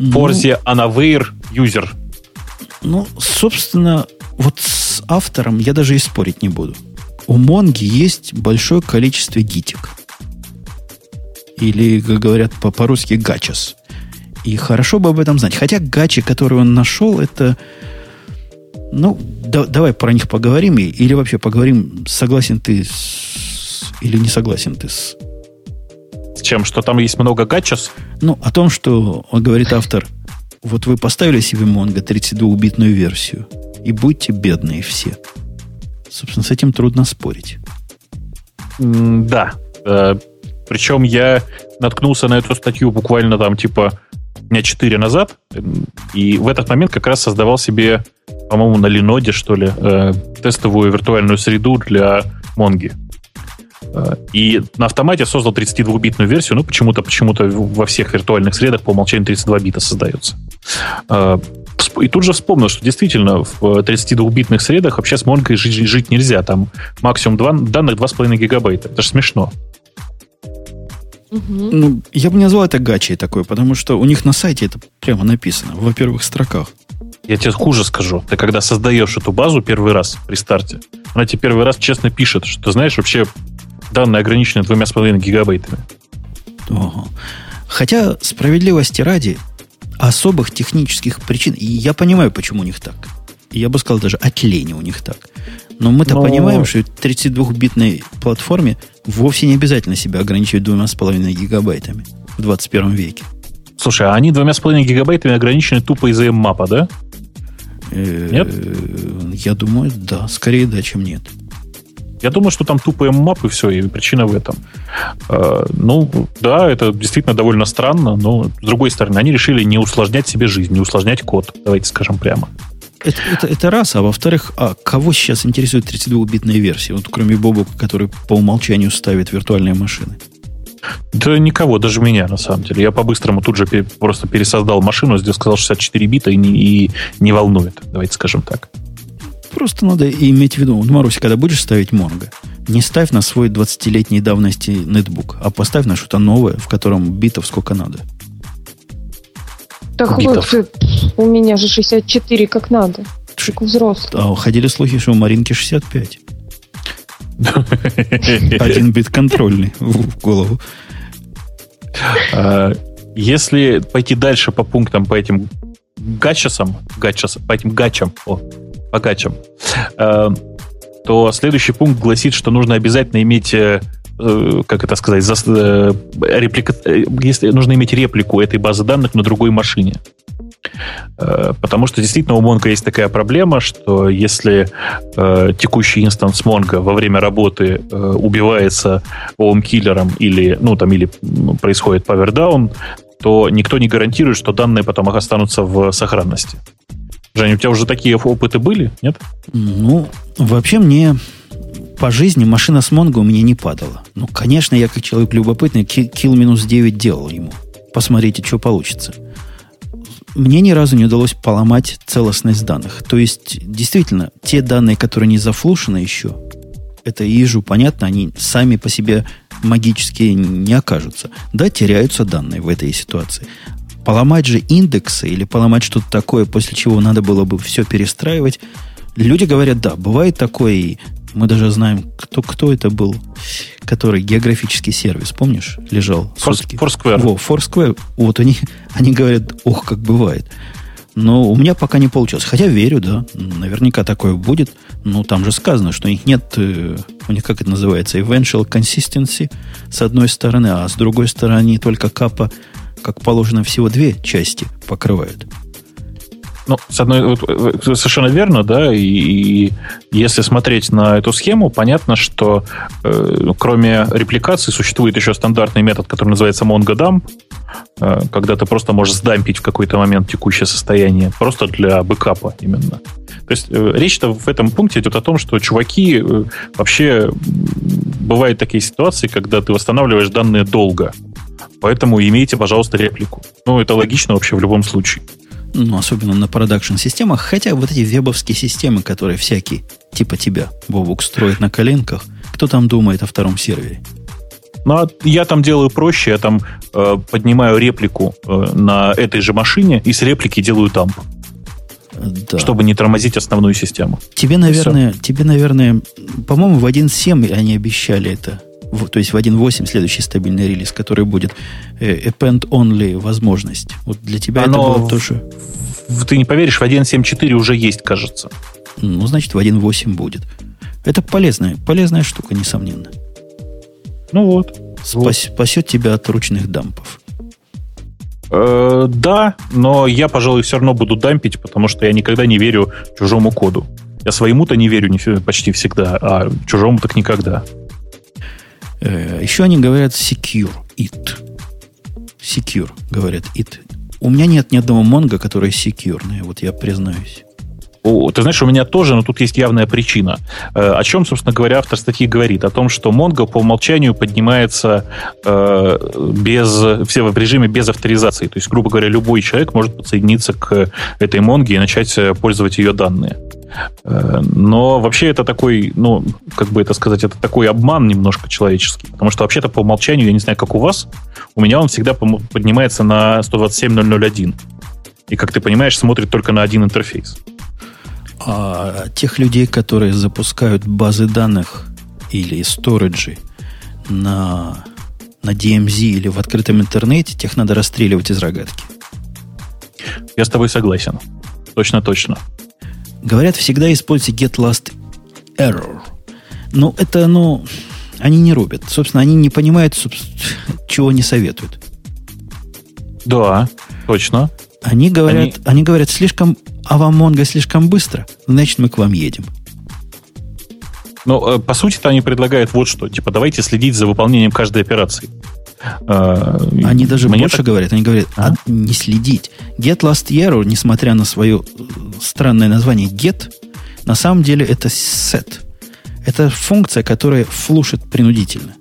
Speaker 2: Forze ну, Unaware User.
Speaker 1: Ну, собственно, вот с автором я даже и спорить не буду. У Монги есть большое количество гитик или, как говорят по-русски, гачес. И хорошо бы об этом знать. Хотя гачи, которые он нашел, это... Ну, да, давай про них поговорим. Или вообще поговорим, согласен ты с, или не согласен ты с...
Speaker 2: С чем? Что там есть много гачес?
Speaker 1: Ну, о том, что, он говорит автор, вот вы поставили себе Mongo 32-битную версию, и будьте бедные все. Собственно, с этим трудно спорить.
Speaker 2: Да. Э, причем я наткнулся на эту статью буквально там типа дня 4 назад, и в этот момент как раз создавал себе, по-моему, на Леноде, что ли, э, тестовую виртуальную среду для Монги. Э, и на автомате создал 32-битную версию, ну, почему-то почему-то во всех виртуальных средах по умолчанию 32 бита создается. Э, и тут же вспомнил, что действительно в 32-битных средах вообще с Монго жить, жить нельзя. Там максимум 2, данных 2,5 гигабайта. Это же смешно.
Speaker 1: Ну, я бы не назвал это гачей такой, потому что у них на сайте это прямо написано, во первых строках.
Speaker 2: Я тебе хуже скажу. Ты когда создаешь эту базу первый раз при старте, она тебе первый раз честно пишет, что ты знаешь, вообще данные ограничены двумя с половиной гигабайтами.
Speaker 1: Ага. Хотя, справедливости ради, особых технических причин, и я понимаю, почему у них так. Я бы сказал, даже от лени у них так. Но мы-то Но... понимаем, что в 32-битной платформе вовсе не обязательно себя ограничивать двумя с половиной гигабайтами в 21 веке.
Speaker 2: Слушай, а они двумя с половиной гигабайтами ограничены тупо из-за мапа, да?
Speaker 1: Э, нет? Я думаю, да. Скорее да, чем нет.
Speaker 2: Я думаю, что там тупо мап и все, и причина в этом. Э, ну, да, это действительно довольно странно, но с другой стороны, они решили не усложнять себе жизнь, не усложнять код, давайте скажем прямо.
Speaker 1: Это, это, это раз, а во-вторых, а кого сейчас интересует 32-битная версия, вот кроме Бобука, который по умолчанию ставит виртуальные машины?
Speaker 2: Да никого, даже меня, на самом деле. Я по-быстрому тут же просто пересоздал машину, здесь сказал 64 бита и не, и не волнует, давайте скажем так.
Speaker 1: Просто надо иметь в виду, вот, когда будешь ставить Монго, не ставь на свой 20-летней давности нетбук, а поставь на что-то новое, в котором битов сколько надо.
Speaker 3: Так битов. вот, у меня же 64 как надо. Как взрослый.
Speaker 1: А ходили слухи, что у Маринки 65. Один бит контрольный в голову.
Speaker 2: А, если пойти дальше по пунктам, по этим гачасам, гачас, по этим гачам, о, по гачам, а, то следующий пункт гласит, что нужно обязательно иметь э, как это сказать, за, э, реплика, если нужно иметь реплику этой базы данных на другой машине. Э, потому что действительно у Mongo есть такая проблема, что если э, текущий инстанс Mongo во время работы э, убивается OM-киллером или, ну, там, или происходит down, то никто не гарантирует, что данные потом останутся в сохранности. Женя, у тебя уже такие опыты были, нет?
Speaker 1: Ну, вообще мне по жизни машина с Mongo у меня не падала. Ну, конечно, я как человек любопытный килл минус 9 делал ему. Посмотрите, что получится мне ни разу не удалось поломать целостность данных. То есть, действительно, те данные, которые не зафлушены еще, это ежу понятно, они сами по себе магически не окажутся. Да, теряются данные в этой ситуации. Поломать же индексы или поломать что-то такое, после чего надо было бы все перестраивать, люди говорят, да, бывает такое, и мы даже знаем, кто, кто это был, который географический сервис, помнишь, лежал
Speaker 2: сутки. Foursquare.
Speaker 1: Во, Foursquare. Вот они, они говорят, ох, как бывает. Но у меня пока не получилось. Хотя верю, да, наверняка такое будет. Но там же сказано, что у них нет, э, у них, как это называется, eventual consistency с одной стороны, а с другой стороны только капа, как положено, всего две части покрывают.
Speaker 2: Ну, с одной, вот, э, совершенно верно, да, и, и если смотреть на эту схему, понятно, что э, кроме репликации существует еще стандартный метод, который называется MongoDump, э, когда ты просто можешь сдампить в какой-то момент текущее состояние, просто для бэкапа именно. То есть э, речь-то в этом пункте идет о том, что чуваки э, вообще бывают такие ситуации, когда ты восстанавливаешь данные долго. Поэтому имейте, пожалуйста, реплику. Ну, это логично вообще в любом случае
Speaker 1: ну, особенно на продакшн-системах, хотя вот эти вебовские системы, которые всякие, типа тебя, Бобук, строит на коленках, кто там думает о втором сервере?
Speaker 2: Ну, а я там делаю проще, я там э, поднимаю реплику э, на этой же машине и с реплики делаю тамп. Да. Чтобы не тормозить основную систему.
Speaker 1: Тебе, наверное, тебе, наверное, по-моему, в 1.7 они обещали это в, то есть в 1.8 следующий стабильный релиз, который будет э, append-only возможность. Вот для тебя Оно это было тоже...
Speaker 2: В, ты не поверишь, в 1.7.4 уже есть, кажется.
Speaker 1: Ну, значит, в 1.8 будет. Это полезная, полезная штука, несомненно.
Speaker 2: Ну вот.
Speaker 1: Спас, вот. Спасет тебя от ручных дампов.
Speaker 2: Э, да, но я, пожалуй, все равно буду дампить, потому что я никогда не верю чужому коду. Я своему-то не верю почти всегда, а чужому так никогда.
Speaker 1: Э, еще они говорят secure it. Secure, говорят it. У меня нет ни одного монго, который секьюрный, вот я признаюсь.
Speaker 2: Ты знаешь, у меня тоже, но тут есть явная причина. Э, о чем, собственно говоря, автор статьи говорит? О том, что Mongo по умолчанию поднимается э, без, все в режиме без авторизации. То есть, грубо говоря, любой человек может подсоединиться к этой Mongo и начать э, пользовать ее данные. Но вообще это такой, ну, как бы это сказать, это такой обман немножко человеческий. Потому что вообще-то по умолчанию, я не знаю, как у вас, у меня он всегда поднимается на 127.001. И, как ты понимаешь, смотрит только на один интерфейс.
Speaker 1: А тех людей, которые запускают базы данных или сториджи на, на DMZ или в открытом интернете, тех надо расстреливать из рогатки.
Speaker 2: Я с тобой согласен. Точно-точно.
Speaker 1: Говорят, всегда используйте get last error. Но это, ну, они не рубят. Собственно, они не понимают, чего не советуют.
Speaker 2: Да, точно.
Speaker 1: Они говорят, они... они говорят, слишком а вам Монго слишком быстро, значит, мы к вам едем.
Speaker 2: Ну, э, по сути-то они предлагают вот что. Типа, давайте следить за выполнением каждой операции.
Speaker 1: Э, они даже Мне больше так... говорят. Они говорят, а? не следить. Get Last Year, несмотря на свое э, странное название get, на самом деле это set. Это функция, которая флушит принудительно.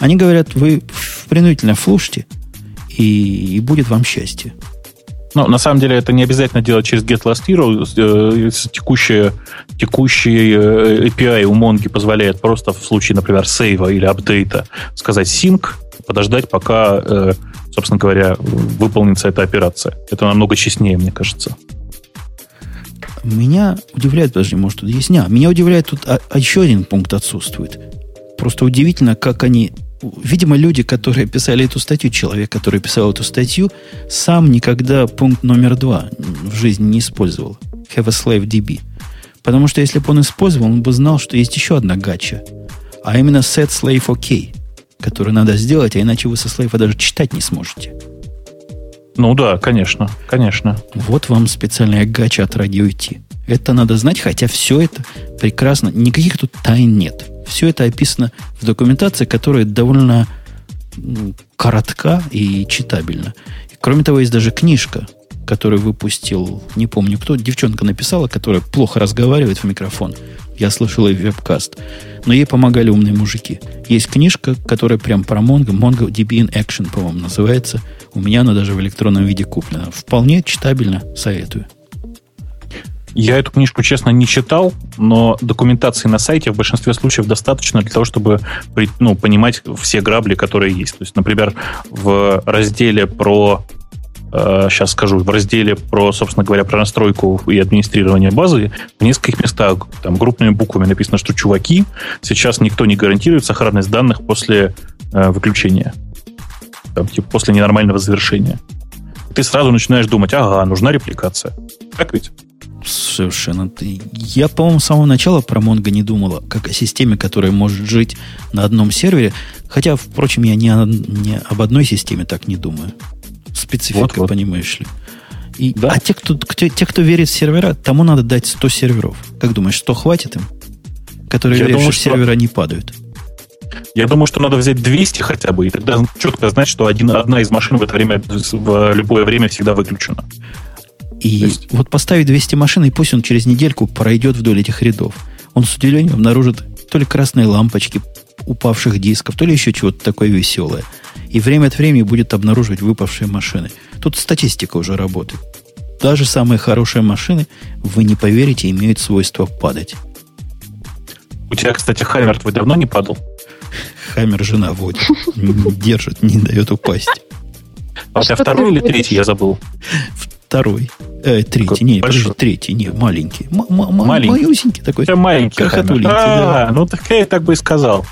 Speaker 1: Они говорят, вы принудительно флушите, и, и будет вам счастье.
Speaker 2: Ну, на самом деле, это не обязательно делать через Get Last Hero. Э, текущий, текущий э, API у Mongo позволяет просто в случае, например, сейва или апдейта сказать sync, подождать, пока, э, собственно говоря, выполнится эта операция. Это намного честнее, мне кажется.
Speaker 1: Меня удивляет, подожди, может, тут есть... Не, меня удивляет тут а, а еще один пункт отсутствует. Просто удивительно, как они видимо, люди, которые писали эту статью, человек, который писал эту статью, сам никогда пункт номер два в жизни не использовал. Have a slave DB. Потому что если бы он использовал, он бы знал, что есть еще одна гача. А именно set slave OK, который надо сделать, а иначе вы со слейфа даже читать не сможете.
Speaker 2: Ну да, конечно, конечно.
Speaker 1: Вот вам специальная гача от радио IT. Это надо знать, хотя все это прекрасно. Никаких тут тайн нет. Все это описано в документации, которая довольно коротка и читабельна. Кроме того, есть даже книжка, которую выпустил, не помню кто, девчонка написала, которая плохо разговаривает в микрофон. Я слышал ее вебкаст. Но ей помогали умные мужики. Есть книжка, которая прям про Mongo, Mongo DB in Action, по-моему, называется. У меня она даже в электронном виде куплена. Вполне читабельно, советую.
Speaker 2: Я эту книжку, честно, не читал, но документации на сайте в большинстве случаев достаточно для того, чтобы ну, понимать все грабли, которые есть. То есть, например, в разделе про сейчас э, скажу, в разделе про, собственно говоря, про настройку и администрирование базы, в нескольких местах там крупными буквами написано, что чуваки, сейчас никто не гарантирует сохранность данных после э, выключения. Там, типа, после ненормального завершения. Ты сразу начинаешь думать, ага, нужна репликация. Так ведь?
Speaker 1: Совершенно. Я, по-моему, с самого начала про Mongo не думала, как о системе, которая может жить на одном сервере. Хотя, впрочем, я не, о, не об одной системе так не думаю. Специфика, вот, вот. понимаешь ли. И, да? А те кто, те, те, кто верит в сервера, тому надо дать 100 серверов. Как думаешь, 100 хватит им? Которые я верят, думаю, что сервера не падают.
Speaker 2: Я думаю, что надо взять 200 хотя бы, и тогда четко знать, что один, одна из машин в это время, в любое время всегда выключена.
Speaker 1: И есть... вот поставить 200 машин, и пусть он через недельку пройдет вдоль этих рядов. Он с удивлением обнаружит то ли красные лампочки упавших дисков, то ли еще чего-то такое веселое. И время от времени будет обнаруживать выпавшие машины. Тут статистика уже работает. Даже самые хорошие машины, вы не поверите, имеют свойство падать.
Speaker 2: У тебя, кстати, Хаммер твой давно не падал?
Speaker 1: Хаммер жена водит. Держит, не дает упасть.
Speaker 2: А у тебя второй или третий, я забыл?
Speaker 1: Второй. Э, третий, не, подожди, третий, не, маленький. М- м-
Speaker 2: маленький.
Speaker 1: Малюсенький такой.
Speaker 2: Это маленький. Крохотуленький,
Speaker 1: а,
Speaker 2: да. Ну, так я так бы и сказал.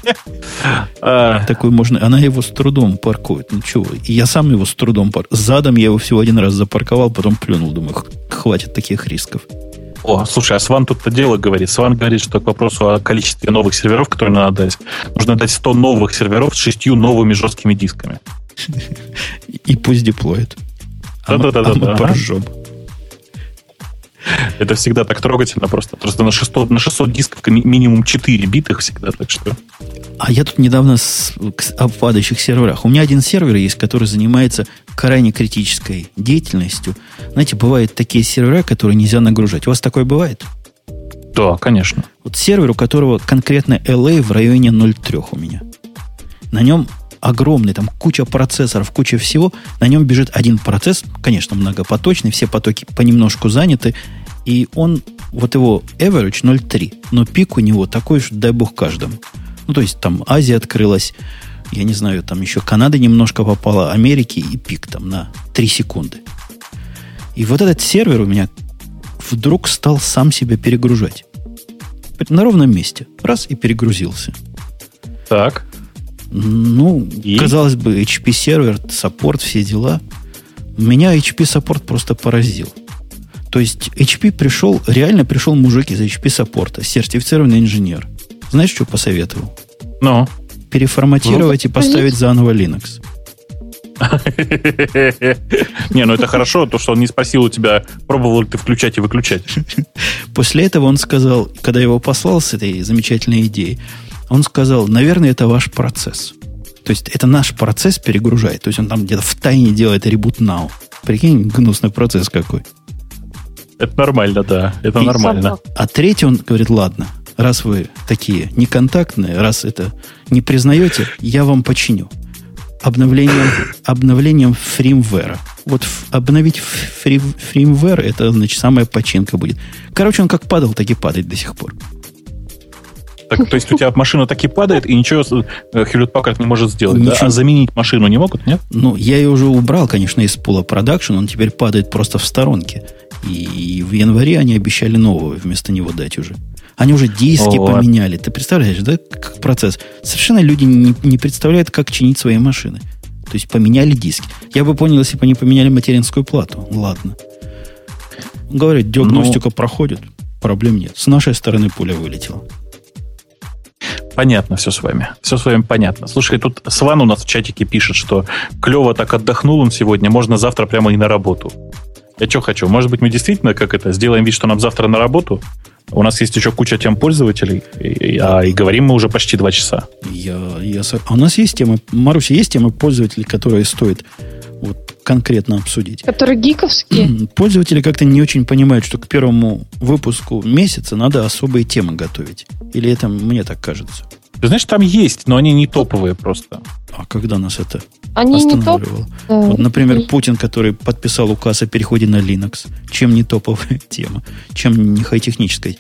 Speaker 1: А. Такой можно, она его с трудом паркует. Ну, чего? Я сам его с трудом паркую. Задом я его всего один раз запарковал, потом плюнул. Думаю, хватит таких рисков.
Speaker 2: О, слушай, а Сван тут-то дело говорит. Сван говорит, что к вопросу о количестве новых серверов, которые надо дать, нужно дать 100 новых серверов с шестью новыми жесткими дисками.
Speaker 1: И пусть деплоит.
Speaker 2: Да-да-да. А мы
Speaker 1: поржем.
Speaker 2: Это всегда так трогательно просто. Просто на 600, на 600 дисков минимум 4 битых всегда, так что...
Speaker 1: А я тут недавно с, о падающих серверах. У меня один сервер есть, который занимается крайне критической деятельностью. Знаете, бывают такие сервера, которые нельзя нагружать. У вас такое бывает?
Speaker 2: Да, конечно.
Speaker 1: Вот сервер, у которого конкретно LA в районе 0.3 у меня. На нем огромный, там куча процессоров, куча всего. На нем бежит один процесс, конечно, многопоточный, все потоки понемножку заняты. И он, вот его average 0.3, но пик у него такой же, дай бог каждому. Ну, то есть там Азия открылась, я не знаю, там еще Канада немножко попала, Америки и пик там на 3 секунды. И вот этот сервер у меня вдруг стал сам себя перегружать. На ровном месте. Раз и перегрузился.
Speaker 2: Так.
Speaker 1: Ну, и? казалось бы, HP сервер, support, все дела. Меня HP support просто поразил. То есть HP пришел, реально пришел мужик из HP support а, сертифицированный инженер. Знаешь, что посоветовал?
Speaker 2: Ну?
Speaker 1: Переформатировать ну, и поставить заново Linux.
Speaker 2: Не, ну это хорошо, то, что он не спросил у тебя, пробовал ли ты включать и выключать.
Speaker 1: После этого он сказал, когда его послал с этой замечательной идеей, он сказал, наверное, это ваш процесс. То есть это наш процесс перегружает. То есть он там где-то в тайне делает reboot now. Прикинь, гнусный процесс какой.
Speaker 2: Это нормально, да. Это и нормально.
Speaker 1: А третий он говорит, ладно, раз вы такие неконтактные, раз это не признаете, я вам починю. Обновлением, обновлением firmware а. Вот обновить фри, firmware, это, значит, самая починка будет. Короче, он как падал, так и падает до сих пор.
Speaker 2: Так, то есть у тебя машина так и падает, и ничего Хьюлет Паккард не может сделать. Ничего. Да? А заменить машину не могут, нет?
Speaker 1: Ну, я ее уже убрал, конечно, из пула продакшн, он теперь падает просто в сторонке. И в январе они обещали нового вместо него дать уже. Они уже диски вот. поменяли. Ты представляешь, да, как процесс? Совершенно люди не, не представляют, как чинить свои машины. То есть поменяли диски. Я бы понял, если бы они поменяли материнскую плату. Ладно. Говорят, диагностика ну, проходит. Проблем нет. С нашей стороны пуля вылетела.
Speaker 2: Понятно все с вами. Все с вами понятно. Слушай, тут Сван у нас в чатике пишет, что клево так отдохнул он сегодня, можно завтра прямо и на работу. Я что хочу? Может быть, мы действительно, как это, сделаем вид, что нам завтра на работу? У нас есть еще куча тем пользователей, и, а, и говорим мы уже почти два часа.
Speaker 1: Я, я, а у нас есть темы, Маруся, есть темы пользователей, которые стоит конкретно обсудить.
Speaker 3: Которые гиковские?
Speaker 1: Пользователи как-то не очень понимают, что к первому выпуску месяца надо особые темы готовить. Или это мне так кажется?
Speaker 2: Ты знаешь, там есть, но они не топовые просто.
Speaker 1: А когда нас это
Speaker 3: они
Speaker 1: останавливало? Не топ... вот, например, Путин, который подписал указ о переходе на Linux. Чем не топовая тема? Чем не хай-техническая?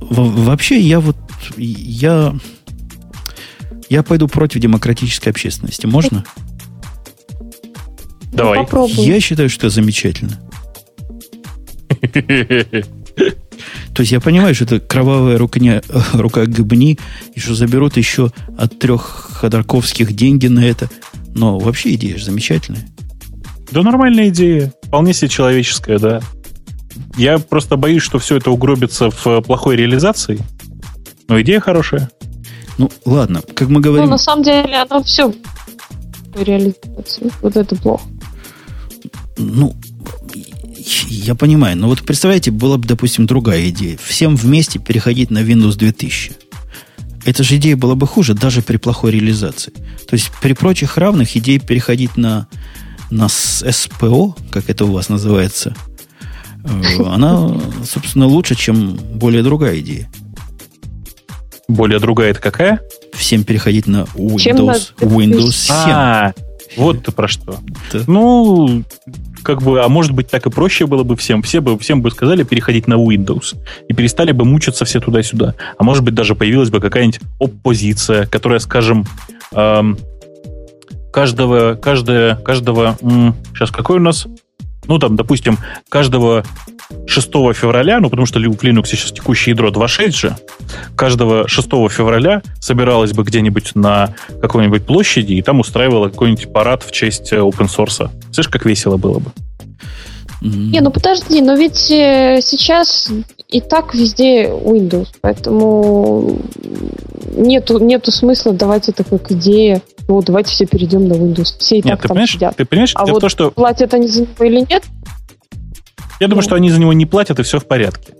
Speaker 1: Вообще, я вот... Я... Я пойду против демократической общественности. Можно?
Speaker 2: Давай. Попробуй.
Speaker 1: Я считаю, что это замечательно. То есть я понимаю, что это кровавая рука, не, рука гыбни, и что заберут еще от трех ходорковских деньги на это. Но вообще идея же замечательная.
Speaker 2: Да нормальная идея. Вполне себе человеческая, да. Я просто боюсь, что все это угробится в плохой реализации. Но идея хорошая.
Speaker 1: Ну, ладно, как мы говорим... Ну,
Speaker 3: на самом деле, оно все реализуется. Вот это плохо.
Speaker 1: Ну, я понимаю, но вот представляете, была бы, допустим, другая идея. Всем вместе переходить на Windows 2000. Эта же идея была бы хуже даже при плохой реализации. То есть при прочих равных идея переходить на, на СПО, как это у вас называется, э, она, собственно, лучше, чем более другая идея.
Speaker 2: Более другая это какая?
Speaker 1: Всем переходить на Windows, Windows 7. А,
Speaker 2: вот ты про что. Да. Ну, как бы, а может быть, так и проще было бы всем. Все бы, всем бы сказали переходить на Windows. И перестали бы мучиться все туда-сюда. А может быть, даже появилась бы какая-нибудь оппозиция, которая, скажем, эм, каждого, каждого, каждого, м, сейчас какой у нас? Ну, там, допустим, каждого 6 февраля, ну, потому что в Linux сейчас текущее ядро 2.6 же, каждого 6 февраля собиралась бы где-нибудь на какой-нибудь площади и там устраивала какой-нибудь парад в честь э, open source. Слышишь, как весело было бы?
Speaker 3: Не, ну подожди, но ведь э, сейчас и так везде Windows, поэтому нету, нету смысла давать это как идея. Вот, давайте все перейдем на Windows. Все и
Speaker 2: нет, так ты там понимаешь, сидят. Ты понимаешь,
Speaker 3: а вот
Speaker 2: то, что...
Speaker 3: платят они за него или нет,
Speaker 2: Я думаю, что они за него не платят, и все в порядке.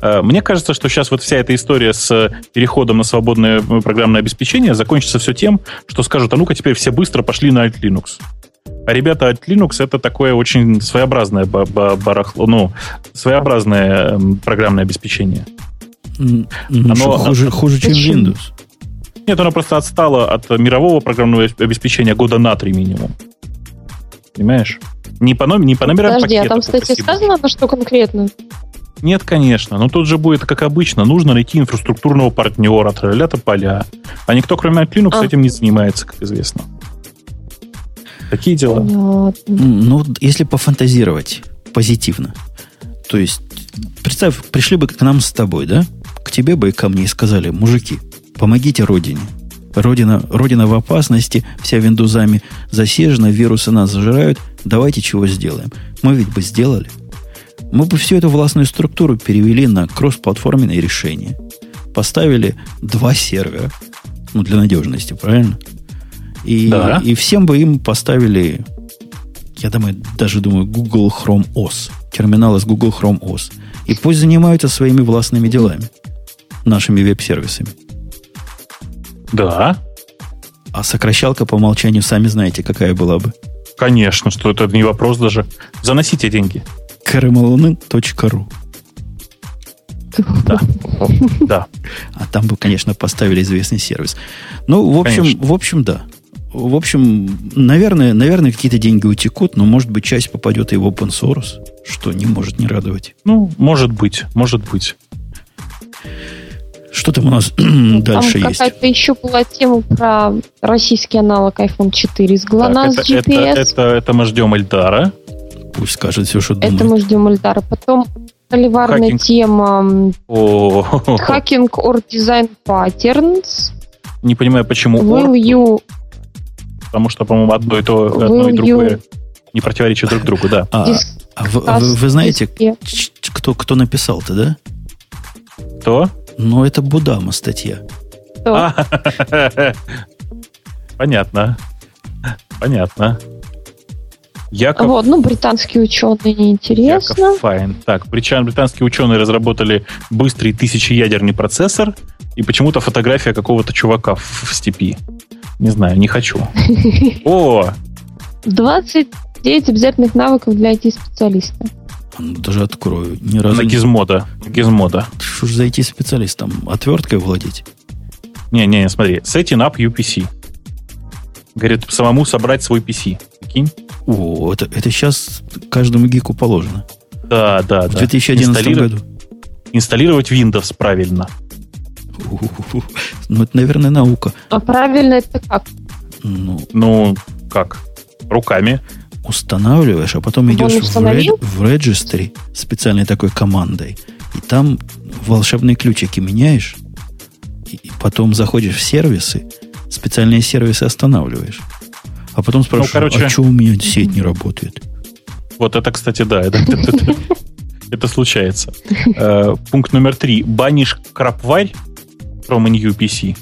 Speaker 2: Э, мне кажется, что сейчас вот вся эта история с переходом на свободное программное обеспечение закончится все тем, что скажут, а ну-ка теперь все быстро пошли на Alt Linux. А ребята, Alt Linux это такое очень своеобразное барахло, ну, своеобразное программное обеспечение.
Speaker 1: Ну, оно хуже, хуже, чем Windows.
Speaker 2: Нет, оно просто отстало от мирового программного обеспечения года на три минимум. Понимаешь? Не по, не по номерам
Speaker 3: Подожди, а там, кстати, спасибо. сказано, на что конкретно?
Speaker 2: Нет, конечно. Но тут же будет, как обычно, нужно найти инфраструктурного партнера, тролля поля. А никто, кроме Linux, а. этим не занимается, как известно. Такие дела.
Speaker 1: Ну, если пофантазировать позитивно. То есть, представь, пришли бы к нам с тобой, да? К тебе бы и ко мне и сказали, мужики, помогите Родине. Родина, Родина в опасности, вся виндузами засежена, вирусы нас зажирают. Давайте чего сделаем. Мы ведь бы сделали. Мы бы всю эту властную структуру перевели на кроссплатформенные решения. Поставили два сервера. Ну, для надежности, правильно? И, да. и всем бы им поставили, я думаю, даже думаю, Google Chrome OS. Терминал из Google Chrome OS. И пусть занимаются своими властными делами. Нашими веб-сервисами.
Speaker 2: Да.
Speaker 1: А сокращалка по умолчанию, сами знаете, какая была бы.
Speaker 2: Конечно, что это не вопрос даже. Заносите деньги.
Speaker 1: крымалуны.ру
Speaker 2: Да. Да.
Speaker 1: А там бы, конечно, поставили известный сервис. Ну, в общем, конечно. в общем, да. В общем, наверное, наверное, какие-то деньги утекут, но, может быть, часть попадет и в open source, что не может не радовать.
Speaker 2: Ну, может быть, может быть.
Speaker 1: Что там у нас ну, дальше
Speaker 3: есть? какая-то еще была тема про российский аналог iPhone 4 с GLONASS так, это,
Speaker 2: GPS. Это, это, это мы ждем Эльдара.
Speaker 1: Пусть скажет все, что
Speaker 3: думает. Это мы ждем Эльдара. Потом холиварная Хакинг. тема Hacking or Design Patterns.
Speaker 2: Не понимаю, почему
Speaker 3: Will you...
Speaker 2: Потому что, по-моему, одно и то, одно и другое не противоречит друг другу, да.
Speaker 1: А, а вы, вы, вы знаете, кто, кто написал-то, да?
Speaker 2: Кто?
Speaker 1: Ну, это Будама статья.
Speaker 2: Понятно. Понятно.
Speaker 3: Яков... Вот, ну, британские ученые неинтересно.
Speaker 2: Яков Файн. Так, британские ученые разработали быстрый тысячеядерный процессор и почему-то фотография какого-то чувака в, в степи. Не знаю, не хочу. О!
Speaker 3: 29 обязательных навыков для IT-специалиста.
Speaker 1: Даже открою. Ни разу
Speaker 2: на гизмода. Гизмода.
Speaker 1: Что ж за IT-специалистом? Отверткой владеть?
Speaker 2: Не-не, смотри. Setting up UPC. Говорит, самому собрать свой PC. Прикинь?
Speaker 1: О, это, это сейчас каждому гику положено.
Speaker 2: Да, да,
Speaker 1: В да. 2011 году.
Speaker 2: Инсталлировать Windows правильно.
Speaker 1: Ну, это, наверное, наука.
Speaker 3: А правильно это как?
Speaker 2: Ну, ну как? Руками.
Speaker 1: Устанавливаешь, а потом идешь в, ред, в registry специальной такой командой, и там волшебные ключики меняешь, и потом заходишь в сервисы, специальные сервисы останавливаешь. А потом спрашиваешь, ну, короче, а что у меня сеть не работает?
Speaker 2: Вот это, кстати, да, это, это, это случается. Э, пункт номер три. Банишь крапварь from PC.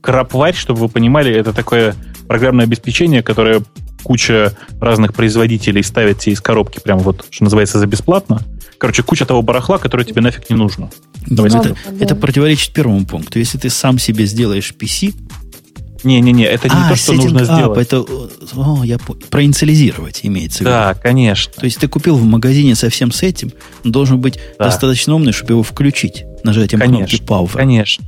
Speaker 2: Крапварь, чтобы вы понимали, это такое программное обеспечение, которое куча разных производителей ставит тебе из коробки прямо вот, что называется, за бесплатно. Короче, куча того барахла, которое тебе нафиг не нужно.
Speaker 1: Давайте это, да. это противоречит первому пункту. Если ты сам себе сделаешь PC...
Speaker 2: Не-не-не, это не а, то, что нужно сделать.
Speaker 1: Это, о, я проинициализировать имеется в виду.
Speaker 2: Да, конечно.
Speaker 1: То есть ты купил в магазине совсем с этим, должен быть да. достаточно умный, чтобы его включить нажатием
Speaker 2: конечно,
Speaker 1: кнопки Power.
Speaker 2: Конечно.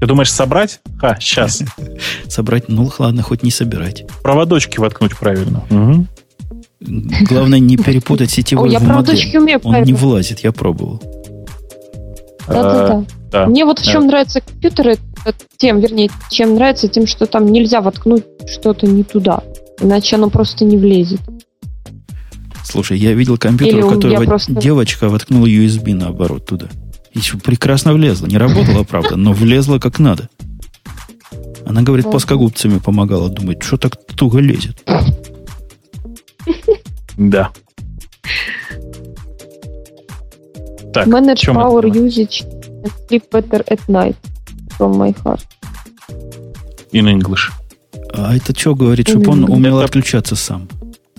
Speaker 2: Ты думаешь, собрать? Ха, сейчас.
Speaker 1: Собрать, ну ладно, хоть не собирать.
Speaker 2: Проводочки воткнуть правильно.
Speaker 1: Угу. Главное не перепутать сетевой в модель. Он не влазит, я пробовал.
Speaker 3: Да-да-да. Мне вот в чем нравятся компьютеры, тем, вернее, чем нравится, тем, что там нельзя воткнуть что-то не туда. Иначе оно просто не влезет.
Speaker 1: Слушай, я видел компьютер, у которого просто... девочка воткнула USB наоборот туда. Еще прекрасно влезла. Не работала, правда, но влезла как надо. Она, говорит, плоскогубцами помогала. Думает, что так туго лезет.
Speaker 2: Да.
Speaker 3: Так, Manage power usage and sleep better at night from my heart.
Speaker 2: In English.
Speaker 1: А это что говорит, чтобы он умел отключаться сам?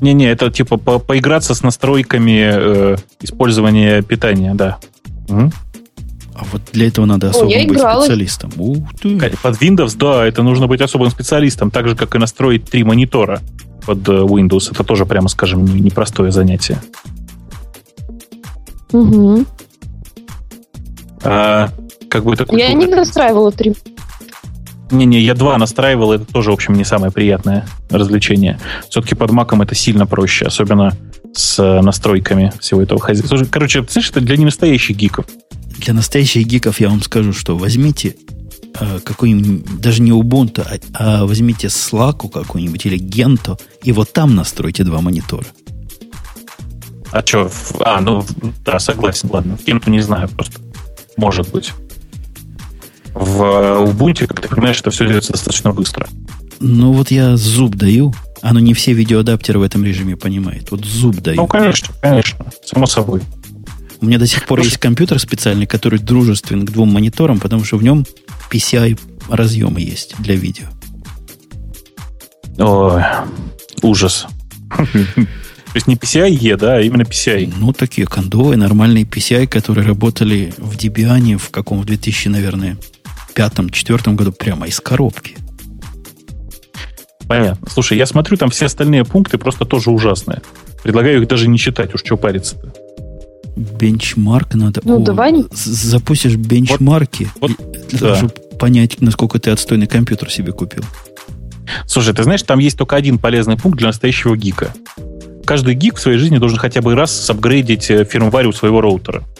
Speaker 2: Не-не, это типа по поиграться с настройками э, использования питания, да. Угу.
Speaker 1: А вот для этого надо особо О, быть играла. специалистом. Ух
Speaker 2: ты. Под Windows, да, это нужно быть особым специалистом, так же, как и настроить три монитора под э, Windows. Это тоже, прямо скажем, непростое занятие.
Speaker 3: Угу.
Speaker 2: А, как бы такой...
Speaker 3: Я не настраивала три
Speaker 2: не-не, я два настраивал, это тоже, в общем, не самое приятное развлечение. Все-таки под маком это сильно проще, особенно с э, настройками всего этого хозяйства. Короче, знаешь, это для ненастоящих гиков.
Speaker 1: Для настоящих гиков я вам скажу, что возьмите э, какой-нибудь, даже не Ubuntu, а, а возьмите Slack какой-нибудь или Gento, и вот там настройте два монитора.
Speaker 2: А что? А, ну, да, согласен, ладно. В Gento не знаю просто. Может быть в Ubuntu, как ты понимаешь, это все делается достаточно быстро.
Speaker 1: Ну вот я зуб даю. Оно не все видеоадаптеры в этом режиме понимает. Вот зуб даю.
Speaker 2: Ну, конечно, конечно. Само собой.
Speaker 1: У меня до сих пор есть компьютер специальный, который дружествен к двум мониторам, потому что в нем PCI разъемы есть для видео.
Speaker 2: Ой, ужас. То есть не PCI-E, да, а именно PCI.
Speaker 1: Ну, такие кондовые, нормальные PCI, которые работали в Debian в каком, в 2000, наверное, пятом-четвертом году прямо из коробки.
Speaker 2: Понятно. Слушай, я смотрю, там все остальные пункты просто тоже ужасные. Предлагаю их даже не читать, уж что париться-то.
Speaker 1: Бенчмарк надо...
Speaker 3: Ну, О, давай...
Speaker 1: Запустишь бенчмарки, вот, вот, для да. того, чтобы понять, насколько ты отстойный компьютер себе купил.
Speaker 2: Слушай, ты знаешь, там есть только один полезный пункт для настоящего гика. Каждый гик в своей жизни должен хотя бы раз сапгрейдить э, фирмварь у своего роутера.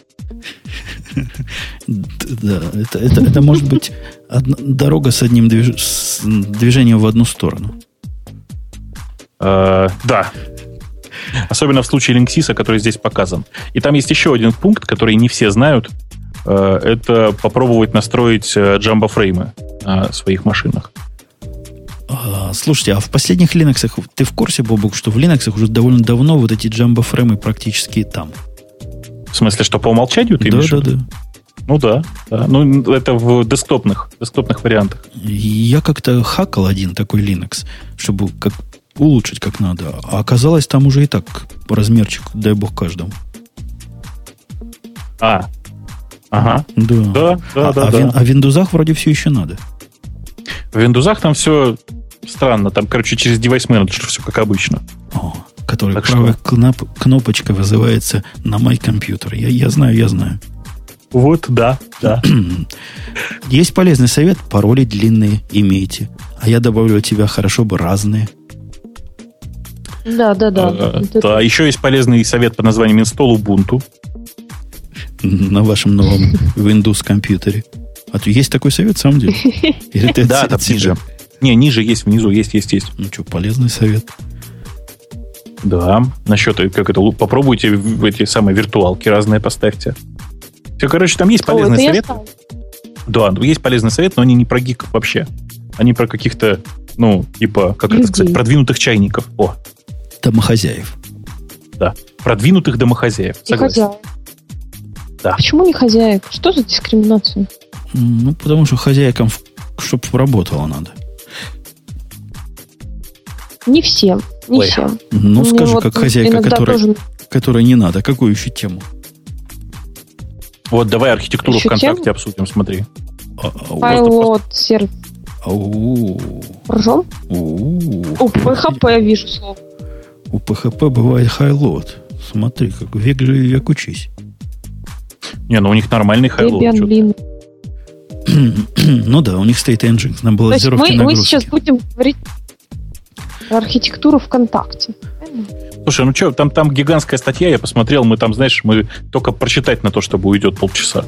Speaker 1: Да, это, это, это может быть одна, дорога с одним движ, с движением в одну сторону.
Speaker 2: Uh, да. Особенно в случае Linksys, который здесь показан. И там есть еще один пункт, который не все знают. Uh, это попробовать настроить джамбофреймы на своих машинах.
Speaker 1: А, слушайте, а в последних Linux ты в курсе, Бобук, что в Linux уже довольно давно вот эти джамбофреймы практически там?
Speaker 2: В смысле, что по умолчанию ты
Speaker 1: да, имеешь? Да, да, да.
Speaker 2: Ну да, да. Ну, это в десктопных, десктопных вариантах.
Speaker 1: Я как-то хакал один такой Linux, чтобы как улучшить как надо. А оказалось, там уже и так размерчик, дай бог каждому.
Speaker 2: А, ага.
Speaker 1: Да, да, да. А, да, а, да. Вин, а в Windows вроде все еще надо.
Speaker 2: В Windows там все странно. Там, короче, через девайс менеджер все как обычно.
Speaker 1: О, который так правая что? кноп, кнопочка вызывается на мой компьютер. Я, я знаю, я знаю.
Speaker 2: Вот, да, да.
Speaker 1: Есть полезный совет. Пароли длинные имейте. А я добавлю от тебя хорошо бы разные.
Speaker 3: Да, да, да.
Speaker 2: А, да, еще есть полезный совет под названием install Ubuntu.
Speaker 1: На вашем новом Windows компьютере. А то есть такой совет, в самом деле?
Speaker 2: Да, там ниже. Не, ниже есть, внизу есть, есть, есть.
Speaker 1: Ну что, полезный совет.
Speaker 2: Да, насчет, как это, попробуйте в эти самые виртуалки разные поставьте. Все, короче, там есть полезный О, совет. Да, есть полезный совет, но они не про гиков вообще. Они про каких-то, ну, типа, как Людей. это сказать, продвинутых чайников. О.
Speaker 1: Домохозяев.
Speaker 2: Да, продвинутых домохозяев. Согласен. Хозяев.
Speaker 3: Да. Почему не хозяев? Что за дискриминация?
Speaker 1: Ну, потому что хозяйкам, чтобы работало надо.
Speaker 3: Не всем. Не Ой. всем.
Speaker 1: Ну, скажи, вот как хозяйка, которая, тоже... которая не надо. Какую еще тему?
Speaker 2: Вот давай архитектуру еще ВКонтакте тему? обсудим, смотри.
Speaker 3: Файлот, сервис. Ржем? У PHP вижу слово.
Speaker 1: У PHP бывает хайлот. Смотри, как век живи, век учись.
Speaker 2: Не, ну у них нормальный хайлот.
Speaker 1: ну да, у них стоит Nginx на балансировке
Speaker 3: мы, мы сейчас будем говорить про архитектуру ВКонтакте.
Speaker 2: Слушай, ну что, там, там гигантская статья, я посмотрел, мы там, знаешь, мы только прочитать на то, чтобы уйдет полчаса.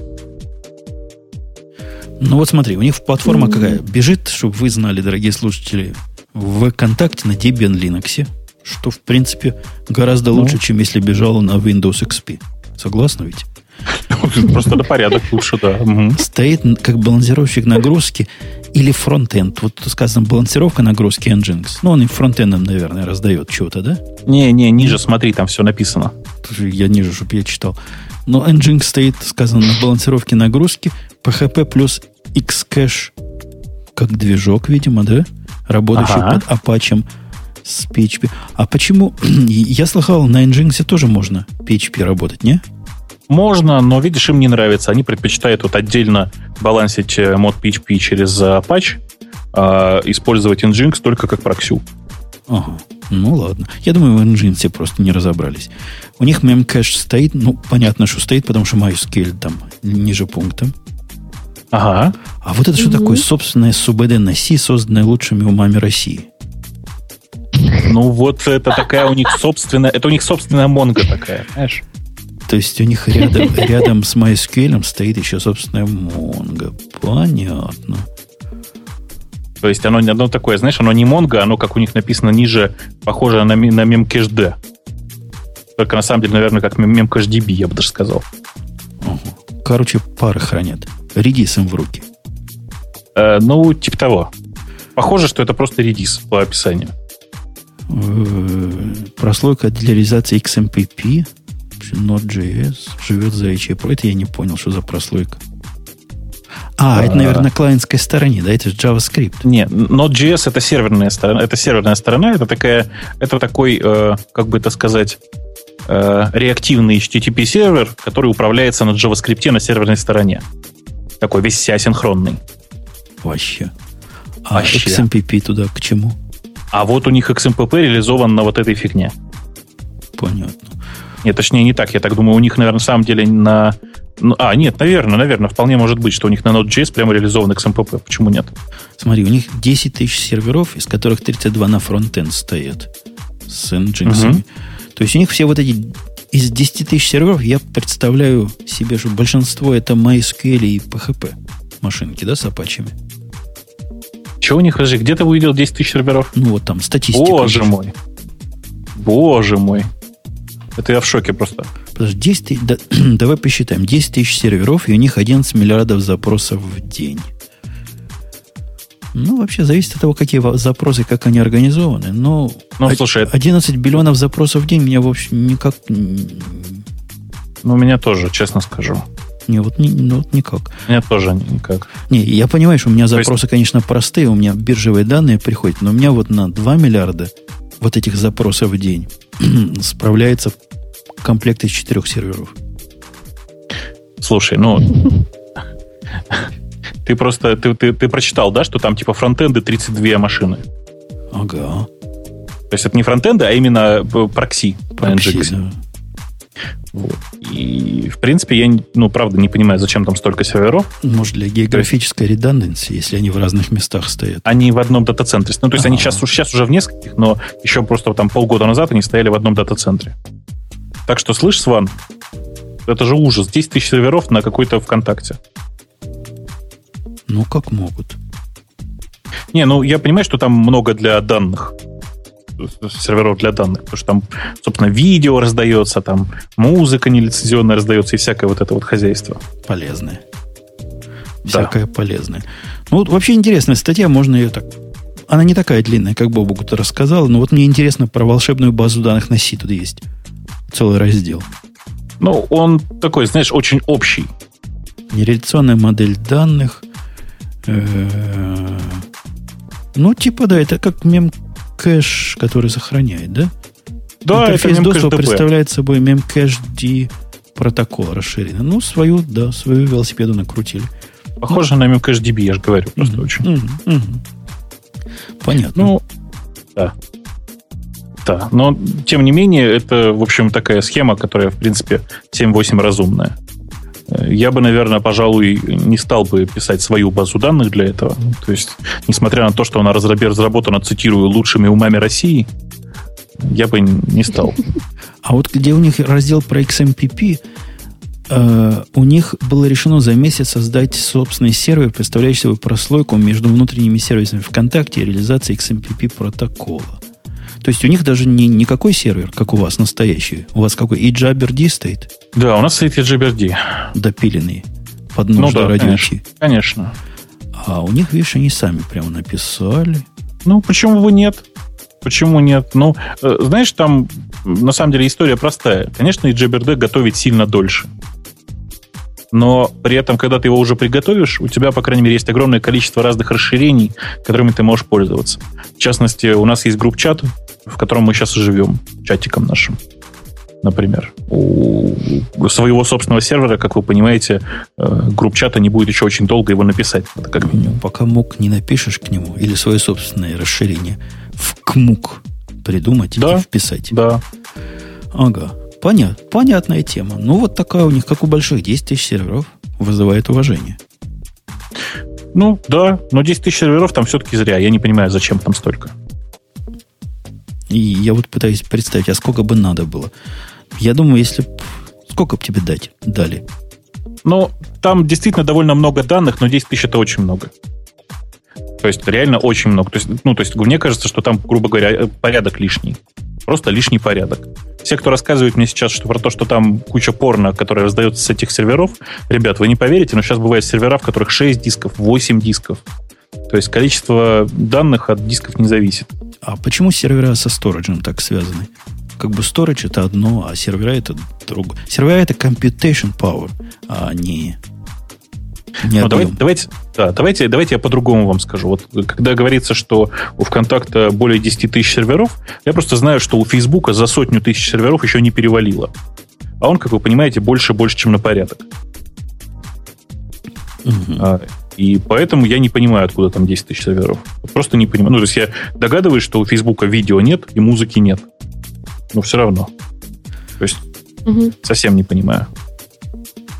Speaker 1: Ну вот смотри, у них платформа mm-hmm. какая? Бежит, чтобы вы знали, дорогие слушатели, в ВКонтакте на Debian Linux, что, в принципе, гораздо ну. лучше, чем если бежала на Windows XP. Согласны ведь?
Speaker 2: Просто на порядок лучше, да.
Speaker 1: Стоит как балансировщик нагрузки или фронтенд. Вот тут сказано балансировка нагрузки Nginx. Ну, он и фронтендом, наверное, раздает что-то, да?
Speaker 2: Не, не, ниже смотри, там все написано.
Speaker 1: Я ниже, чтобы я читал. Но Nginx стоит, сказано, на балансировке нагрузки. PHP плюс Xcache как движок, видимо, да? Работающий ага. под Apache. С PHP. А почему? Я слыхал, на Nginx тоже можно PHP работать, не?
Speaker 2: Можно, но, видишь, им не нравится. Они предпочитают вот отдельно балансить э, мод PHP через Apache, а использовать Nginx только как проксю.
Speaker 1: Ага. Ну ладно. Я думаю, в Nginx просто не разобрались. У них memcache стоит, ну, понятно, что стоит, потому что MySQL там ниже пункта.
Speaker 2: Ага.
Speaker 1: А вот это что такое? Собственное СУБД на C, созданное лучшими умами России.
Speaker 2: Ну вот это такая у них собственная, это у них собственная Монго такая, знаешь?
Speaker 1: То есть у них рядом, рядом с MySQL стоит еще собственная Mongo. Понятно.
Speaker 2: То есть оно, оно такое, знаешь, оно не Mongo, оно, как у них написано ниже, похоже на, на memcached. Только на самом деле, наверное, как memcached я бы даже сказал.
Speaker 1: Короче, пары хранят. Редис им в руки.
Speaker 2: Э, ну, типа того. Похоже, что это просто редис по описанию.
Speaker 1: Э, прослойка для реализации XMPP Node.js живет за HA Это я не понял, что за прослойка. А, а это, наверное, на клиентской стороне, да? Это же JavaScript.
Speaker 2: Нет, Node.js это серверная сторона. Это серверная сторона, это такая, это такой, э, как бы это сказать, э, реактивный HTTP сервер, который управляется на JavaScript на серверной стороне. Такой весь асинхронный.
Speaker 1: Вообще. А Вообще. XMPP туда к чему?
Speaker 2: А вот у них XMPP реализован на вот этой фигне.
Speaker 1: Понятно.
Speaker 2: Нет, точнее, не так. Я так думаю, у них, наверное, на самом деле на... Ну, а, нет, наверное, наверное, вполне может быть, что у них на Node.js прямо реализован XMPP. Почему нет?
Speaker 1: Смотри, у них 10 тысяч серверов, из которых 32 на фронтенд стоят с Nginx. Угу. То есть у них все вот эти... Из 10 тысяч серверов я представляю себе, что большинство это MySQL и PHP машинки, да, с апачами.
Speaker 2: Чего у них, подожди, где ты увидел 10 тысяч серверов?
Speaker 1: Ну, вот там статистика.
Speaker 2: Боже есть. мой. Боже мой. Это я в шоке просто.
Speaker 1: Подожди, 10 тысяч, да, давай посчитаем. 10 тысяч серверов, и у них 11 миллиардов запросов в день. Ну, вообще, зависит от того, какие запросы, как они организованы. Но
Speaker 2: ну, слушай,
Speaker 1: 11 биллионов запросов в день меня, в общем, никак...
Speaker 2: Ну, у меня тоже, честно скажу.
Speaker 1: Не, вот, не, ну, вот никак.
Speaker 2: У меня тоже никак.
Speaker 1: Не, я понимаю, что у меня запросы, есть... конечно, простые, у меня биржевые данные приходят, но у меня вот на 2 миллиарда вот этих запросов в день справляется комплект из четырех серверов.
Speaker 2: Слушай, ну, ты просто, ты, ты, ты прочитал, да, что там типа фронтенды 32 машины?
Speaker 1: Ага.
Speaker 2: То есть это не фронтенды, а именно э, прокси. Прокси, да. Вот. И, в принципе, я, ну, правда, не понимаю, зачем там столько серверов.
Speaker 1: Может, для географической редунданции, если они в разных местах стоят.
Speaker 2: Они в одном дата-центре. Ну, то есть, А-а-а. они сейчас, сейчас уже в нескольких, но еще просто там полгода назад они стояли в одном дата-центре. Так что, слышь, Сван, это же ужас. 10 тысяч серверов на какой-то ВКонтакте.
Speaker 1: Ну, как могут.
Speaker 2: Не, ну, я понимаю, что там много для данных серверов для данных, потому что там, собственно, видео раздается, там музыка нелицензионная раздается и всякое вот это вот хозяйство.
Speaker 1: Полезное. Всякое да. полезное. Ну, вот вообще интересная статья, можно ее так... Она не такая длинная, как Бобу то рассказал, но вот мне интересно про волшебную базу данных на Си тут есть. Целый раздел.
Speaker 2: Ну, он такой, знаешь, очень общий.
Speaker 1: Нереляционная модель данных. Э, ну, типа, да, это как мем кэш, который сохраняет, да?
Speaker 2: Да,
Speaker 1: Интерфейс это доступа представляет собой memcached протокол расширенный. Ну, свою, да, свою велосипеду накрутили.
Speaker 2: Похоже ну, на memcached я же говорю, просто mm-hmm, очень. Mm-hmm,
Speaker 1: mm-hmm. Понятно.
Speaker 2: Ну, да. Да, но тем не менее, это, в общем, такая схема, которая, в принципе, 7-8 разумная. Я бы, наверное, пожалуй, не стал бы писать свою базу данных для этого. То есть, несмотря на то, что она разработана, цитирую, лучшими умами России, я бы не стал.
Speaker 1: А вот где у них раздел про XMPP, э, у них было решено за месяц создать собственный сервер, представляющий собой прослойку между внутренними сервисами ВКонтакте и реализацией XMPP протокола. То есть у них даже не никакой сервер, как у вас, настоящий. У вас какой? И JabberD стоит?
Speaker 2: Да, у нас стоит и JabberD.
Speaker 1: Допиленный. Под нужды ну, да,
Speaker 2: ради конечно, конечно.
Speaker 1: А у них, видишь, они сами прямо написали.
Speaker 2: Ну, почему бы нет? Почему нет? Ну, э, знаешь, там на самом деле история простая. Конечно, и JBRD готовить сильно дольше. Но при этом, когда ты его уже приготовишь, у тебя, по крайней мере, есть огромное количество разных расширений, которыми ты можешь пользоваться. В частности, у нас есть групп-чат, в котором мы сейчас и живем, чатиком нашим например. У своего собственного сервера, как вы понимаете, э, групп-чата не будет еще очень долго его написать. Это как минимум.
Speaker 1: Пока мук не напишешь к нему, или свое собственное расширение в кмук придумать
Speaker 2: да,
Speaker 1: и вписать.
Speaker 2: Да.
Speaker 1: Ага. Понят, понятная тема. Ну, вот такая у них, как у больших, 10 тысяч серверов. Вызывает уважение.
Speaker 2: Ну, да, но 10 тысяч серверов там все-таки зря. Я не понимаю, зачем там столько.
Speaker 1: И я вот пытаюсь представить, а сколько бы надо было. Я думаю, если... Сколько бы тебе дать? Дали.
Speaker 2: Ну, там действительно довольно много данных, но 10 тысяч это очень много. То есть реально очень много. То есть, ну, то есть мне кажется, что там, грубо говоря, э, порядок лишний. Просто лишний порядок. Все, кто рассказывает мне сейчас что про то, что там куча порно, которая раздается с этих серверов, ребят, вы не поверите, но сейчас бывают сервера, в которых 6 дисков, 8 дисков. То есть количество данных от дисков не зависит.
Speaker 1: А почему сервера со сториджем так связаны? Как бы storage это одно, а сервера это другое. Сервера это computation power, а не
Speaker 2: не ну, давайте, давайте, да, давайте, давайте я по-другому вам скажу. Вот когда говорится, что у ВКонтакта более 10 тысяч серверов, я просто знаю, что у Фейсбука за сотню тысяч серверов еще не перевалило. А он, как вы понимаете, больше больше, чем на порядок. Угу. А, и поэтому я не понимаю, откуда там 10 тысяч серверов. Просто не понимаю. Ну, то есть я догадываюсь, что у Фейсбука видео нет и музыки нет. Но все равно. То есть угу. совсем не понимаю.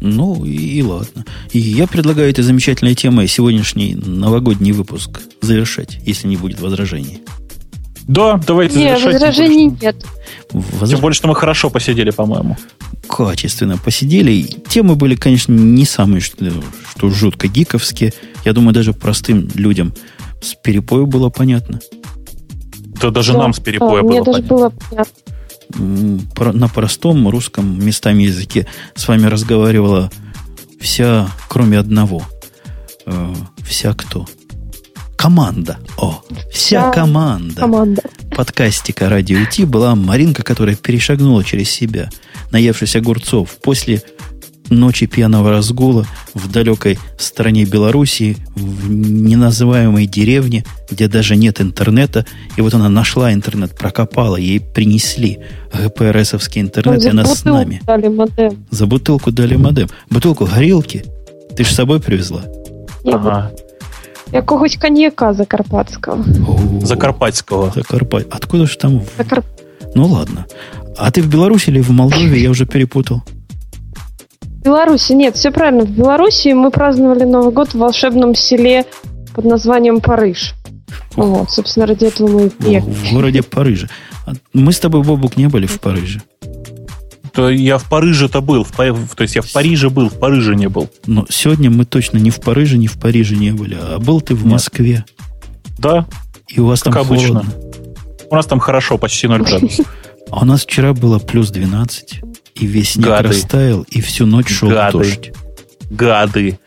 Speaker 1: Ну и, и ладно. И я предлагаю этой замечательной темой сегодняшний новогодний выпуск завершать, если не будет возражений.
Speaker 2: Да, давайте
Speaker 3: Нет, завершать. возражений нет.
Speaker 2: Возра... Тем более, что мы хорошо посидели, по-моему.
Speaker 1: Качественно посидели. Темы были, конечно, не самые, что, что жутко гиковские. Я думаю, даже простым людям с перепою было понятно.
Speaker 2: Да даже да, нам с перепоя да, было мне понятно. даже было понятно
Speaker 1: на простом русском местами языке с вами разговаривала вся, кроме одного. Э, вся кто? Команда. О, вся, команда. команда. Подкастика Радио Ти была Маринка, которая перешагнула через себя, наевшись огурцов после ночи пьяного разгула в далекой стране Белоруссии, в неназываемой деревне, где даже нет интернета. И вот она нашла интернет, прокопала, ей принесли ГПРСовский интернет, и она с нами. Дали модем. За бутылку дали модем. Бутылку горілки ты ж с собой привезла?
Speaker 3: Ага. Якогось коньяка закарпатского.
Speaker 2: Закарпатского.
Speaker 1: Закарпат. Откуда же там? Закарп... Ну ладно. А ты в Беларуси или в Молдове? Я уже перепутал.
Speaker 3: В Беларуси нет, все правильно. В Беларуси мы праздновали Новый год в волшебном селе под названием Париж. Вот, собственно, ради этого мы
Speaker 1: и В городе Париже. А мы с тобой, Бобук, не были в Париже.
Speaker 2: То я в Париже-то был. В, то есть я в Париже был, в Париже не был.
Speaker 1: Но сегодня мы точно не в Париже, не в Париже не были. А был ты в Москве.
Speaker 2: Да.
Speaker 1: И у вас как там обычно. холодно.
Speaker 2: У нас там хорошо, почти 0 градусов.
Speaker 1: А у нас вчера было плюс 12. И весь снег Гады. растаял, и всю ночь шел Гады. дождь.
Speaker 2: Гады.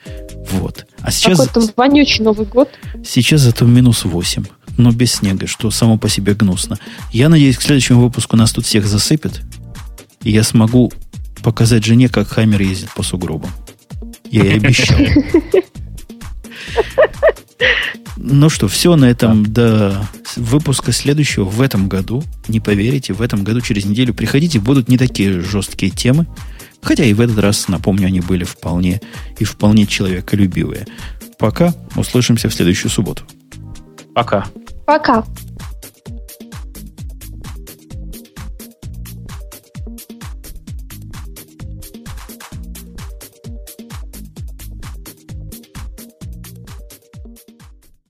Speaker 1: Вот. А сейчас...
Speaker 3: Какой там вонючий Новый год.
Speaker 1: Сейчас зато минус 8. Но без снега, что само по себе гнусно. Я надеюсь, к следующему выпуску нас тут всех засыпет. И я смогу показать жене, как Хаммер ездит по сугробам. Я ей обещал. Ну что, все на этом до выпуска следующего в этом году. Не поверите, в этом году через неделю приходите, будут не такие жесткие темы. Хотя и в этот раз, напомню, они были вполне и вполне человеколюбивые. Пока. Услышимся в следующую субботу.
Speaker 2: Пока.
Speaker 3: Пока.